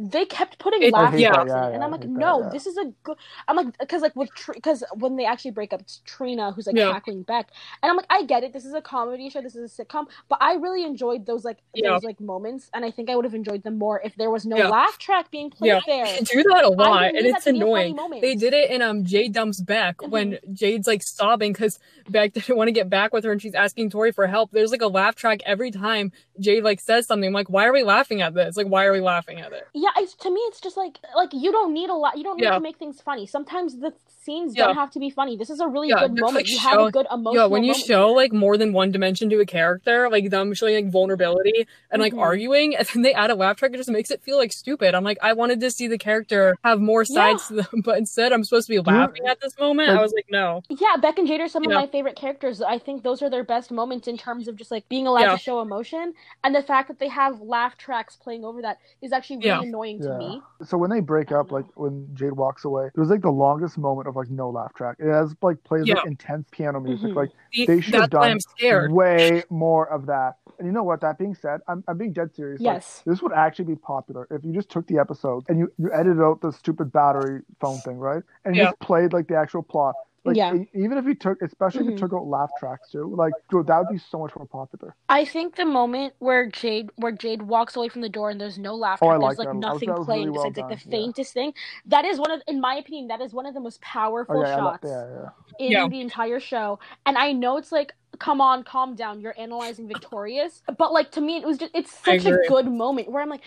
they kept putting It- laugh I hate tracks that, yeah, in and I'm like hate that, no yeah. this is a good I'm like because like with because when they actually break up it's Trina who's like Yeah. tackling Beck and I'm like I get it this is a comedy show this is a sitcom but I really enjoyed those like Yeah. those like moments and I think I would have enjoyed them more if there was no Yeah. laugh track being played Yeah. there They do that a lot, and it's that to be a funny annoying. They did it in um Jade dumps Beck when Mhm. Jade's like sobbing because Beck didn't want to get back with her, and she's asking Tori for help. There's like a laugh track every time Jade like says something. I'm like, why are we laughing at this? Like, why are we laughing at it? Yeah, it's to me it's just like like you don't need a lot. You don't need Yeah. to make things funny. Sometimes the scenes Yeah. don't have to be funny. This is a really Yeah, good moment. like, you show- have a good emotional. Yeah, when you moment show like more than one dimension to a character, like them showing like vulnerability and like Mhm. arguing, and then they add a laugh track, it just makes it feel like stupid. I'm like, I wanted to see the character have more sides to them, but instead I'm supposed to be laughing at this moment. I was like, no. yeah, Beck and Jade are some of my favorite characters. I think those are their best moments in terms of just like being allowed to show emotion, and the fact that they have laugh tracks playing over that is actually really Yeah. annoying to me. So when they break up, like when Jade walks away, it was like the longest moment of like no laugh track. It has like plays like intense piano music. Mhm. Like See, They should have done I'm scared. way more of that. And you know what? That being said, I'm, I'm being dead serious. Like, Yes. this would actually be popular if you just took the episodes and you, you edited out the stupid battery phone thing, right? And you just played like the actual plot. Like Yeah. even if you took, especially if Mhm. you took out laugh tracks too, like dude, that would be so much more popular. I think the moment where Jade where Jade walks away from the door and there's no laughter, Oh, I there's like like that. That was- nothing was playing. really well it's like the done, yeah. faintest thing. That is one of, in my opinion, that is one of the most powerful Oh yeah, I lo- shots. yeah, yeah. in Yeah. the entire show. And I know it's like, come on, calm down. You're analyzing Victorious, but like to me, it was just it's such a good moment where I'm like,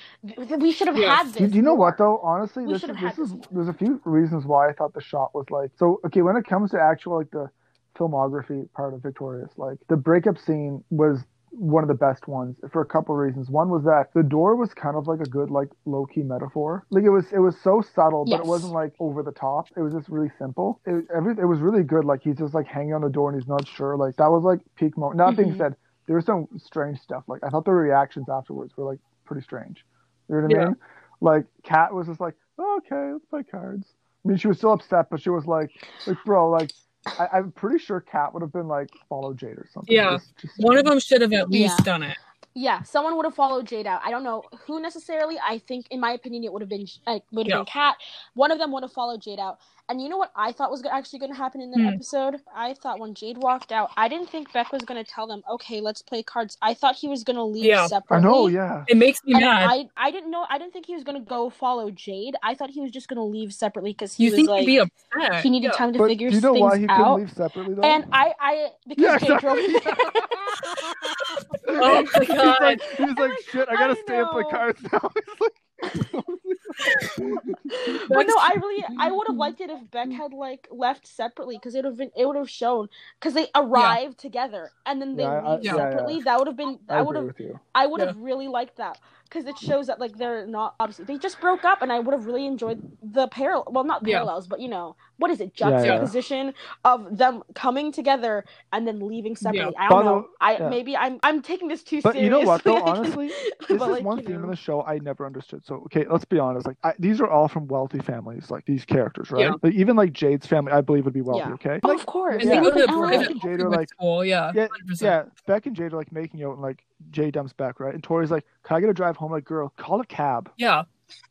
we should have Yeah. had this. Do, you know what though? Honestly, We this is this is there's a few reasons why I thought the shot was like so. Okay, when it comes to actual like the filmography part of Victorious, like the breakup scene was one of the best ones for a couple of reasons. One was that the door was kind of like a good like low key metaphor. Like it was it was so subtle, but Yes. it wasn't like over the top. It was just really simple. It every it was really good. Like he's just like hanging on the door and he's not sure. Like that was like peak moment. That being Mhm. said, there was some strange stuff. Like I thought the reactions afterwards were like pretty strange. You know what I Yeah. mean? Like Cat was just like, oh, okay, let's play cards. I mean, she was still upset, but she was like, like, bro, like, I, I'm pretty sure Cat would have been like, follow Jade or something. Yeah. Just- just- One of them should have at least Yeah. done it. Yeah, someone would have followed Jade out. I don't know who necessarily. I think, in my opinion, it would have been like would have Yeah. been Cat. One of them would have followed Jade out. And you know what I thought was actually going to happen in the Hmm. episode? I thought when Jade walked out, I didn't think Beck was going to tell them, "Okay, let's play cards." I thought he was going to leave Yeah. I I know, yeah. It makes me And mad. I, I didn't know. I didn't think he was gonna go follow Jade. I thought he was just gonna leave separately because he you was think like he'd be upset? he needed Yeah. time to But do figure you know things why he couldn't out. leave separately though? And I, I because Yeah, Jade drove. exactly. Oh my he's god. like, he's like, shit, I gotta I stay and play cards now. He's like, but no, I really, I would have liked it if Beck had like left separately because it would have been, it would have shown because they arrived together and then they Yeah, I- leave yeah, yeah. separately. That would have been, I I would have. I would have really liked that because it shows that like they're not obviously they just broke up and I would have really enjoyed the parallel. Well, not Yeah. parallels, but you know what is it? Yeah, yeah. Juxtaposition of them coming together and then leaving separately. I don't the- know. I yeah. maybe I'm I'm taking this too But seriously. you know what though, honestly, this But, is like, one theme know. in the show I never understood. So okay, let's be honest. Like I, these are all from wealthy families, like these characters, right? Yeah. Like even like Jade's family, I believe would be wealthy. Yeah. Okay. Oh, Like, of course. And Yeah. they go to Even the LA. Beck and Jade are like- school, yeah. Yeah, 100%. Yeah, Beck and Jade are like making out, and like Jade dumps Beck, right? And Tori's like, "Can I get a drive home?" Like, girl, call a cab. Yeah.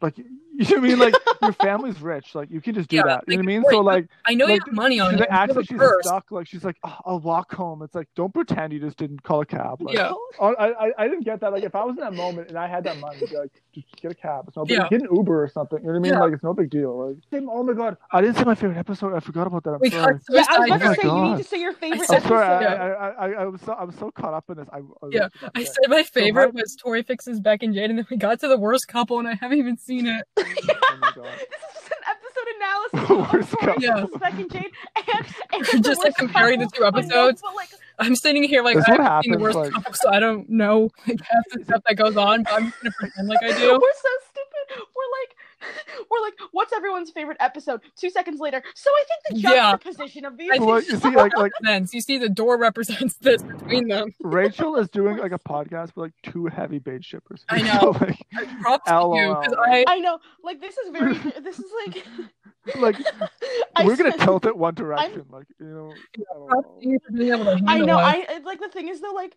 Like, you You know what I mean? Like your family's rich, like you can just do Yeah, that. You know what I like, mean? So like, I know you have money on she's you. like, you have actually a she's purse. stuck. Like she's like, oh, I'll walk home. It's like, don't pretend you just didn't call a cab. Like, Yeah. oh, I, I I didn't get that. Like if I was in that moment and I had that money, I'd be like, just get a cab. It's no big. Yeah. Get an Uber or something. You know what I mean? Yeah. Like it's no big deal. Like oh my god, I didn't say my favorite episode. I forgot about that. I'm We sorry. Yeah, I was about sidetracked. to say you need to say your favorite said- I'm sorry. I, episode. Yeah. I, I, I, I was so I'm so caught up in this. I, I Yeah, I said my favorite was Tori fixes Beck and Jade, and then we got to the worst couple, and I haven't even seen it. Oh my god. This is just an episode analysis Worst of Tori couple. Yeah. Spec and Jade and, and Just, like, worst comparing the two I know, episodes. but, like, I'm sitting here like I what haven't seen the worst like- couple, so I don't know like half the stuff that goes on, but I'm just gonna pretend like I do. We're so stupid. We're like, what's everyone's favorite episode? Two seconds later. So I think the Yeah. juxtaposition of these. I think Well, you see, like like Sense. You see, the door represents this between them. Rachel is doing like a podcast with like two heavy Bade shippers. I know. So, like, Props to you. I I know, like this is very. This is like. like we're gonna tilt it one direction. Like you know. I don't props know. to you for being able to handle I know. I like the thing is though, like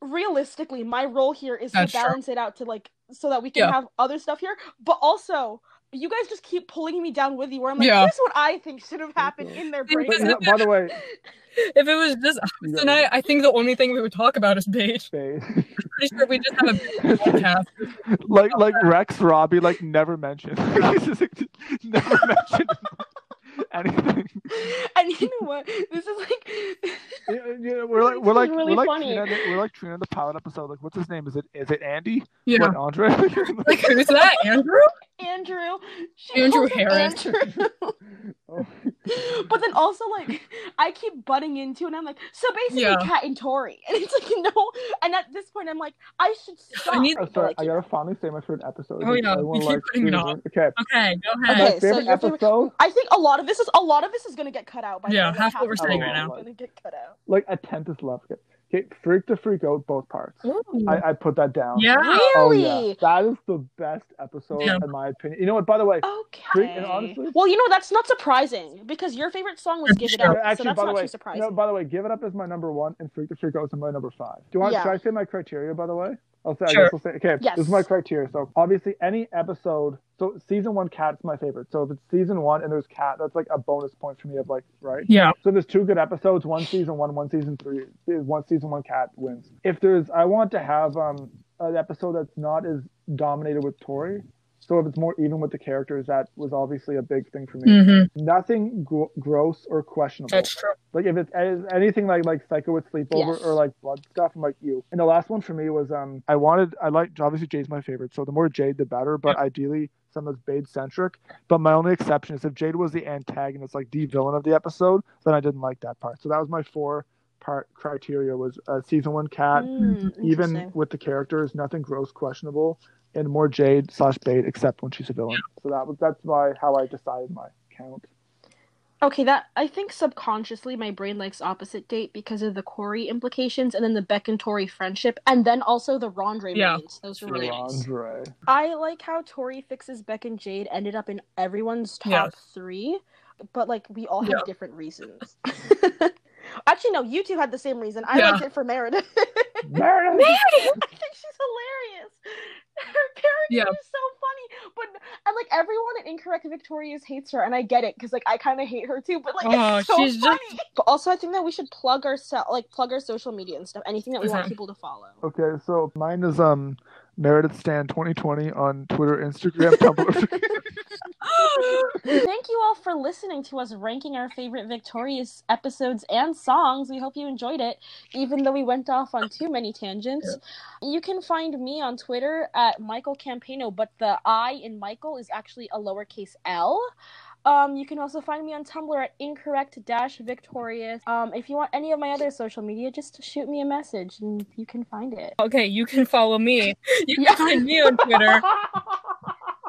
realistically, my role here is That's to true. balance it out to like so that we can Yeah. have other stuff here, but also. You guys just keep pulling me down with you. Where I'm like, Yeah. here's what I think should have happened in their brain. But, yeah, by the way, If it was just us You got tonight, I think the only thing we would talk about is Bade. Bade. Pretty sure we just have a Bade podcast. like like Rex Robbie like never mentioned. Like, never mentioned anything. And you know what? This is like Yeah, yeah, we're like we're This is like really we're like funny. Trina, the- we're like Trina the pilot episode. Like what's his name? Is it is it Andy? Yeah. What Andre? Like who's that? Andrew? Andrew. She Andrew calls him Harris. Andrew. Oh. but then also like I keep butting into and I'm like, so basically Yeah. Cat and Tori. And it's like no and at this point I'm like, I should stop. need- I'm But, sorry, like, I gotta finally say my favorite episode. Oh, yeah, Everyone you keep likes putting it Trina's off. one. Okay. Okay, go My ahead. Okay, so favorite your favorite- episode, I think a lot of this is a lot of this is gonna get cut out by Yeah, way, half what we're of saying it right is now. gonna get cut out. like a tenth is love. Okay. okay, Freak the Freak Out both parts. I, I put that down. Yeah. Oh Really? yeah, that is the best episode Yeah. in my opinion. You know what? By the way, Okay. Freak- and honestly- well, you know that's not surprising because your favorite song was "Give It Sure. Up," so actually, that's by the way, too surprising. no, by the way, give it up is my number one, and Freak the Freak Out is my number five. Do you want? Yeah. Should I say my criteria? By the way, I'll say. Sure. I guess I'll say. Okay, Yes. this is my criteria. So obviously, any episode. So season one, cat's my favorite. So if it's season one and there's cat, that's like a bonus point for me. Of like, right? Yeah. So there's two good episodes, one season one, one season three. One season one cat wins. If there's, I want to have um an episode that's not as dominated with Tori. So if it's more even with the characters, that was obviously a big thing for me. hmm Nothing gro- gross or questionable. That's true. Like if it's anything like like Sikowitz Sleepover Yes. or like blood stuff, I'm like you. And the last one for me was um I wanted I like obviously Jade's my favorite, so the more Jade the better. But ideally some that's Bade centric. But my only exception is if Jade was the antagonist, like the villain of the episode, then I didn't like that part. So that was my four part criteria was uh, season one cat, Mm, even with the characters, nothing gross, questionable, and more Jade slash Bade except when she's a villain. So that was that's why how I decided my count. Okay, that I think subconsciously my brain likes opposite date because of the Cori implications and then the Beck and Tori friendship and then also the Rondre Yeah. moments. Those were really nice. Andre. I like how Tori fixes Beck and Jade ended up in everyone's top Yes. three, but like we all have Yeah. different reasons. Actually, no, you two had the same reason. I Yeah. liked it for Meredith. Meredith! Meredith! I think she's hilarious. Her character Yeah. is so funny, but and like everyone at Incorrect Victorious hates her, and I get it because like I kind of hate her too. But like Oh, it's so she's just- funny. But also, I think that we should plug our like plug our social media and stuff. Anything that we want people to follow. Okay, so mine is um Meredith Stan 2020 on Twitter, Instagram, Tumblr. Thank you all for listening to us ranking our favorite Victorious episodes and songs. We hope you enjoyed it, even though we went off on too many tangents. You can find me on Twitter at Michael Campayno, but the I in Michael is actually a lowercase l. Um, you can also find me on Tumblr at incorrect dash victorious. Um, if you want any of my other social media, just shoot me a message and you can find it. Okay, you can follow me. You can Yeah. find me on Twitter.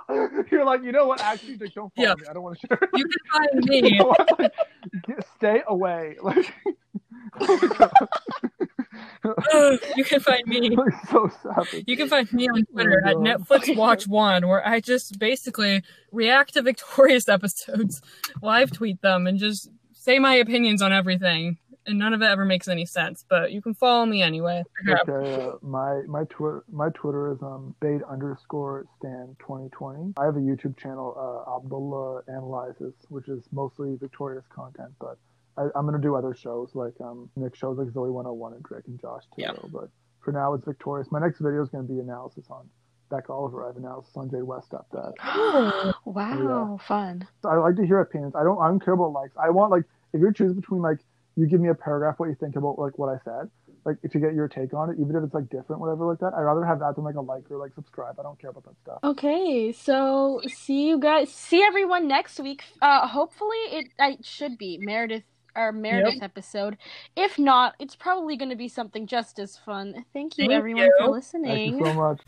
You're like, you know what? Actually, like, don't follow Yeah. me. I don't want to share. You can find me. Like, get, stay away. Like, you can find me. so savage. You can find me on Twitter at Netflix Watch One, where I just basically react to Victorious episodes, live tweet them, and just say my opinions on everything. and none of it ever makes any sense. But you can follow me anyway. Okay, uh, my my Twitter my Twitter is um Bade underscore stan twenty twenty. I have a YouTube channel, uh, Abdullah Analyzes, which is mostly Victorious content, but I, I'm gonna do other shows like um Nick shows like Zoey one hundred and one and Drake and Josh too. Yeah. But for now, it's Victorious. My next video is gonna be analysis on Beck Oliver. I have analysis on Jade West up that. wow, fun. So I like to hear opinions. I don't. I don't care about likes. I want like if you're choosing between like you give me a paragraph what you think about like what I said. Like if you get your take on it, even if it's like different, whatever like that. I'd rather have that than like a like or like subscribe. I don't care about that stuff. Okay, so see you guys. See everyone next week. Uh, hopefully it. It should be Meredith. Our Meredith episode. If not, it's probably going to be something just as fun. Thank you, Thank everyone, you. for listening. Thank you so much.